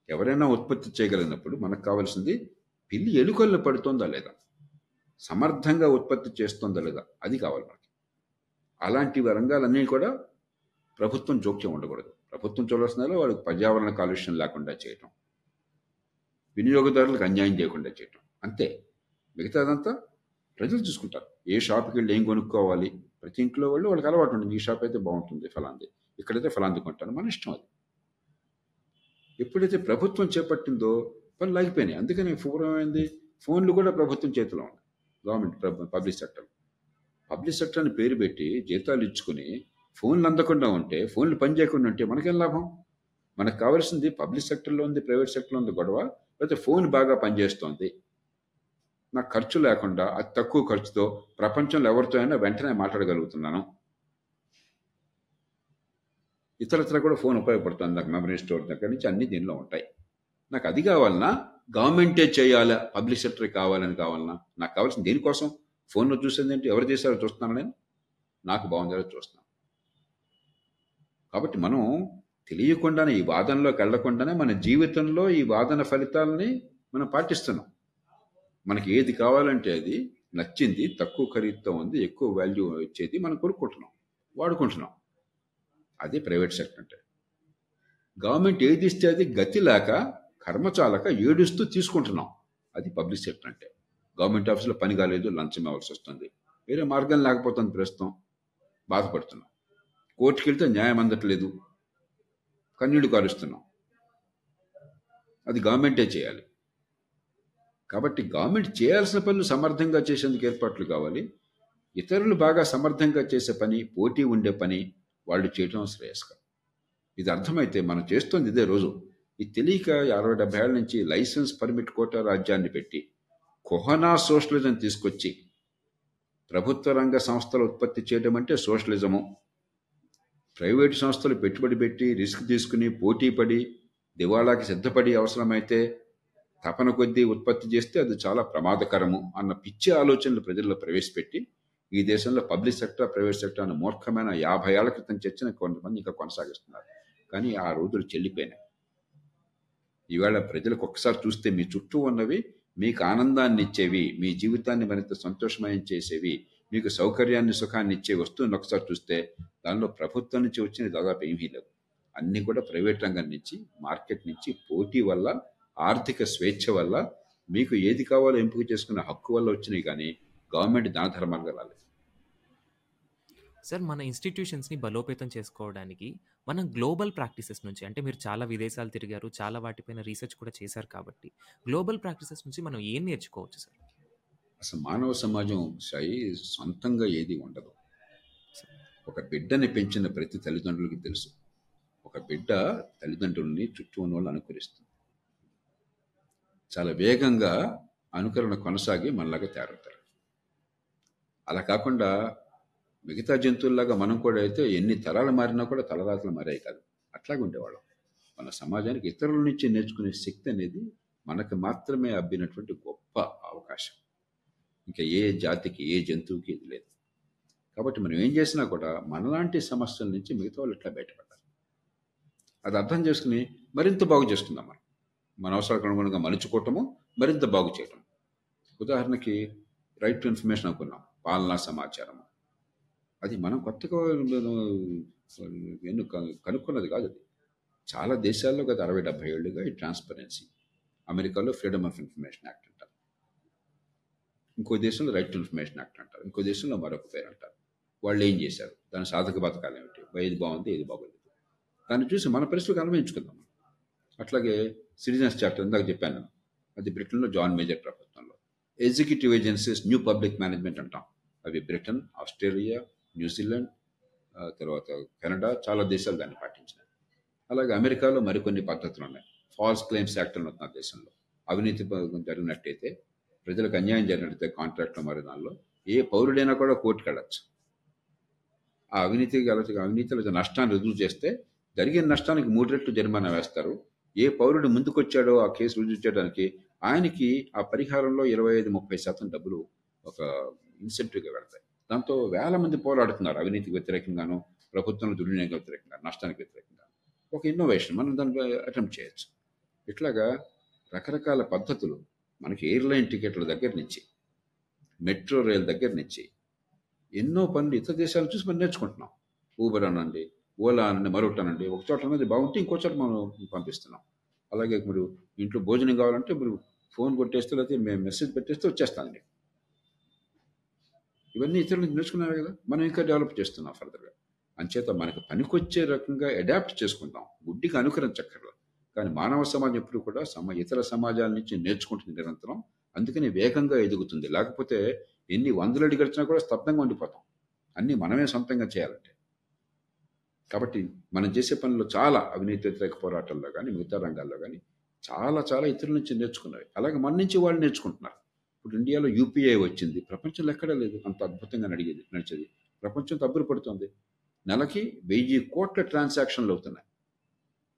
ఎవరైనా ఉత్పత్తి చేయగలిగినప్పుడు మనకు కావాల్సింది పిల్లి ఎలుకల్లో పడుతుందా లేదా? సమర్థంగా ఉత్పత్తి చేస్తుందా లేదా? అది కావాలి మనకి. అలాంటి రంగాలన్నీ కూడా ప్రభుత్వం జోక్యం ఉండకూడదు. ప్రభుత్వం చూడాల్సిన వాళ్ళకి పర్యావరణ కాలుష్యం లేకుండా చేయటం. వినియోగదారులకు అన్యాయం చేయకుండా చేయటం. అంతే. మిగతాదంతా ప్రజలు చూసుకుంటారు. ఏ షాప్కి వెళ్ళి ఏం కొనుక్కోవాలి? ప్రతి ఇంట్లో వాళ్ళు వాళ్ళకి అలవాటు ఉంటుంది. ఈ షాప్ అయితే బాగుంటుంది ఫలాంది. ఇక్కడైతే ఫలాంది కొంటాను మన ఇష్టం అది. ఎప్పుడైతే ప్రభుత్వం చేపట్టిందో పనులు ఆగిపోయినాయి. అందుకని పూర్వం ఏంది ఫోన్లు కూడా ప్రభుత్వం చేతిలో ఉన్నాయి. Government public sector. Public sector అని పేరు పెట్టి జీతాలు ఇచ్చుకుని ఫోన్లు అందకుండా ఉంటే ఫోన్లు పని చేయకుండా ఉంటే మనకేం లాభం? మనకు కావాల్సింది పబ్లిక్ సెక్టర్లో ఉంది ప్రైవేట్ సెక్టర్లో ఉంది గొడవ లేకపోతే ఫోన్ బాగా పనిచేస్తోంది. నాకు ఖర్చు లేకుండా అతి తక్కువ ఖర్చుతో ప్రపంచంలో ఎవరితో అయినా వెంటనే మాట్లాడగలుగుతున్నాను. ఇతరత్ర కూడా ఫోన్ ఉపయోగపడుతుంది నాకు మెమరీ స్టోర్ దగ్గర నుంచి అన్ని దీనిలో ఉంటాయి. నాకు అది కావాలన్నా గవర్నమెంటే చేయాలా? పబ్లిక్ సెక్టర్ కావాలని కావాలన్నా? నాకు కావాల్సింది దేనికోసం? ఫోన్లో చూసేది ఏంటి? ఎవరు చేశారో చూస్తున్నాను నేను? నాకు బాగుందో చూస్తున్నాను కాబట్టి మనం తెలియకుండానే ఈ వాదనలోకి వెళ్ళకుండానే మన జీవితంలో ఈ వాదన ఫలితాలని మనం పాటిస్తున్నాం. మనకి ఏది కావాలంటే అది నచ్చింది తక్కువ ఖరీదుతో ఉంది ఎక్కువ వాల్యూ ఇచ్చేది మనం కొనుక్కుంటున్నాం వాడుకుంటున్నాం. అది ప్రైవేట్ సెక్టర్ అంటే. గవర్నమెంట్ ఏది ఇస్తే అది గతి లేక కర్మచాలక ఏడుస్తూ తీసుకుంటున్నాం. అది పబ్లిక్ సెక్టర్ అంటే. గవర్నమెంట్ ఆఫీసులో పని కాలేదు లంచం ఇవ్వాల్సి వస్తుంది. వేరే మార్గం లేకపోతుంది ప్రస్తుతం. బాధపడుతున్నాం. కోర్టుకి వెళ్తే న్యాయం అందట్లేదు. కన్నీళ్ళు కారుస్తున్నాం అది గవర్నమెంటే చేయాలి. కాబట్టి గవర్నమెంట్ చేయాల్సిన పనులు సమర్థంగా చేసేందుకు ఏర్పాట్లు కావాలి. ఇతరులు బాగా సమర్థంగా చేసే పని పోటీ ఉండే పని వాళ్ళు చేయటం శ్రేయస్కరం. ఇది అర్థమైతే మనం చేస్తుంది ఇదే రోజు. ఇది తెలియక అరవై డెబ్బై ఏళ్ళ నుంచి లైసెన్స్ పర్మిట్ కోటా రాజ్యాన్ని పెట్టి కొహనా సోషలిజం తీసుకొచ్చి ప్రభుత్వ రంగ సంస్థలు ఉత్పత్తి చేయడం అంటే సోషలిజము. ప్రైవేటు సంస్థలు పెట్టుబడి పెట్టి రిస్క్ తీసుకుని పోటీ పడి దివాళాకి సిద్ధపడి అవసరమైతే తపన కొద్దీ ఉత్పత్తి చేస్తే అది చాలా ప్రమాదకరము అన్న పిచ్చి ఆలోచనలు ప్రజల్లో ప్రవేశపెట్టి ఈ దేశంలో పబ్లిక్ సెక్టర్ ప్రైవేట్ సెక్టర్ అన్న మూర్ఖమైన యాభై ఏళ్ళ క్రితం చర్చన కొంతమంది ఇంకా కొనసాగిస్తున్నారు. కానీ ఆ రోజులు చెల్లిపోయినాయి. ఈవేళ ప్రజలకు ఒక్కసారి చూస్తే మీ చుట్టూ ఉన్నవి మీకు ఆనందాన్ని ఇచ్చేవి మీ జీవితాన్ని మరింత సంతోషమయం చేసేవి మీకు సౌకర్యాన్ని సుఖాన్ని ఇచ్చే వస్తువుని ఒకసారి చూస్తే దానిలో ప్రభుత్వం నుంచి వచ్చిన దాదాపు ఏమీ లేవు. అన్నీ కూడా ప్రైవేట్ రంగం నుంచి మార్కెట్ నుంచి పోటీ వల్ల ఆర్థిక స్వేచ్ఛ వల్ల మీకు ఏది కావాలో ఎంపిక చేసుకునే హక్కు వల్ల వచ్చినాయి కానీ గవర్నమెంట్ దాన ధర్మాలుగా రాలేదు. సార్ మన ఇన్స్టిట్యూషన్స్ని బలోపేతం చేసుకోవడానికి మనం గ్లోబల్ ప్రాక్టీసెస్ నుంచి అంటే మీరు చాలా విదేశాలు తిరిగారు చాలా వాటిపైన రీసెర్చ్ కూడా చేశారు కాబట్టి గ్లోబల్ ప్రాక్టీసెస్ నుంచి మనం ఏం నేర్చుకోవచ్చు సార్? అసలు మానవ సమాజం సాయి సొంతంగా ఏది ఉండదు. ఒక బిడ్డని పెంచిన ప్రతి తల్లిదండ్రులకి తెలుసు. ఒక బిడ్డ తల్లిదండ్రుల్ని చుట్టూ ఉన్న వాళ్ళు అనుకరిస్తుంది. చాలా వేగంగా అనుకరణ కొనసాగి మనలాగా తయారవుతారు. అలా కాకుండా మిగతా జంతువుల్లాగా మనం కూడా అయితే ఎన్ని తరాలు మారినా కూడా తలరాతలు మారాయి కాదు. అట్లాగే ఉండేవాళ్ళం. మన సమాజానికి ఇతరుల నుంచి నేర్చుకునే శక్తి అనేది మనకు మాత్రమే అబ్బినటువంటి గొప్ప అవకాశం. ఇంకా ఏ జాతికి ఏ జంతువుకి ఇది లేదు. కాబట్టి మనం ఏం చేసినా కూడా మనలాంటి సమస్యల నుంచి మిగతా వాళ్ళు ఎట్లా బయటపడాలి అది అర్థం చేసుకుని మరింత బాగు చేసుకుందాం మనం. మన అవసరాలకు అనుగుణంగా మలుచుకోవటము మరింత బాగు చేయటం. ఉదాహరణకి రైట్ టు ఇన్ఫర్మేషన్ అనుకున్నాం పాలనా సమాచారం. అది మనం కొత్తగా ఎన్ను కనుక్కున్నది కాదు అది. చాలా దేశాల్లో గత అరవై డెబ్బై ఏళ్ళుగా ఈ ట్రాన్స్పరెన్సీ అమెరికాలో ఫ్రీడమ్ ఆఫ్ ఇన్ఫర్మేషన్ యాక్ట్ అంటారు. ఇంకో దేశంలో రైట్ టు ఇన్ఫర్మేషన్ యాక్ట్ అంటారు. ఇంకో దేశంలో మరొక పేరు అంటారు. వాళ్ళు ఏం చేశారు? దాని సాధక బతకాలు ఏమిటి? ఏది బాగుంది ఏది బాగోలేదు. దాన్ని చూసి మన పరిస్థితులకు అన్వయించుకుందాం అట్లాగే సిటిజన్స్ చాప్టర్ ఇందాక చెప్పాను. అది బ్రిటన్లో జాన్ మేజర్ ప్రభుత్వంలో. Executive agencies new public management అంటాం. అవి బ్రిటన్ ఆస్ట్రేలియా న్యూజిలాండ్ తర్వాత కెనడా చాలా దేశాలు దాన్ని పాటించినాయి. అలాగే అమెరికాలో మరికొన్ని పద్ధతులు ఉన్నాయి. ఫాల్స్ క్లెయిమ్స్ యాక్ట్ అని ఉన్న దేశంలో. అవినీతి జరిగినట్టయితే ప్రజలకు అన్యాయం జరిగినట్టయితే కాంట్రాక్ట్లో మరి దానిలో ఏ పౌరుడైనా కూడా కోర్టుకు వెళ్ళచ్చు. ఆ అవినీతి అవినీతిలో నష్టాన్ని రుజువు చేస్తే జరిగిన నష్టానికి మూడు రెట్లు జరిమానా వేస్తారు. ఏ పౌరుడు ముందుకొచ్చాడో ఆ కేసు రుజువు చేయడానికి ఆయనకి ఆ పరిహారంలో ఇరవై ఐదు ముప్పై శాతం డబ్బులు ఒక ఇన్సెంటివ్గా పెడతాయి దాంతో వేల మంది పోరాడుతున్నారు అవినీతికి వ్యతిరేకంగాను ప్రభుత్వంలో దుర్వినియోగం వ్యతిరేకంగా నష్టానికి వ్యతిరేకంగా ఒక ఇన్నోవేషన్ మనం దాన్ని అటెంప్ట్ చేయొచ్చు. ఇట్లాగా రకరకాల పద్ధతులు మనకి ఎయిర్లైన్ టికెట్ల దగ్గర నుంచి మెట్రో రైల్ దగ్గర నుంచి ఎన్నో పనులు ఇతర దేశాలు చూసి మనం నేర్చుకుంటున్నాం. ఊబర్ అనండి ఓలా అనండి మరొకటి అనండి. ఒక చోట అనేది బాగుంటే ఇంకో చోట మనం పంపిస్తున్నాం. అలాగే మీరు ఇంట్లో భోజనం కావాలంటే మీరు ఫోన్ కొట్టేస్తే లేకపోతే మేము మెసేజ్ పెట్టేస్తే వచ్చేస్తానండి. ఇవన్నీ ఇతరులు నేర్చుకున్నారు కదా మనం ఇంకా డెవలప్ చేస్తున్నాం ఫర్దర్గా. అంచేత మనకు పనికొచ్చే రకంగా అడాప్ట్ చేసుకుంటాం. గుడ్డికి అనుకరించక్కర్లేదు. కానీ మానవ సమాజం ఎప్పుడు కూడా సమ ఇతర సమాజాల నుంచి నేర్చుకుంటుంది నిరంతరం. అందుకని వేగంగా ఎదుగుతుంది. లేకపోతే ఎన్ని వందలు అడి గడిచినా కూడా స్తబ్దంగా ఉండిపోతాం. అన్నీ మనమే సొంతంగా చేయాలంటే. కాబట్టి మనం చేసే పనులు చాలా అవినీతి వ్యతిరేక పోరాటాల్లో కానీ మిగతా రంగాల్లో కానీ చాలా చాలా ఇతరుల నుంచి నేర్చుకున్నవి. అలాగే మన నుంచి వాళ్ళు నేర్చుకుంటున్నారు. ఇప్పుడు ఇండియాలో యూపీఐ వచ్చింది. ప్రపంచంలో ఎక్కడా లేదు. అంత అద్భుతంగా నడిగేది నడిచేది. ప్రపంచం తబ్బురు పడుతుంది. నెలకి వెయ్యి కోట్ల ట్రాన్సాక్షన్లు అవుతున్నాయి.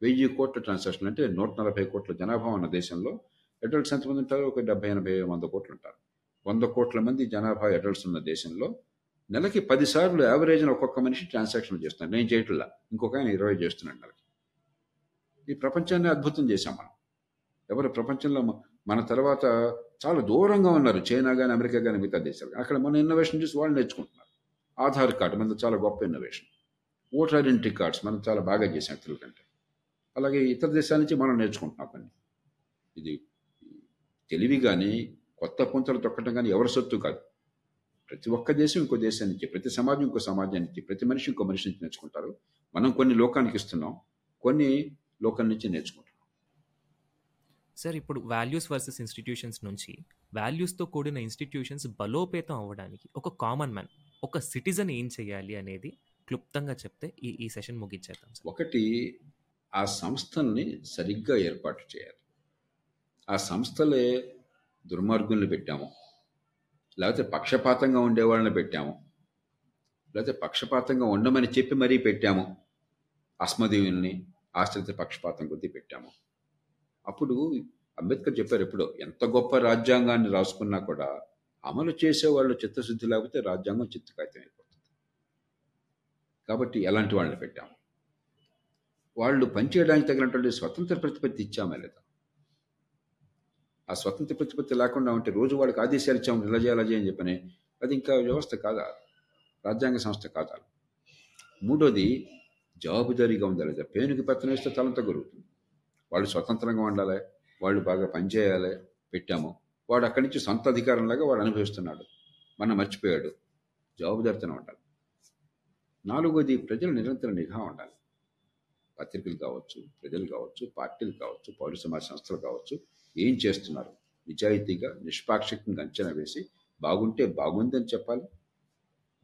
వెయ్యి కోట్ల ట్రాన్సాక్షన్లు అంటే నూట నలభై కోట్ల జనాభా ఉన్న దేశంలో అడల్ట్స్ ఎంతమంది ఉంటారు? ఒక డెబ్బై ఎనభై వంద కోట్లు ఉంటారు. వంద కోట్ల మంది జనాభా అడల్ట్స్ ఉన్న దేశంలో నెలకి పదిసార్లు యావరేజ్న ఒక్కొక్క మనిషి ట్రాన్సాక్షన్ చేస్తున్నాడు నేను చేయట్లా. ఇంకొక ఆయన ఇరవై చేస్తున్నాడు నెలకి. ఈ ప్రపంచాన్ని అద్భుతం చేశాం మనం. ఎవరు ప్రపంచంలో మన తర్వాత చాలా దూరంగా ఉన్నారు. చైనా కానీ అమెరికా కానీ మిగతా దేశాలు అక్కడ మన ఇన్నోవేషన్ చూసి వాళ్ళు నేర్చుకుంటున్నారు. ఆధార్ కార్డు మనది చాలా గొప్ప ఇన్నోవేషన్ ఓటర్ ఐడెంటిటీ కార్డ్స్ మనం చాలా బాగా చేసాం ఇతరుల కంటే. అలాగే ఇతర దేశాల నుంచి మనం నేర్చుకుంటున్నాం పని ఇది తెలివి కానీ కొత్త పుంతలు తొక్కటం కానీ ఎవరి సొత్తు కాదు. ప్రతి ఒక్క దేశం ఇంకో దేశం నుంచి ప్రతి సమాజం ఇంకో సమాజం నుంచి ప్రతి మనిషి ఇంకో మనిషి నుంచి నేర్చుకుంటారు. మనం కొన్ని లోకానికి ఇస్తున్నాం కొన్ని లోకం నుంచి నేర్చుకుంటాం సార్ ఇప్పుడు వాల్యూస్ వర్సెస్ ఇన్స్టిట్యూషన్స్ నుంచి వాల్యూస్తో కూడిన ఇన్స్టిట్యూషన్స్ బలోపేతం అవ్వడానికి ఒక కామన్ మ్యాన్ ఒక సిటిజన్ ఏం చేయాలి అనేది క్లుప్తంగా చెప్తే ఈ ఈ సెషన్ ముగించేద్దాం సార్. ఒకటి ఆ సంస్థల్ని సరిగ్గా ఏర్పాటు చేయాలి. ఆ సంస్థలే దుర్మార్గుల్ని పెట్టాము. లేకపోతే పక్షపాతంగా ఉండే వాళ్ళని పెట్టాము. లేకపోతే పక్షపాతంగా ఉండమని చెప్పి మరీ పెట్టాము. అస్మదీయుల్ని ఆశ్రిత పక్షపాతం కొద్దీ పెట్టాము. అప్పుడు అంబేద్కర్ చెప్పారు ఎప్పుడో ఎంత గొప్ప రాజ్యాంగాన్ని రాసుకున్నా కూడా అమలు చేసే వాళ్ళు చిత్తశుద్ధి లేకపోతే రాజ్యాంగం చిత్తకాయితం అయిపోతుంది. కాబట్టి ఎలాంటి వాళ్ళని పెట్టాము? వాళ్ళు పనిచేయడానికి తగినటువంటి స్వతంత్ర ప్రతిపత్తి ఇచ్చామా లేదా? ఆ స్వతంత్ర ప్రతిపత్తి లేకుండా ఉంటే రోజు వాళ్ళకి ఆదేశాలు ఇచ్చాము ఇలా చేయాలి చేయని చెప్పని అది ఇంకా వ్యవస్థ కాదా? రాజ్యాంగ సంస్థ కాదా? మూడోది జవాబుదారీగా ఉందా లేదా పేనుకి పెత్తనం ఇస్తే తలంత గురుగుతుంది వాళ్ళు స్వతంత్రంగా ఉండాలి వాళ్ళు బాగా పనిచేయాలి పెట్టాము. వాడు అక్కడి నుంచి సొంత అధికారంలాగా వాడు అనుభవిస్తున్నాడు. మనం మర్చిపోయాడు. జవాబుదారితనం ఉండాలి. నాలుగోది ప్రజలు నిరంతరం నిఘా ఉండాలి. పత్రికలు కావచ్చు ప్రజలు కావచ్చు పార్టీలు కావచ్చు పౌర సమాజ సంస్థలు కావచ్చు ఏం చేస్తున్నారు? నిజాయితీగా నిష్పాక్షికంగా అంచనా వేసి బాగుంటే బాగుందని చెప్పాలి.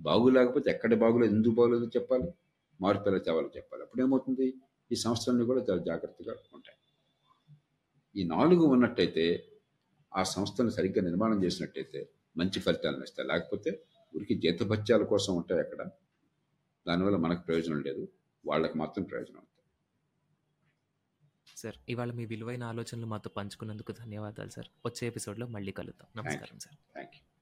బాగులేకపోతే ఎక్కడ బాగులేదు ఎందుకు బాగులేదో చెప్పాలి. మార్పు తేవాలో చెప్పాలి. అప్పుడు ఏమవుతుంది? ఈ సంస్థలన్నీ కూడా చాలా జాగ్రత్తగా ఉంటాయి. ఈ నాలుగు ఉన్నట్టయితే ఆ సంస్థను సరిగ్గా నిర్మాణం చేసినట్టయితే మంచి ఫలితాలను ఇస్తాయి. లేకపోతే ఊరికి జీతభత్యాల కోసం ఉంటాయి అక్కడ. దానివల్ల మనకు ప్రయోజనం లేదు. వాళ్ళకి మాత్రం ప్రయోజనం ఉంటుంది సార్. ఇవాళ మీ విలువైన ఆలోచనలు మాతో పంచుకున్నందుకు ధన్యవాదాలు సార్. వచ్చే ఎపిసోడ్లో మళ్ళీ కలుద్దాం. నమస్కారం సార్. Thank you